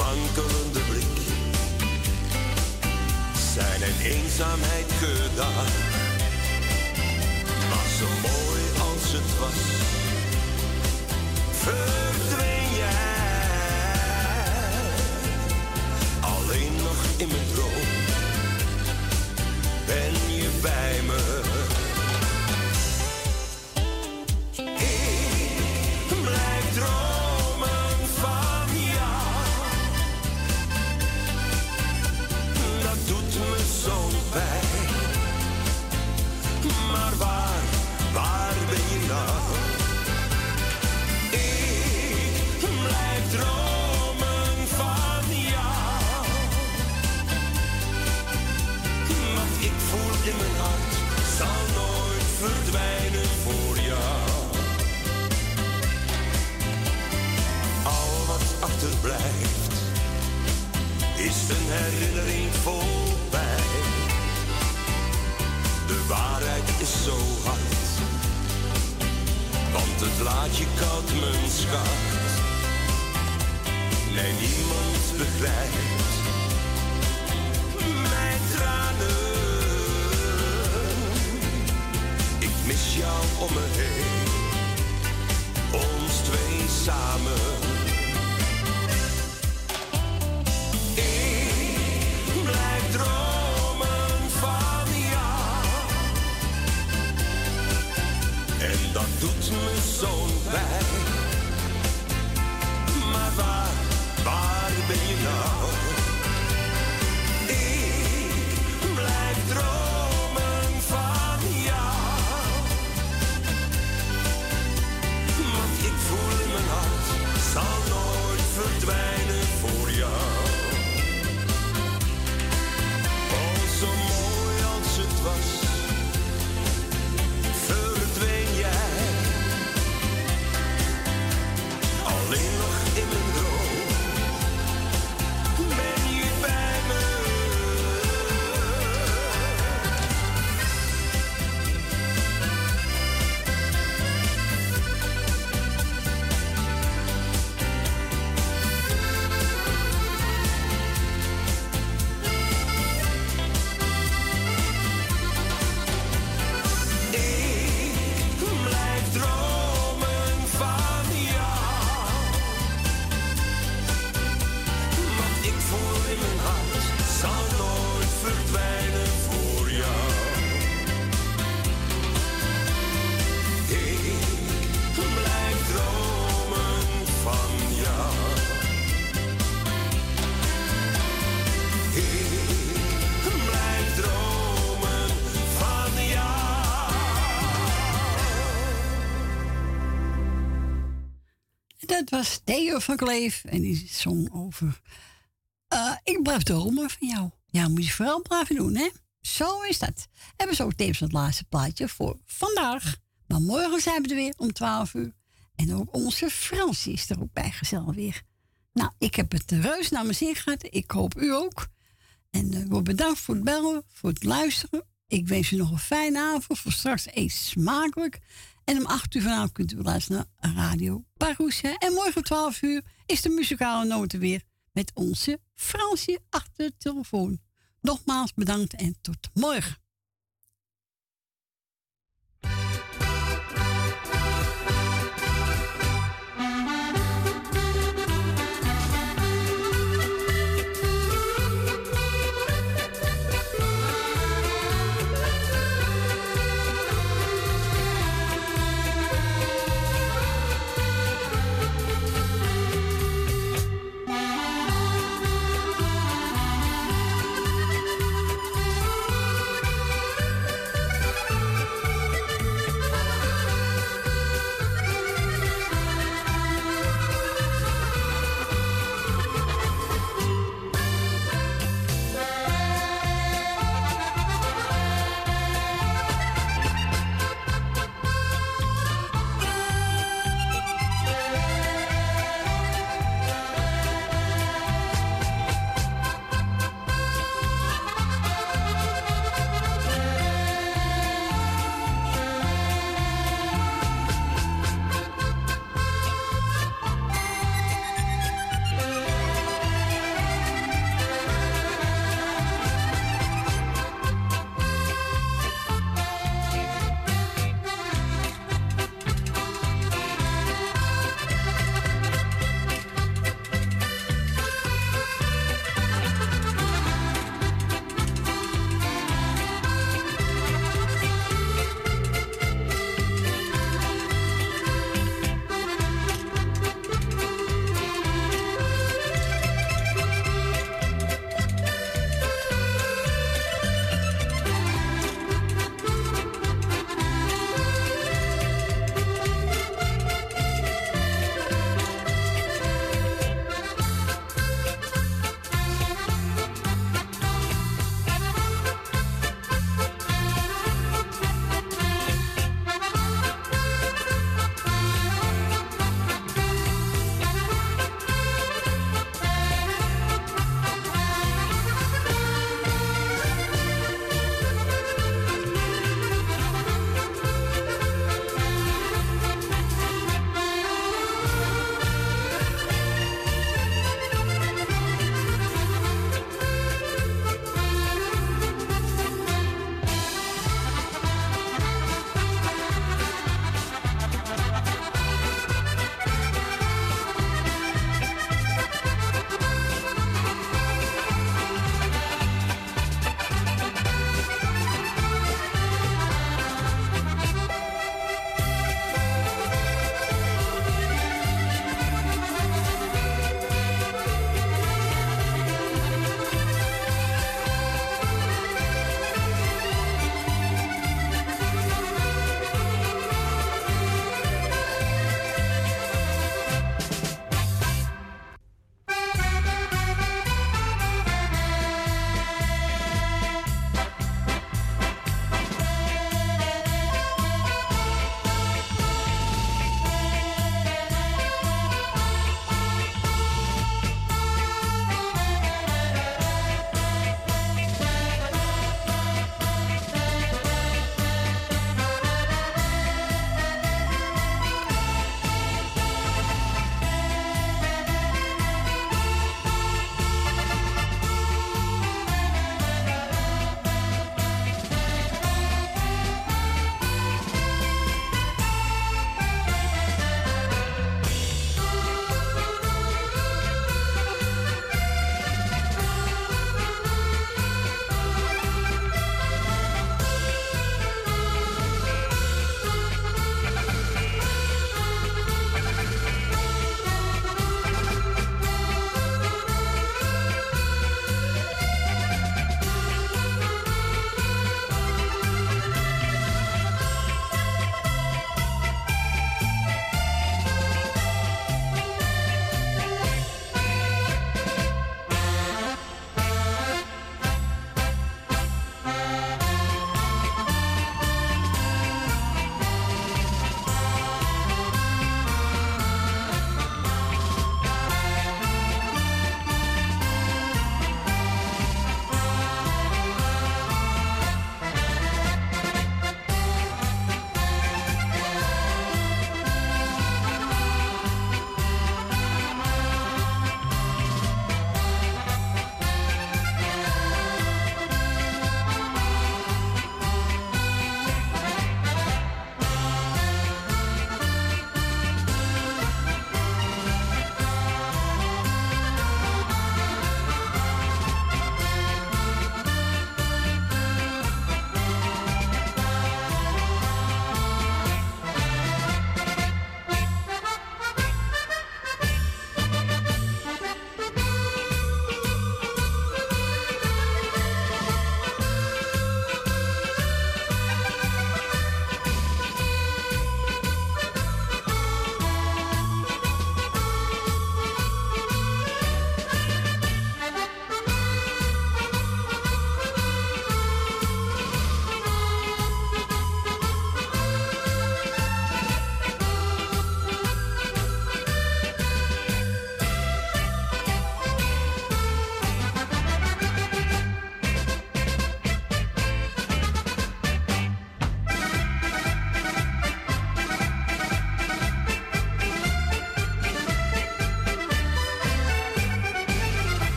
Speaker 8: Jouw sprankelende blik, zijn en eenzaamheid gedaan. Maar zo mooi als het was, verdween jij alleen nog in mijn droom. Ben je bij me?
Speaker 3: Was Theo van Kleef en die zong over. eh, ik blijf dromen van jou. Ja, moet je vooral blijven doen, hè? Zo is dat. En we zo tevens het laatste plaatje voor vandaag. Maar morgen zijn we er weer om 12 uur. En ook onze Fransie is er ook bij gezellig weer. Nou, ik heb het reus naar mijn zin gehad. Ik hoop u ook. En uh, wordt bedankt voor het bellen, voor het luisteren. Ik wens u nog een fijne avond. Voor straks eet smakelijk. En om 8 uur vanavond kunt u luisteren naar Radio Parousia. En morgen om 12 uur is de muzikale noten weer met onze Fransje achter de telefoon. Nogmaals bedankt en tot morgen.